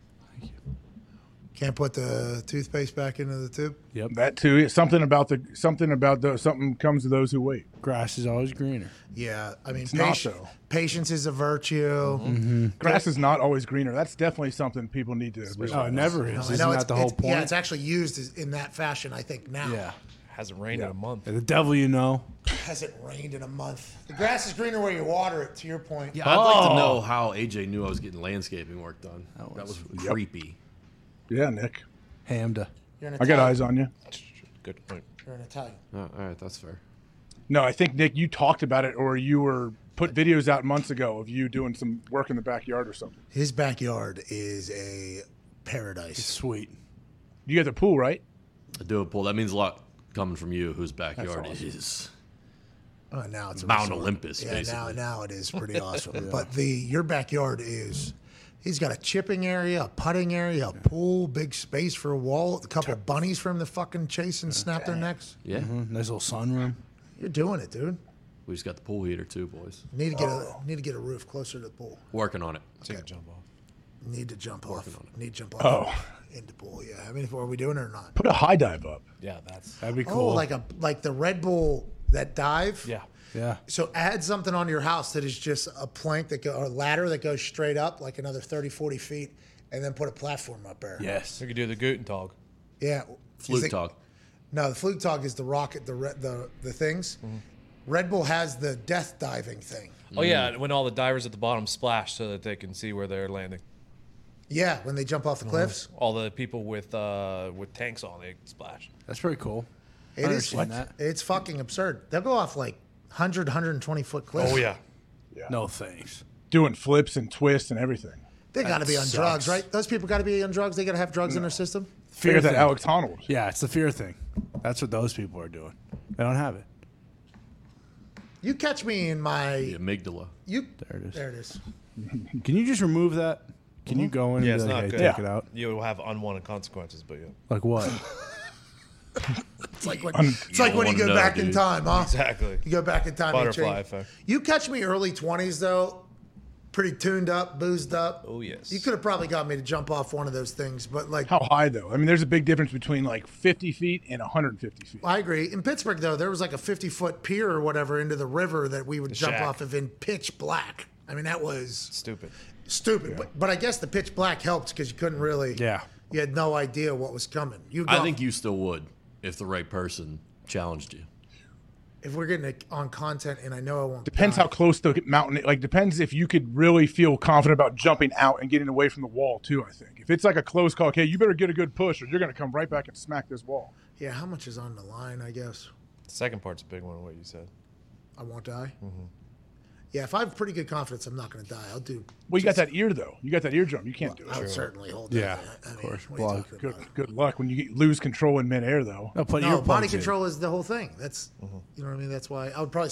Can't put the toothpaste back into the tube. Yep. That too. Something about the something about the something comes to those who wait. Grass is always greener. Yeah, I mean, not, pati- though. patience is a virtue. Mm-hmm. Grass is not always greener. That's definitely something people need to. No, realize. it never is. I Isn't know that it's, the whole point? Yeah, it's actually used in that fashion, I think, now. yeah. Hasn't rained in a month. The devil you know. Hasn't rained in a month. The grass is greener where you water it, to your point. Yeah, I'd like to Oh. know how AJ knew I was getting landscaping work done. That was, creepy. Yeah, Nick. Hamda. You're an I got Italian. eyes on you. Good point. You're an Italian. Oh, all right, that's fair. No, I think Nick, you talked about it, or you were put videos out months ago of you doing some work in the backyard or something. His backyard is a paradise. Sweet. You got the pool, right? I do a pull. That means a lot coming from you, whose backyard awesome. is. Oh, now it's a Mount resort. Olympus, Yeah, basically. now now it is pretty awesome. But the your backyard is. He's got a chipping area, a putting area, a pool, big space for a wall, a couple bunnies for him to fucking chase and snap their necks. Yeah, mm-hmm. Nice little sunroom. You're doing it, dude. we just got the pool heater too, boys. Need to get Oh. a need to get a roof closer to the pool. Working on it. Take a jump off. Need to jump off. Need to jump off. Oh. off into the pool. Yeah, I mean, are we doing it or not? Put a high dive up. Yeah, that's That'd be cool. Oh, cool. like a like the Red Bull that dive. yeah. Yeah. So add something on your house that is just a plank that go or a ladder that goes straight up like another 30, 40 feet, and then put a platform up there. Yes. We could do the Guten Tag. Yeah. Fluke Is it- talk. No, the Flugtag is the rocket, the re- the the things. Mm-hmm. Red Bull has the death diving thing. Oh yeah, when all the divers at the bottom splash so that they can see where they're landing. Yeah, when they jump off the cliffs. All the people with uh, with tanks on they splash. That's pretty cool. It is. understand that. It's fucking absurd. They'll go off like 100, 120 foot cliffs. Oh yeah. No thanks. Doing flips and twists and everything. They got to be on sucks. drugs, right? Those people got to be on drugs. They got to have drugs in their system. Fear that. Alex Honnold. Yeah, it's the fear thing. That's what those people are doing. They don't have it. You catch me in my The amygdala. you. There it is. There it is. Can you just remove that? Can you go in Yeah, and it's like, not hey, good. take Yeah. it out? You will have unwanted consequences, but yeah. Like what? It's like when it's like when you go know, back in time, huh? Exactly. You go back in time. Butterfly effect. You catch me early twenties though, pretty tuned up, boozed up. Oh yes. You could have probably got me to jump off one of those things, but like How high though? I mean, there's a big difference between like 50 feet and 150 feet. I agree. In Pittsburgh, though, there was like a 50 foot pier or whatever into the river that we would jump shack. off of in pitch black. I mean, that was Stupid. stupid. But, but I guess the pitch black helped because you couldn't really. Yeah. You had no idea what was coming. You. I think you still would if the right person challenged you. if we're getting it on content, and I know I won't. Depends die, how close the mountain. Like depends if you could really feel confident about jumping out and getting away from the wall too. I think if it's like a close call, okay, you better get a good push or you're going to come right back and smack this wall. Yeah, how much is on the line? I guess The second part's a big one. What you said. I won't die. Mm-hmm. Yeah, if I have pretty good confidence, I'm not going to die. I'll do. Well, you got that ear though. You got that eardrum. You can't do it. I would it. certainly hold. Yeah, that. I of mean, course. what are you Well, Good, about? good luck when you lose control in midair though. No, put No, earplugs body in. control is the whole thing. That's Mm-hmm. you know what I mean. That's why I would probably,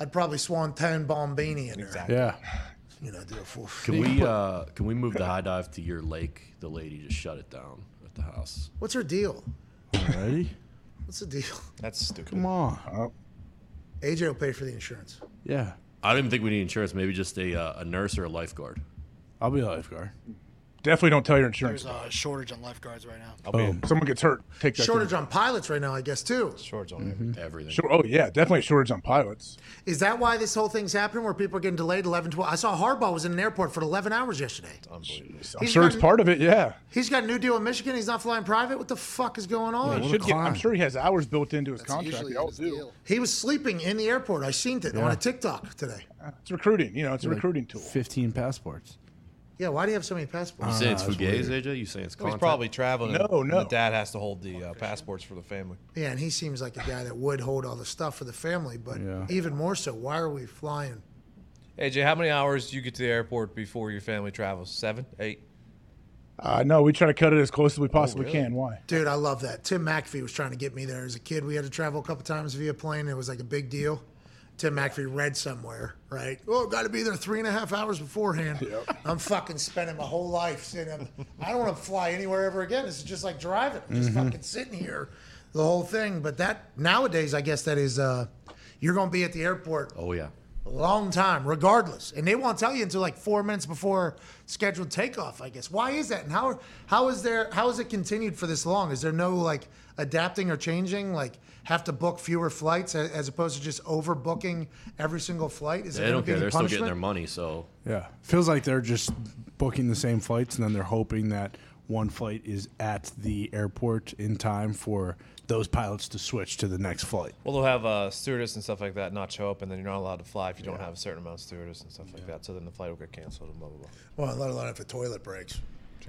I'd probably swan ten Bombini in there. Exactly. Yeah. You know, do a full. Can we uh can we move the high dive to your lake? The lady just shut it down at the house. What's her deal? Ready? What's the deal? That's stupid. Come on. AJ will pay for the insurance. Yeah. I don't even think we need insurance. Maybe just a uh, a nurse or a lifeguard. I'll be a lifeguard. Definitely don't tell your insurance. There's a shortage on lifeguards right now. I'll be Someone gets hurt, take that. Shortage the- on pilots right now, I guess, too. shorts on Mm-hmm. Everything. Sure. Oh yeah, definitely a shortage on pilots. Is that why this whole thing's happening where people are getting delayed 11, 12? I saw Harbaugh was in an airport for 11 hours yesterday. I'm He's sure it's gotten- part of it. Yeah. He's got a new deal in Michigan. He's not flying private. What the fuck is going on? He should get, I'm sure he has hours built into his That's contract. usually They all his do. deal. He was sleeping in the airport. I seen it on a TikTok today. It's recruiting. You know, it's a recruiting tool. 15 passports. Yeah, why do you have so many passports? You passports? saying it's fugazi, AJ? You saying it's He's content? probably traveling. No, and no. The dad has to hold the uh, passports for the family. Yeah, and he seems like a guy that would hold all the stuff for the family, but Yeah. even more so, why are we flying? AJ, how many hours do you get to the airport before your family travels? Seven, eight. Uh, no, we try to cut it as close as we possibly really? can. Why? Dude, I love that. Tim McAfee was trying to get me there as a kid. We had to travel a couple times via plane. It was like a big deal. Tim McAfee read somewhere, right? Oh, got to be there three and a half hours beforehand. I'm fucking spending my whole life sitting. I don't want to fly anywhere ever again. This is just like driving, I'm just fucking sitting here, the whole thing. But that nowadays, I guess that is, uh, you're going to be at the airport Oh yeah. A long time, regardless. And they won't tell you until like four minutes before scheduled takeoff. I guess. Why is that? And how how is there how is it continued for this long? Is there no like adapting or changing? Like have to book fewer flights a- as opposed to just overbooking every single flight? Is They don't care. They're still getting their money. So Yeah. Feels like they're just booking the same flights and then they're hoping that one flight is at the airport in time for those pilots to switch to the next flight. Well, they'll have uh, stewardess and stuff like that not show up, and then you're not allowed to fly if you don't have a certain amount of stewardess and stuff like that. So then the flight will get canceled and blah blah blah. Well, let alone if the toilet breaks.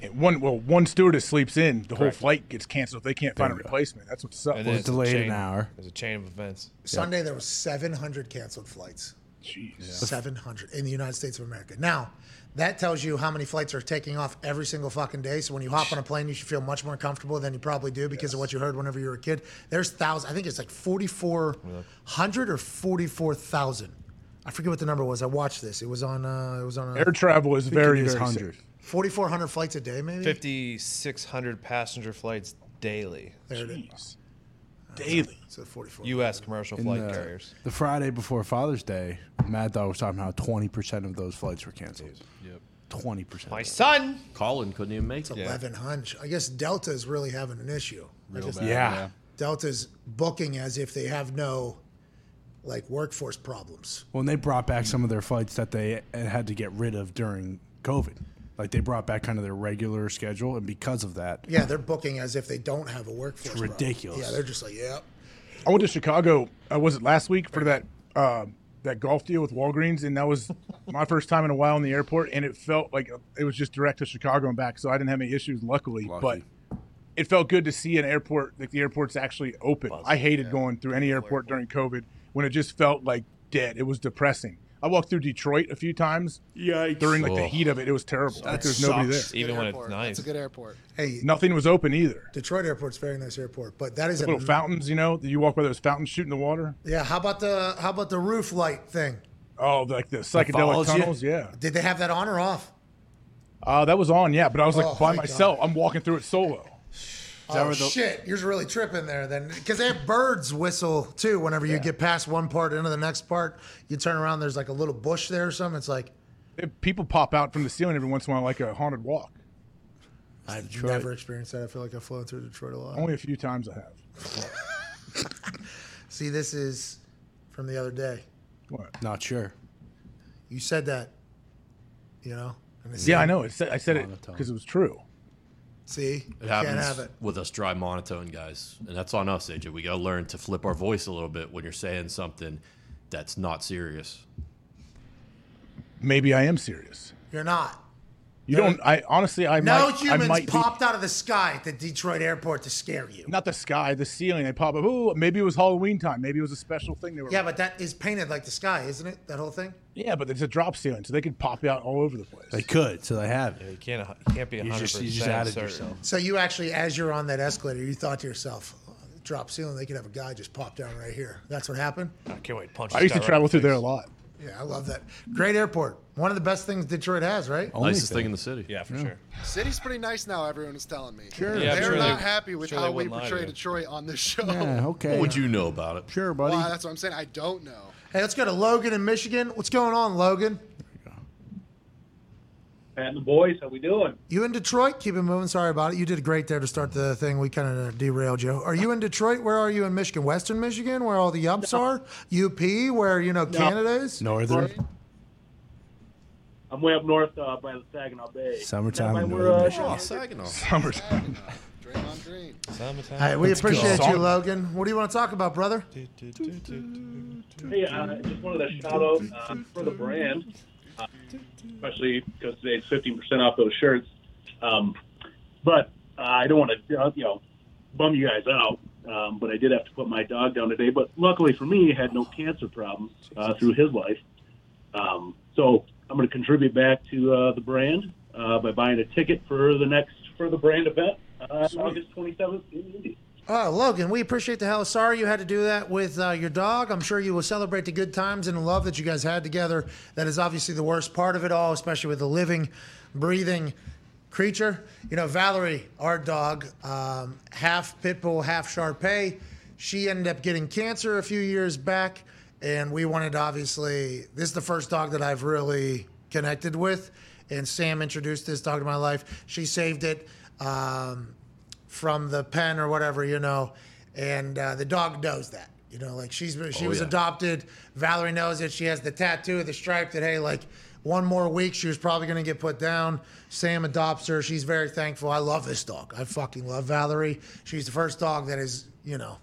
And One well, one stewardess sleeps in, the whole flight gets canceled if they can't find a replacement. That's what's sucks. And then Well, it's a delayed an hour. There's a chain of events. Sunday there was 700 canceled flights. Jeez. 700 in the United States of America. Now, that tells you how many flights are taking off every single fucking day. So when you hop on a plane, you should feel much more comfortable than you probably do because of what you heard whenever you were a kid. There's thousands. I think it's like 4,400 or 44,000. I forget what the number was. I watched this. It was on. Uh, it was on. Air Uh, travel is I very, very 100. safe. 4,400 flights a day, maybe. 5,600 passenger flights daily. There it is. Daily. So 44. U.S. commercial flight the, carriers. the Friday before Father's Day, Mad Dog was talking about 20% of those flights were canceled. Yep. 20%. My son. Colin couldn't even make it. Yeah. 1,100. I guess Delta is really having an issue. I guess yeah. Delta's booking as if they have no like workforce problems. When they brought back some of their flights that they had to get rid of during COVID, like they brought back kind of their regular schedule, and because of that, Yeah, they're booking as if they don't have a workforce. problem. ridiculous. Yeah, they're just like, yeah. I went to Chicago. Uh, was it last week for that uh, that golf deal with Walgreens, and that was my first time in a while in the airport, and it felt like uh, it was just direct to Chicago and back, so I didn't have any issues, luckily. But it felt good to see an airport like the airport's actually open. I hated going through any airport during COVID when it just felt like dead. It was depressing. I walked through Detroit a few times during like the heat of it. It was terrible. Like, there's nobody there. Even when it's airport. nice. It's a good airport. Hey, Nothing was open either. Detroit Airport's a very nice airport, but that is a Little fountains, you know, that you walk by those fountains shooting the water. yeah. How about the how about the roof light thing? Oh, like the psychedelic follows you? tunnels. Yeah. Did they have that on or off? Uh, that was on, yeah, but I was like Oh, by thank myself. I'm walking through it solo. Oh shit! You're really tripping there then, because they have birds whistle too. Whenever you get past one part into the next part, you turn around. There's like a little bush there or something. It's like It- people pop out from the ceiling every once in a while, like a haunted walk. I've never experienced that. I feel like I've flown through Detroit a lot. Only a few times I have. See, this is from the other day. What? not sure. You said that, you know. And Yeah, I know. It said, I said it because it was true. See, It can't happens have it. with us dry monotone guys, and that's on us, AJ. We got to learn to flip our voice a little bit when you're saying something that's not serious. Maybe I am serious. You're not. You don't. Uh, I honestly, I No might. I humans might popped be, out of the sky at the Detroit airport to scare you. Not the sky, the ceiling. They pop up. Ooh, maybe it was Halloween time. Maybe it was a special thing they were. Yeah, but that is painted like the sky, isn't it? That whole thing. yeah, but it's a drop ceiling, so they could pop out all over the place. They could, so they have Yeah, you can't. You can't be You 100 just, you just percent added certain. yourself. So you actually, as you're on that escalator, you thought to yourself, "Drop ceiling. They could have a guy just pop down right here." That's what happened. I can't wait. Punch. I used to guy right travel in through there a lot. Yeah, I love that. Great airport. One of the best things Detroit has, right? Only Nicest thing. thing in the city. Yeah, for sure. City's pretty nice now. Everyone is telling me. Sure. Yeah, I'm They're sure not they- happy with sure they how we wouldn't lie to portray you. Detroit on this show. Yeah, okay. What would you know about it? Sure, buddy. Well, that's what I'm saying. I don't know. Hey, let's go to Logan in Michigan. What's going on, Logan? Pat and the boys, how we doing? You in Detroit? Keep it moving. Sorry about it. You did great there to start the thing. We kind of derailed you. Are you in Detroit? Where are you in Michigan? Western Michigan, where all the ups are? UP, where you know Canada is? Northern. I'm way up north uh, by the Saginaw Bay. Summertime Is that in by northern where, uh, Michigan. Sean- Saginaw. Summertime. Draymond Green. Summertime. All right, we Let's go. appreciate you, Logan. What do you want to talk about, brother? Hey, uh, just wanted to shout out uh, for the brand, uh, especially because today's 15% off those shirts. Um, but uh, I don't want to, uh, you know, bum you guys out. Um, but I did have to put my dog down today. But luckily for me, he had no cancer problems uh, through his life. Um, so I'm going to contribute back to uh, the brand uh, by buying a ticket for the next for the brand event uh, August 27th in Indy. Oh, Logan, we appreciate the hell. Sorry you had to do that with uh, your dog. I'm sure you will celebrate the good times and the love that you guys had together. That is obviously the worst part of it all, especially with a living, breathing creature. You know, Valerie, our dog, um, half pit bull, half Shar Pei, she ended up getting cancer a few years back. And we wanted to obviously, this is the first dog that I've really connected with. And Sam introduced this dog to my life. She saved it. Um, from the pen or whatever, you know, and uh, the dog knows that. You know, like she's she Oh, was yeah. adopted. Valerie knows it. She has the tattoo, the stripe that hey, like one more week she was probably going to get put down. Sam adopts her. She's very thankful. I love this dog. I fucking love Valerie. She's the first dog that has you know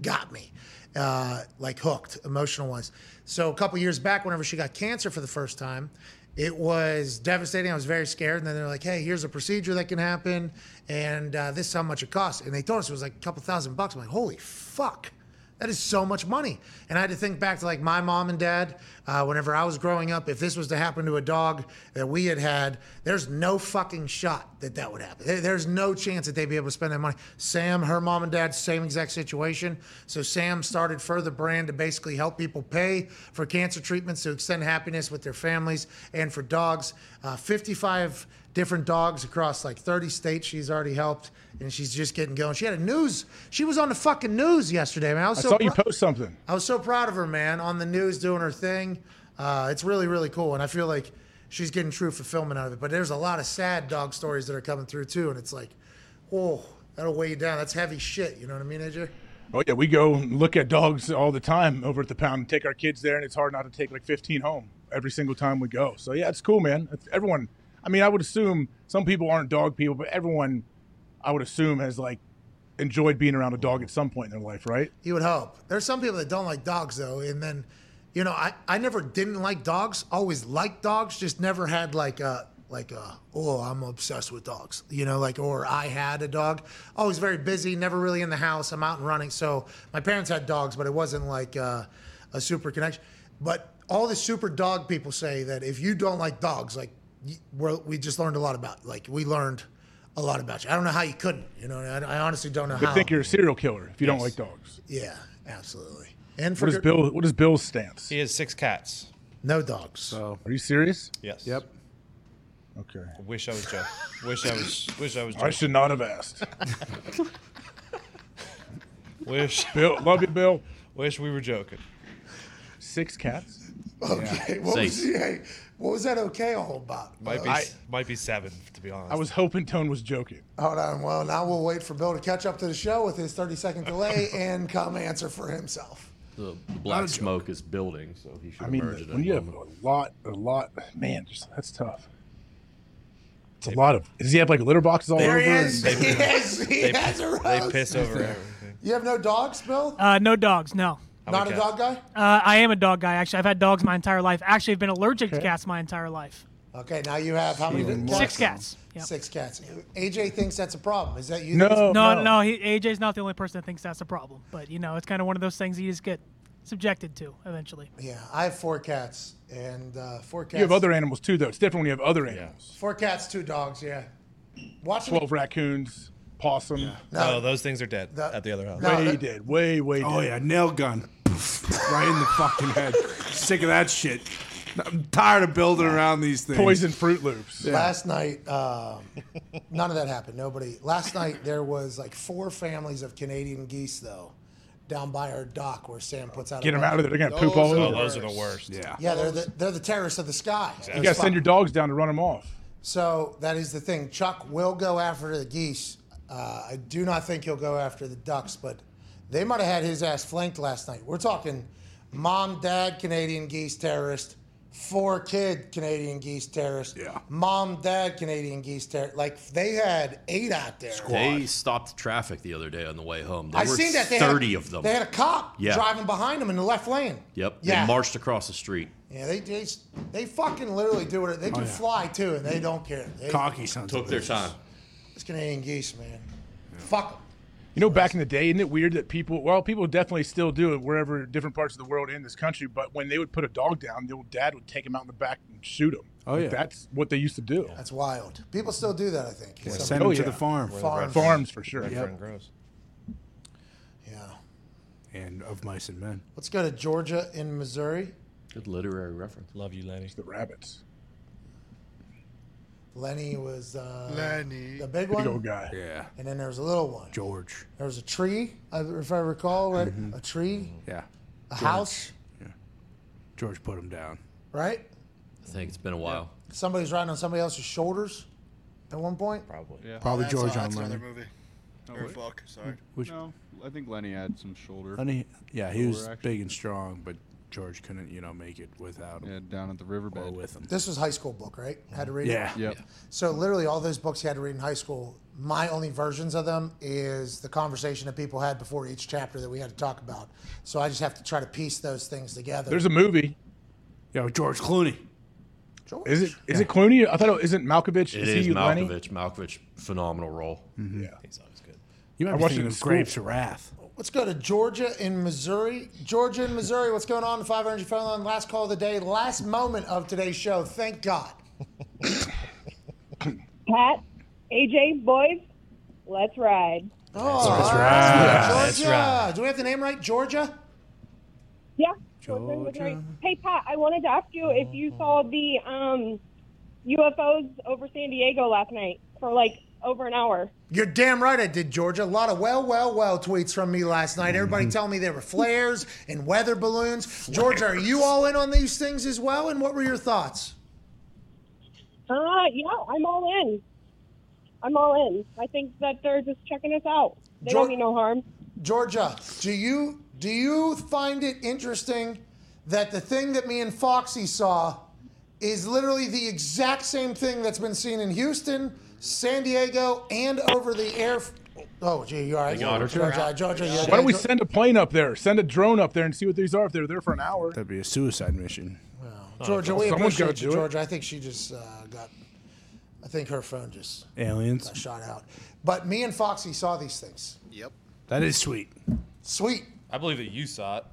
got me uh, like hooked emotional wise. So a couple years back, whenever she got cancer for the first time, it was devastating. I was very scared. And then they're like, hey, here's a procedure that can happen. And uh, this is how much it costs. And they told us it was like a couple thousand bucks. I'm like, holy fuck. That is so much money. And I had to think back to like my mom and dad. Uh, whenever I was growing up, if this was to happen to a dog that we had had, there's no fucking shot that that would happen. There- there's no chance that they'd be able to spend that money. Sam, her mom and dad, same exact situation. So Sam started Further Brand to basically help people pay for cancer treatments to extend happiness with their families and for dogs. Uh, 55 different dogs across like 30 states she's already helped and she's just getting going she had a news she was on the fucking news yesterday man i was I so saw you post something. I was so proud of her, man, on the news doing her thing. Uh, it's really, really cool. And I feel like she's getting true fulfillment out of it. But there's a lot of sad dog stories that are coming through, too. And it's like, oh, that'll weigh you down. That's heavy shit. You know what I mean, AJ? Oh yeah, we go look at dogs all the time over at the pound and take our kids there, and it's hard not to take like 15 home every single time we go. So yeah, it's cool, man. It's, everyone, I mean, I would assume some people aren't dog people, but everyone, I would assume, has like enjoyed being around a dog at some point in their life, right? You would hope. There's some people that don't like dogs, though. And then, you know, I, I never didn't like dogs. Always liked dogs, just never had like a, like a, oh, I'm obsessed with dogs, you know, like, or I had a dog. Always very busy, never really in the house. I'm out and running. So my parents had dogs, but it wasn't like uh, a super connection. But all the super dog people say that if you don't like dogs, like, we're, we just learned a lot about, like, we learned a lot about you. I don't know how you couldn't, you know, I, I honestly don't know Could how. think you're a serial killer if you don't like dogs. Yeah, absolutely. And for What is good- Bill? What is Bill's stance? He has six cats. No dogs. So Are you serious? Yes. Yep. Okay. I wish I was joking. wish I was. Wish I was. I should not have asked. Wish. Bill, love you, Bill. Wish we were joking. Six cats. Okay, what was, Safe. Hey, what was that okay all about? Might be. I- might be seven to be honest. I was hoping Tone was joking. Hold on. Well, now we'll wait for Bill to catch up to the show with his 30 second delay and come answer for himself. The, the black smoke is building, so he should I mean, emerge at when any you have a lot, a lot, man, just that's tough. It's a lot of. Does he have like litter boxes all There over? he is. and- He has, he They, has a they piss over everything. You have no dogs, Bill? Uh, no dogs, no. Not a cats? dog guy? Uh, I am a dog guy, actually. I've had dogs my entire life. Actually, I've been allergic to cats my entire life. Okay, now you have how many? Cats? Six cats. Yep. Six cats. AJ thinks that's a problem. Is that you? No. No, No. no, he, AJ's not the only person that thinks that's a problem. But, you know, it's kind of one of those things you just get subjected to eventually. Yeah, I have four cats and uh, four cats. You have other animals too, though. It's different when you have other animals. Four cats, two dogs. Yeah. Watch Twelve raccoons, possum. No, No, those things are dead That- at the other house. No. Way that- dead. Way, way dead. Oh yeah, nail gun, right in the fucking head. Sick of that shit. I'm tired of building around these things. Poison Fruit Loops. Last night, um, none of that happened. Nobody. Last night there was like four families of Canadian geese though, down by our dock where Sam puts out. Get a them out of there. They're gonna poop all Those over. those are the worst. Yeah. Yeah, they're the they're the terrorists of the sky. You gotta send your dogs down to run them off. So that is the thing. Chuck will go after the geese. Uh, I do not think he'll go after the ducks, but they might have had his ass flanked last night. We're talking mom, dad, Canadian geese terrorist, four kid Canadian geese terrorist, Yeah. mom, dad, Canadian geese terrorist. Like they had eight out there. They stopped traffic the other day on the way home. There I were seen that. They had 30 of them. They had a cop Yeah. driving behind them in the left lane. Yep. Yeah. They marched across the street. Yeah, they they, they fucking literally do it. They oh, can yeah. fly too, and they don't care. They, Cocky sons. Took of their time. It's Canadian geese, man. Fuck 'em. You know, back in the day, isn't it weird that people, well, people definitely still do it wherever different parts of the world in this country, but when they would put a dog down, the old dad would take him out in the back and shoot him. Oh, Like, yeah. That's what they used to do. That's wild. People still do that, I think. Some- Send Oh, them to yeah. the farm. Farms. Farms for sure. Yep. Fern grows. Yeah. And of mice and men. Let's go to Georgia in Missouri. Good literary reference. Love you, Lenny. The rabbits. Lenny was uh, Lenny. the big Big one, old guy. Yeah. and then there was a little one. George. There was a tree, if I recall, right? A tree, Yeah. a house, Yeah. George put him down. right? I think it's been a while. Somebody's riding on somebody else's shoulders at one point. Probably. Yeah. Probably that's, George on that's another Lenny. movie. Oh, or fuck, sorry. Which No, I think Lenny had some shoulder. Lenny, yeah, he was action. big and strong, but George couldn't, you know, make it without him Yeah, down at the or riverbed. with him. This was high school book, right? Had to read it. Yeah. Yep. So literally, all those books you had to read in high school. My only versions of them is the conversation that people had before each chapter that we had to talk about. So I just have to try to piece those things together. There's a movie. Yo, George Clooney. George. Is it is it Clooney? I thought it isn't Malkovich. It is is he Lenny? Malkovich. Malkovich, phenomenal role. Mm-hmm. Yeah. He's always good. You I might be watched it thinking in of school. Grapes of Wrath. Let's go to Georgia in Missouri. Georgia in Missouri. What's going on? The 5 Energy phone line. Last call of the day. Last moment of today's show. Thank God. Pat, AJ, boys, let's ride. Oh, That's all right. Georgia. That's right. Do we have the name right? Georgia. Yeah. Georgia. Hey, Pat, I wanted to ask you if you saw the um, UFOs over San Diego last night for like over an hour. You're damn right I did, Georgia. A lot of well, well, well tweets from me last night. Everybody telling me there were flares and weather balloons. Georgia, are you all in on these things as well? And what were your thoughts? Uh, yeah, I'm all in. I'm all in. I think that they're just checking us out. They Geor- don't mean no harm. Georgia, do you do you find it interesting that the thing that me and Foxy saw is literally the exact same thing that's been seen in Houston, San Diego, and over the air? Oh, gee, you all right? got her. Georgia, Georgia, you Why don't we send a plane up there? Send a drone up there and see what these are. If they're there for an hour, That'd be a suicide mission. Georgia, we Someone's appreciate you, do. Georgia. I think she just uh, got. I think her phone just Aliens. got shot out. But me and Foxy saw these things. Yep. That is sweet. Sweet. I believe that you saw it.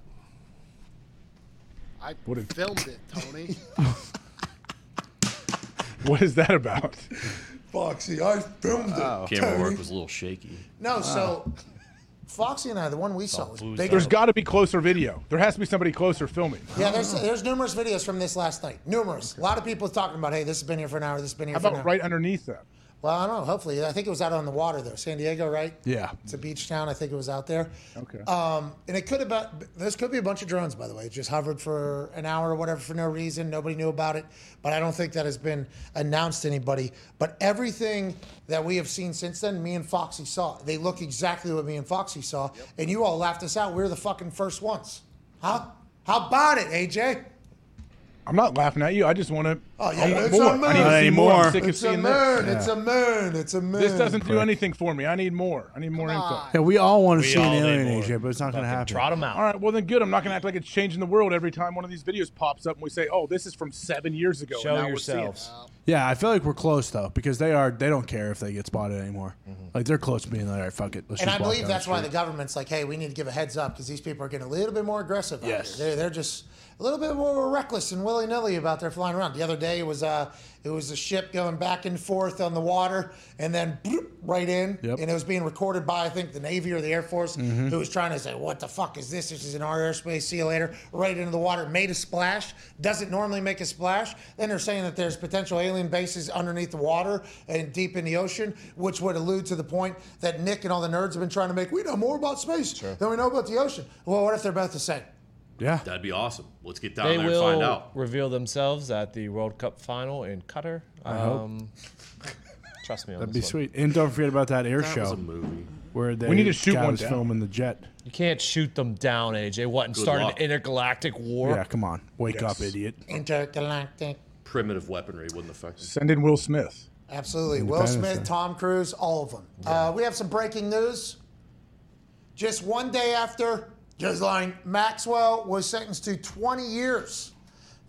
I What if- filmed it, Tony. what is that about? Foxy, I filmed it. Oh. Camera work was a little shaky. No, so Foxy and I, the one we saw was big. There's got to be closer video. There has to be somebody closer filming. Yeah, there's there's numerous videos from this last night. Numerous. A lot of people talking about, hey, this has been here for an hour. This has been here How for an about hour. right underneath them? Well, I don't know. Hopefully, I think it was out on the water though. San Diego, right? Yeah. It's a beach town. I think it was out there. Okay. Um, and it could have been. This could be a bunch of drones, by the way. It just hovered for an hour or whatever for no reason. Nobody knew about it. But I don't think that has been announced to anybody. But everything that we have seen since then, me and Foxy saw. They look exactly what me and Foxy saw. And you all laughed us out. We are the fucking first ones. Huh? How about it, AJ? I'm not laughing at you. I just want to. Oh, yeah, I want it's more. a moon. I need to Not see more. I'm sick of It's a seeing moon. this. It's a moon. It's a moon. This doesn't do anything for me. I need more. I need more Come info. on. Yeah, we all want to We see an all need alien, more. AJ, but it's not going to happen. Trot them out. All right, well then good. I'm not gonna act like it's changing the world every time one of these videos pops up and we say, "Oh, this is from seven years ago." and Show now we're seeing it." yourselves. Yeah, I feel like we're close though because they are. They don't care if they get spotted anymore. Mm-hmm. Like they're close to being like, all right, fuck it. Let's And just I believe down that's why the government's like, hey, we need to give a heads up because these people are getting a little bit more aggressive. Yes. They're, they're just a little bit more reckless and willy nilly about their flying around. The other day it was uh, it was a ship going back and forth on the water and then bloop, right in, Yep. and it was being recorded by I think the Navy or the Air Force Mm-hmm. who was trying to say, what the fuck is this? This is in our airspace. See you later. Right into the water, made a splash. Doesn't normally make a splash. Then they're saying that there's potential alien bases underneath the water and deep in the ocean, which would allude to the point that Nick and all the nerds have been trying to make. We know more about space than we know about the ocean. Well, what if they're both the same? Yeah. That'd be awesome. Let's get down They there will and find out. reveal themselves at the World Cup final in Qatar. I hope. Um, Trust me on That'd be one. sweet. And don't forget about that air That show. was a movie. Where they We need to shoot guy one was down. filming the jet. You can't shoot them down, AJ. What and Good start luck. an intergalactic war? Yeah, come on. Wake Yes. up, idiot. Intergalactic. Primitive weaponry wouldn't affect them. Send in Will Smith. Absolutely. Will Smith, Tom Cruise, all of them. Uh, we have some breaking news. Just one day after Ghislaine Maxwell was sentenced to 20 years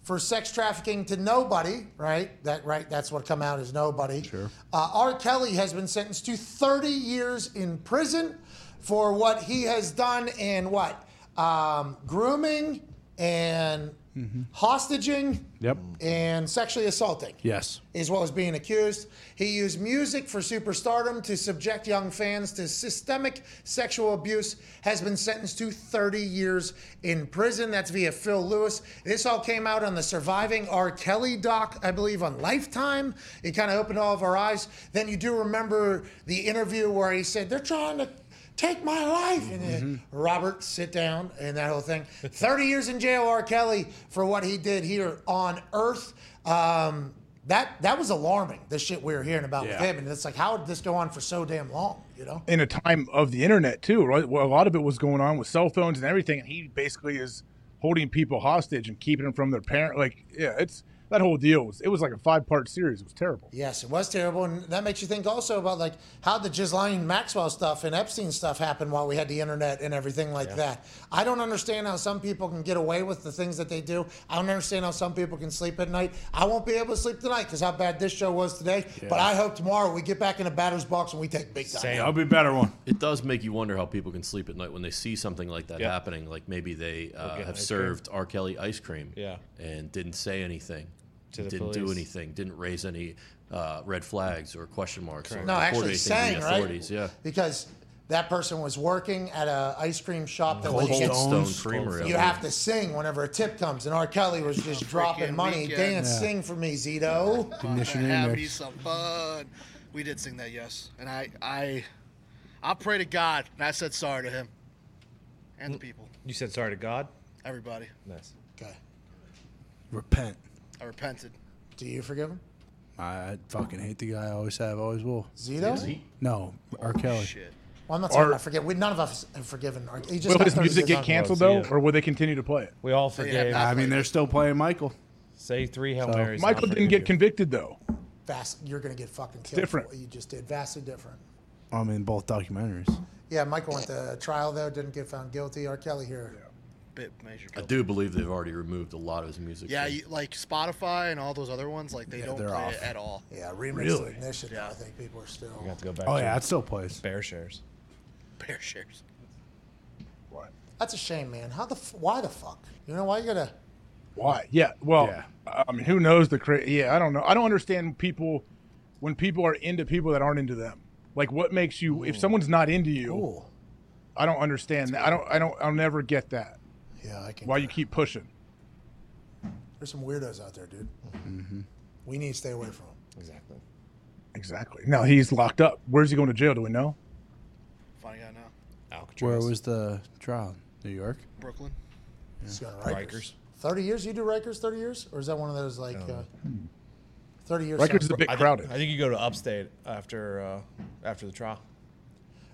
for sex trafficking to nobody, right? That right? That's what come out as nobody. Sure. Uh, R. Kelly has been sentenced to 30 years in prison for what he has done in what um, grooming and Mm-hmm. hostage,ing Yep. and sexually assaulting Yes. is what was being accused. He used music for superstardom to subject young fans to systemic sexual abuse, has been sentenced to 30 years in prison. That's via Phil Lewis. This all came out on the Surviving R. Kelly doc, I believe, on Lifetime. It kind of opened all of our eyes. Then you do remember the interview where he said, They're trying to take my life. And then, Robert, sit down, and that whole thing. 30 years in jail, R. Kelly, for what he did here on Earth. Um, that that was alarming. The shit we were hearing about with him, and it's like, how did this go on for so damn long? You know? in a time of the internet too, right? Well, a lot of it was going on with cell phones and everything, and he basically is holding people hostage and keeping them from their parent. Like, yeah, it's that whole deal was it was like a five part series. It was terrible. Yes, it was terrible, and that makes you think also about like how the Ghislaine Maxwell stuff and Epstein stuff happened while we had the internet and everything like that. I don't understand how some people can get away with the things that they do. I don't understand how some people can sleep at night. I won't be able to sleep tonight because how bad this show was today. But I hope tomorrow we get back in the batter's box and we take big time. I'll be better one. It does make you wonder how people can sleep at night when they see something like that Yeah. happening. Like maybe they uh, have ice served R. Kelly ice cream, Yeah. and didn't say anything, To the didn't do anything, didn't raise any uh, red flags or question marks, or No, actually anything to sang, the right? authorities. Yeah, Because that person was working at an ice cream shop that Cold when you get Stone Creamery. You have to sing whenever a tip comes, and R. Kelly was just dropping money. weekend. Dance, Yeah. sing for me, Zito. Have me some fun. We did sing that, yes, and I, I, I pray to God, and I said sorry to him, and the people, You said sorry to God. everybody. Nice. Okay. Repent. I repented. Do you forgive him? I fucking hate the guy. I always have, always will. Zito? Is? No, R. Kelly. Well, I'm not talking Are- about forget. We, none of us have forgiven. R. He just Will his music get canceled though, or will they continue to play it? We all forgave. I mean, they're still playing Michael. Say three Hail So- Marys. Michael didn't get convicted though. Vast, you're going to get fucking killed Different. for what you just did. Vastly different. I mean, both documentaries. Yeah, Michael went to trial though, didn't get found guilty. R. Kelly here. Bit major. I do believe they've already removed a lot of his music. Yeah, you, like Spotify and all those other ones, like they Yeah, don't they're play off. it at all. Yeah, remix Really? of ignition. I think people are still. You have to go back. Oh to yeah, it still plays. Bear shares. Bear shares. That's a shame, man. How the? F- why the fuck? You know why you gotta? Why? Yeah. Well, Yeah. I mean, who knows the cra- Yeah, I don't know. I don't understand people when people are into people that aren't into them. Like, what makes you? If someone's not into you, I don't understand that. I don't. I don't. I'll never get that. Yeah, I can. Why you keep pushing? There's some weirdos out there, dude. Mm-hmm. We need to stay away from them. Exactly. Exactly. Now he's locked up. Where's he going to jail? Do we know? Funny. Where was the trial? New York. Brooklyn. He's going to Rikers. Rikers. Thirty years? You do Rikers? Thirty years? Or is that one of those like uh, thirty years? Rikers is a bit I think, crowded. I think you go to upstate after uh, after the trial.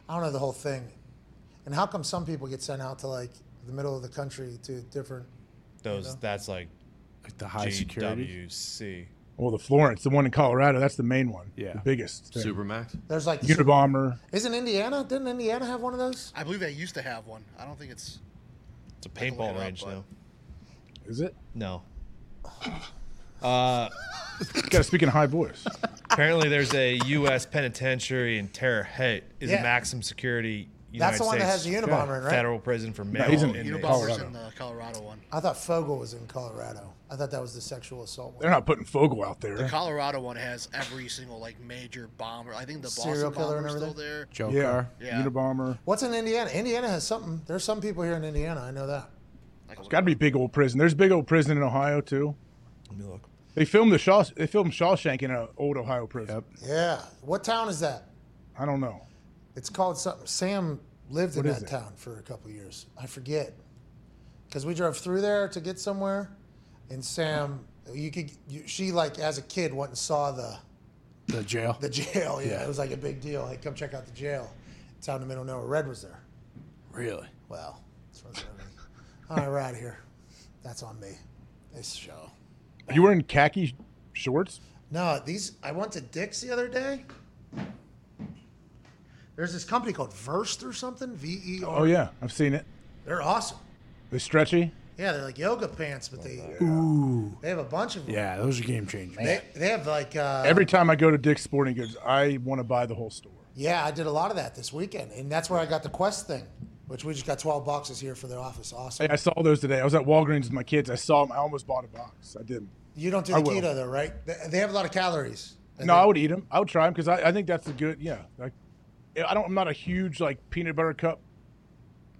I don't know the whole thing. And how come some people get sent out to like the middle of the country to different? Those know? that's like Like the high security. GWC. Well, the Florence, the one in Colorado, that's the main one. Yeah. The biggest. thing. Supermax. There's like Unabomber. Isn't Indiana? Didn't Indiana have one of those? I believe they used to have one. I don't think it's. It's a paintball it up, range but- now. Is it? No. Uh, Got to speak in a high voice. apparently, there's a U.S. penitentiary in Terre Haute. Is Yeah. a maximum security. That's United the one that has States the Unabomber in, right? Federal prison for male he's in inmates. Unabomber's Colorado. in the Colorado one. I thought Fogle was in Colorado. I thought that was the sexual assault one. They're not putting Fogle out there. The there. Colorado one has every single like major bomber. I think the Serial Boston killer and bomber's still everything? there. Joe Yeah. Yeah. Unabomber. What's in Indiana? Indiana has something. There's some people here in Indiana. I know that. It's got to be big old prison. There's big old prison in Ohio too. Let me look. They filmed the Shaw. They filmed Shawshank in an old Ohio prison. Yep. Yeah. What town is that? I don't know. It's called something. Sam lived in that town for a couple of years. I forget. because we drove through there to get somewhere, and Sam, you could, you, she like as a kid went and saw the The jail. the jail. Yeah, Yeah. it was like a big deal. Hey, come check out the jail. It's out in the middle of nowhere. Red was there. Really? Well, that's what All right, we're out of here. That's on me. This show. You in khaki shorts? No, these. I went to Dick's the other day. There's this company called Versed or something. V E R. Oh yeah, I've seen it. They're awesome. They're stretchy. Yeah, they're like yoga pants, but they Ooh. they have a bunch of them. Yeah, those are game changers. They, they have like uh, Every time I go to Dick's Sporting Goods, I want to buy the whole store. Yeah, I did a lot of that this weekend, and that's where I got the Quest thing, which we just got 12 boxes here for the office. Awesome. Hey, I saw those today. I was at Walgreens with my kids. I saw them. I almost bought a box. I didn't. You don't do I the will. keto though, right? They, they have a lot of calories. And No, they- I would eat them. I would try them because I, I think that's a good. Yeah, like I don't. I'm not a huge like peanut butter cup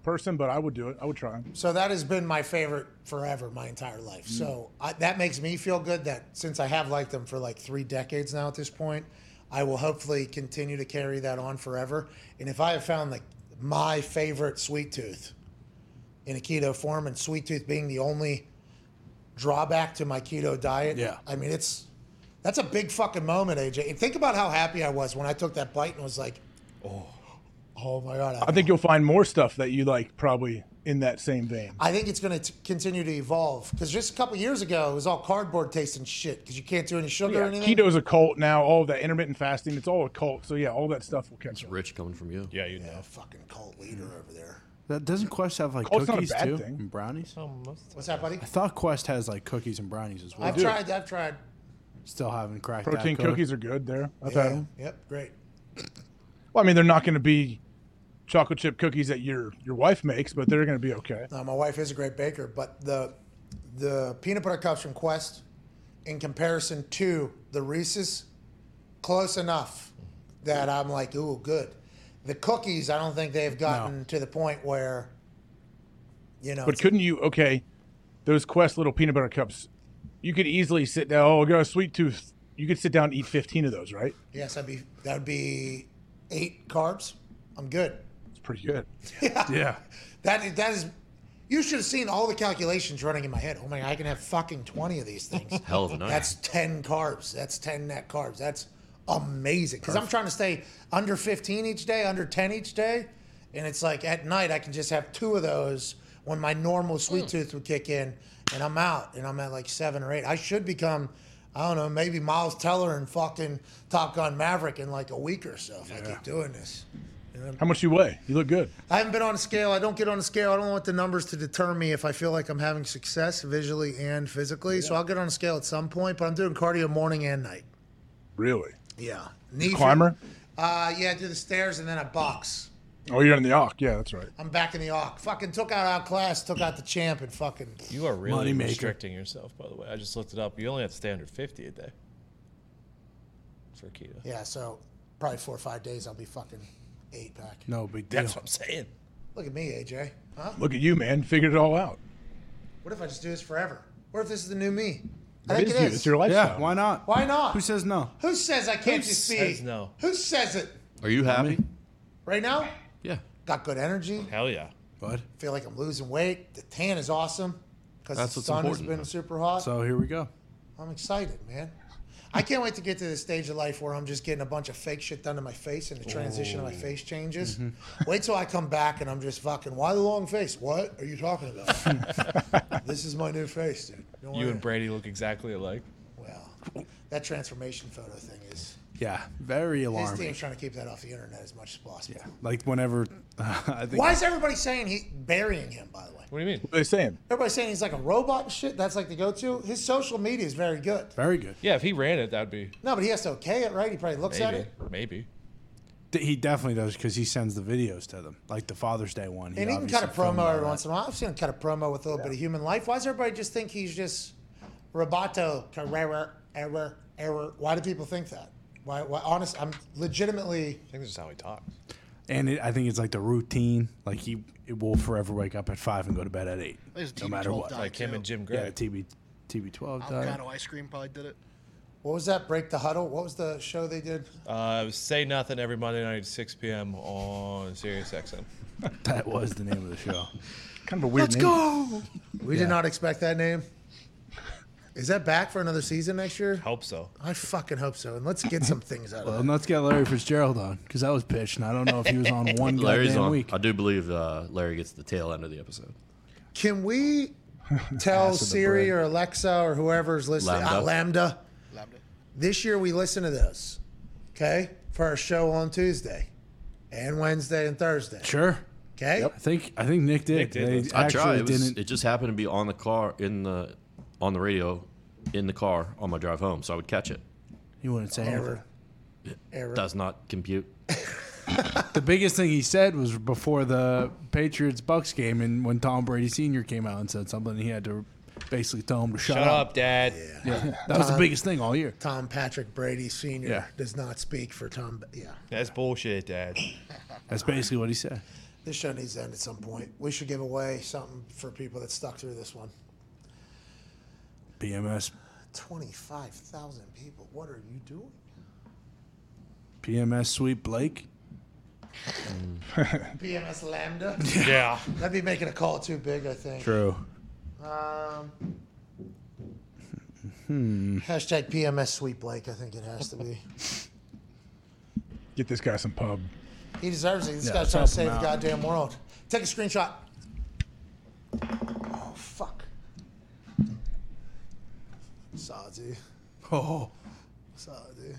person, but I would do it. I would try them. So that has been my favorite forever, my entire life. Mm. So I, that makes me feel good that since I have liked them for like three decades now at this point, I will hopefully continue to carry that on forever. And if I have found like my favorite sweet tooth in a keto form, and sweet tooth being the only drawback to my keto diet, Yeah. I mean it's that's a big fucking moment, AJ. And think about how happy I was when I took that bite and was like, oh, oh my god, I think you'll find more stuff that you like probably in that same vein. I think it's going to continue to evolve because just a couple years ago it was all cardboard tasting shit because you can't do any sugar or Yeah, anything. keto's a cult now. All of that intermittent fasting, it's all a cult. So yeah, all that stuff will catch up. Rich coming from you. Yeah, you know. fucking cult leader mm. over there. That doesn't Quest have like Oh, it's not a cookies too thing. and brownies? Oh, What's that, buddy? I thought Quest has like cookies and brownies as well. I've tried. I've tried. Still haven't cracked Protein that cookies are good there. I've Yeah, had them. Yep, great. Well, I mean, they're not going to be chocolate chip cookies that your your wife makes, but they're going to be okay. No, my wife is a great baker, but the the peanut butter cups from Quest, in comparison to the Reese's, close enough that I'm like, ooh, good. The cookies, I don't think they've gotten to the point where, you know, But couldn't you? Okay, those Quest little peanut butter cups, you could easily sit down. Oh, I got a sweet tooth. You could sit down and eat fifteen of those, right? yes, I'd be that would be eight carbs. I'm good. It's pretty good. Yeah. That that is. You should have seen all the calculations running in my head. Oh my! God, I can have fucking twenty of these things. Hell of a night. That's ten carbs. That's ten net carbs. That's amazing. Because I'm trying to stay under fifteen each day, under ten each day, and it's like at night I can just have two of those when my normal sweet hmm. tooth would kick in, and I'm out, and I'm at like seven or eight. I should become. I don't know, maybe Miles Teller and fucking Top Gun Maverick in like a week or so if I keep doing this. You know? How much you weigh? You look good. I haven't been on a scale. I don't get on a scale. I don't want the numbers to deter me if I feel like I'm having success visually and physically. So I'll get on a scale at some point. But I'm doing cardio morning and night. Really? Yeah. You climber? Uh, yeah, I do the stairs and then I box. Oh, you're in the Arc. Yeah, that's right. I'm back in the arc. Fucking took out our class, took out the champ, and fucking. You are really Moneymaker. restricting yourself, by the way. I just looked it up. You only have to stay under 50 a day for keto. Yeah, so probably four or five days I'll be fucking eight pack. No big deal. That's what I'm saying. Look at me, AJ. Huh? Look at you, man. Figured it all out. What if I just do this forever? What if this is the new me? I It think is it you. is. It's your lifestyle. Yeah, why not? Why not? Who says no? Who says I can't Who just says no? Who says it? Are you happy? Right now? Yeah. Got good energy. Oh, hell yeah. Bud. Feel like I'm losing weight. The tan is awesome because That's the what's sun has important. been super hot. So here we go. I'm excited, man. I can't wait to get to the stage of life where I'm just getting a bunch of fake shit done to my face and the transition of my face changes. Mm-hmm. Wait till I come back and I'm just fucking, why the long face? What are you talking about? this is my new face, dude. Don't You worry. and Brady look exactly alike. Well, that transformation photo thing is. Yeah, very His alarming. team's trying to keep that off the internet as much as possible. Yeah, Like whenever I think Why is everybody saying he burying him? By the way, What do you mean? What are they saying? everybody's saying he's like a robot and shit. That's like the go-to. His social media is very good. very good. Yeah, if he ran it, that'd be No, but he has to okay it, right? He probably looks at it. Maybe. D- He definitely does because he sends the videos to them, like the Father's Day one. And he can cut a promo every once in a while. I've seen him cut a promo with a little bit of human life. Why does everybody just think he's just Roboto Carrera error error? Why do people think that? Why? Why? Honest, I'm legitimately. I think this is how he talks. And it, I think it's like the routine. Like he it will forever wake up at five and go to bed at eight, His no TB12 matter what. died, Like him too. and Jim Yeah, Gray. TB TB twelve. Avocado ice cream probably did it. What was that? Break the huddle. What was the show they did? Uh, it was Say Nothing every Monday night at 6 p.m. on Sirius XM. That was the name of the show. kind of a weird Let's name. go. We Yeah. did not expect that name. Is that back for another season next year? Hope so. I fucking hope so. And let's get some things out of Well, it. let's get Larry Fitzgerald on because that was pitched, and I don't know if he was on one Larry's goddamn on. week. I do believe uh, Larry gets the tail end of the episode. Can we tell Ass of the Siri bread. or Alexa or whoever's listening, Lambda. uh, Lambda, Lambda. this year we listen to this, okay, for our show on Tuesday and Wednesday and Thursday. Sure. Okay? I think I think Nick did. Nick did They. I actually tried. It, was, didn't. it just happened to be on the car in the on the radio in the car on my drive home, so I would catch it. You wouldn't say anything. Error. Error. Does not compute. The biggest thing he said was before the Patriots Bucks game, and when Tom Brady Sr. came out and said something, he had to basically tell him to shut, Shut up, Dad. Yeah, that was the Tom- biggest thing all year. Tom Patrick Brady Sr. Yeah. does not speak for Tom. Yeah. That's bullshit, Dad. That's basically what he said. This show needs to end at some point. We should give away something for people that stuck through this one. PMS, 25,000 people. What are you doing? PMS Sweet Blake. PMS Lambda? Yeah. That'd be making a call too big, I think. True. Um, Hmm. hashtag PMS Sweet Blake, I think it has to be. Get this guy some pub. He deserves it. This Yeah, guy's trying to save the goddamn world. Take a screenshot. Oh, fuck. Saudi. Oh, Saudi.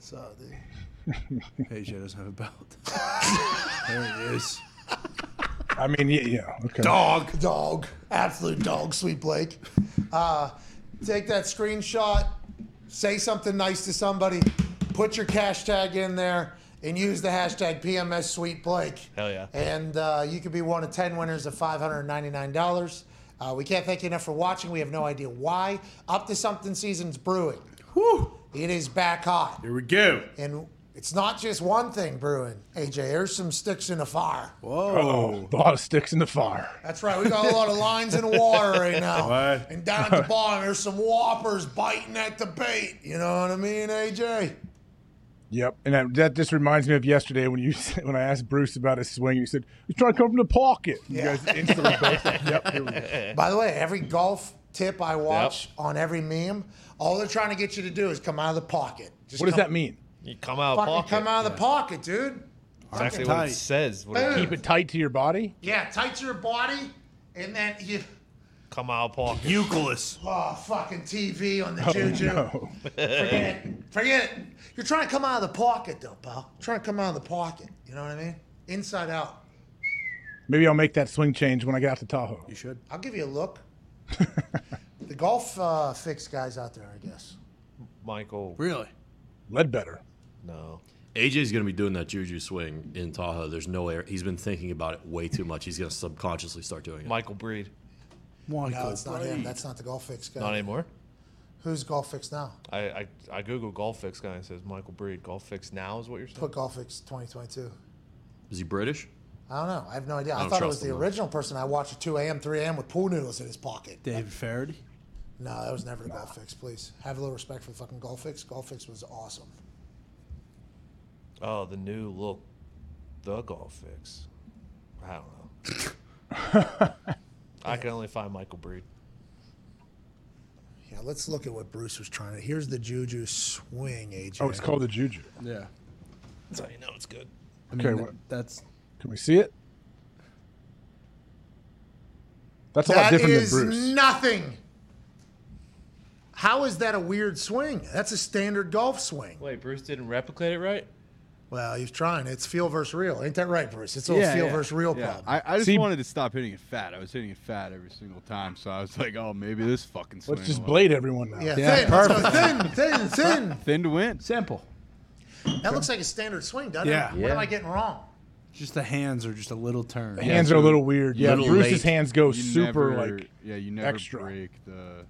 Saudi. AJ doesn't have a belt. there he is. I mean, yeah, yeah okay. Dog. Dog. Absolute dog, sweet Blake. Uh, take that screenshot, say something nice to somebody, put your cash tag in there, and use the hashtag PMS Sweet Blake. Hell yeah. And uh, you could be one of 10 winners of $599. Uh, we can't thank you enough for watching. We have no idea why. Up to Something Season's brewing. Whew. It is back hot. Here we go. And it's not just one thing brewing, AJ. There's some sticks in the fire. Oh, a lot of sticks in the fire. That's right. We got a lot of lines in the water right now. What? And down at the bottom, there's some whoppers biting at the bait. You know what I mean, AJ? Yep, and that, that just reminds me of yesterday when you when I asked Bruce about his swing. You said he's trying to come from the pocket. You Yeah. guys instantly both. Yep, here we go. By the way, every golf tip I watch on every meme, all they're trying to get you to do is come out of the pocket. Just What does that mean? You come out of pocket. come out of the pocket, dude. Exactly what it says. What it- Keep it tight to your body. Yeah, tight to your body, and then you. Come out of pocket. Euclid. Oh, fucking TV on the Oh juju. no! Forget it. Forget it. You're trying to come out of the pocket, though, pal. trying to come out of the pocket. You know what I mean? Inside out. Maybe I'll make that swing change when I get out to Tahoe. You should. I'll give you a look. the golf uh, fix guys out there, I guess. Michael. Really? Lead better. No. AJ's going to be doing that juju swing in Tahoe. There's no air. He's been thinking about it way too much. He's going to subconsciously start doing it. Michael Breed. No, it's not him. That's not the golf fix guy. Not anymore. Who's golf fix now? I, I I Google golf fix guy and it says Michael Breed. Golf fix now is what you're saying. Put golf fix 2022. Is he British? I don't know. I have no idea. I I, thought it was the him, original person I watched at 2 a.m., 3 a.m. with pool noodles in his pocket. David Faraday. No, that was never the golf fix. Please have a little respect for the fucking golf fix. Golf fix was awesome. Oh, the new look, the golf fix. I don't know. I can only find Michael Breed. Yeah, let's look at what Bruce was trying to. Here's the Juju swing, AJ. Oh, it's called the Juju. Yeah. That's how you know it's good. I mean, Okay, what- that's Can we see it? That's a lot That different is than Bruce. nothing. How is that a weird swing? That's a standard golf swing. Wait, Bruce didn't replicate it right? Well, he's trying. It's feel versus real. Ain't that right, Bruce? It's all Yeah, feel yeah, versus real yeah. problem. I, I just See- wanted to stop hitting it fat. I was hitting it fat every single time, so I was like, oh, maybe this fucking swing. Let's just will- blade everyone now. yeah, Yeah, thin. Let's thin, thin, thin. Thin to win. simple. That looks like a standard swing, doesn't Yeah. it? What am I getting wrong? Just the hands are just a little turned. The hands are a little weird. Yeah, Little Bruce's late. hands go You super never, like. yeah, you never extra. break the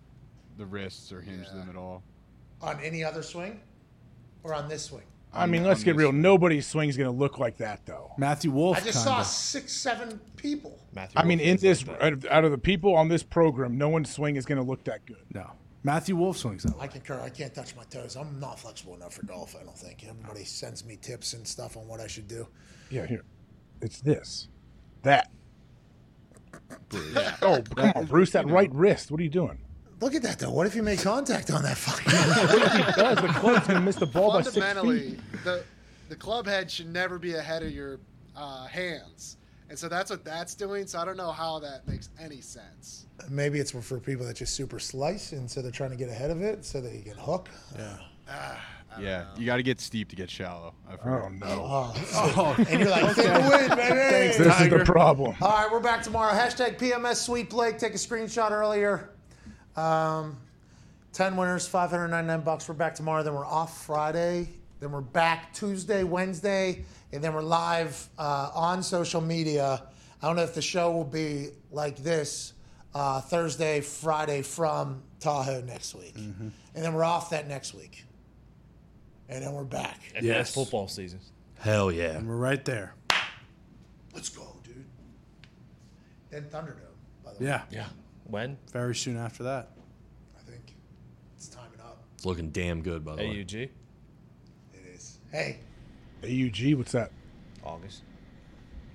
the wrists or hinge them at all. On any other swing, or on this swing? I mean, on let's get real. one. Nobody's swing's gonna look like that though. Matthew Wolff. I just kinda. saw six, seven people. Matthew. I mean, in this, like out of, out of the people on this program, no one's swing is gonna look that good. No. Matthew Wolff swings that way. I concur. I can't touch my toes. I'm not flexible enough for golf. I don't think. Everybody sends me tips and stuff on what I should do. Yeah, here, it's this, that. Yeah. Oh, come on, Bruce, that right wrist. What are you doing? Look at that though. What if he makes contact on that fucking? what if he does? The club's gonna miss the ball by six Fundamentally, feet. the the club head should never be ahead of your uh, hands, and so that's what that's doing. So I don't know how that makes any sense. Maybe it's for people that just super slice, and so they're trying to get ahead of it so that you can hook. Yeah. Ah, Yeah, you got to get steep to get shallow. I've heard. Oh no! Oh, and you're like, take the win, baby. Thanks, this is the problem. All right, we're back tomorrow. Hashtag PMS Sweet Blake. Take a screenshot earlier. Um, Ten winners, 599 bucks. We're back tomorrow. Then we're off Friday. Then we're back Tuesday, Wednesday, and then we're live uh, on social media. I don't know if the show will be like this uh, Thursday, Friday from Tahoe next week, and then we're off that next week, and then we're back. And that's football season. Hell yeah. And we're right there. Let's go, dude. Then Thunderdome, by the way. Yeah. Yeah. When? Very soon after that. I think it's timing up. It's looking damn good, by the way. AUG. It is. Hey, AUG, what's that? August.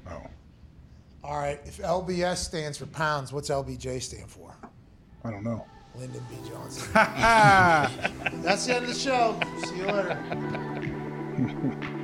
Oh, all right. If LBS stands for pounds, what's LBJ stand for? I don't know. Lyndon B. Johnson. That's the end of the show. See you later.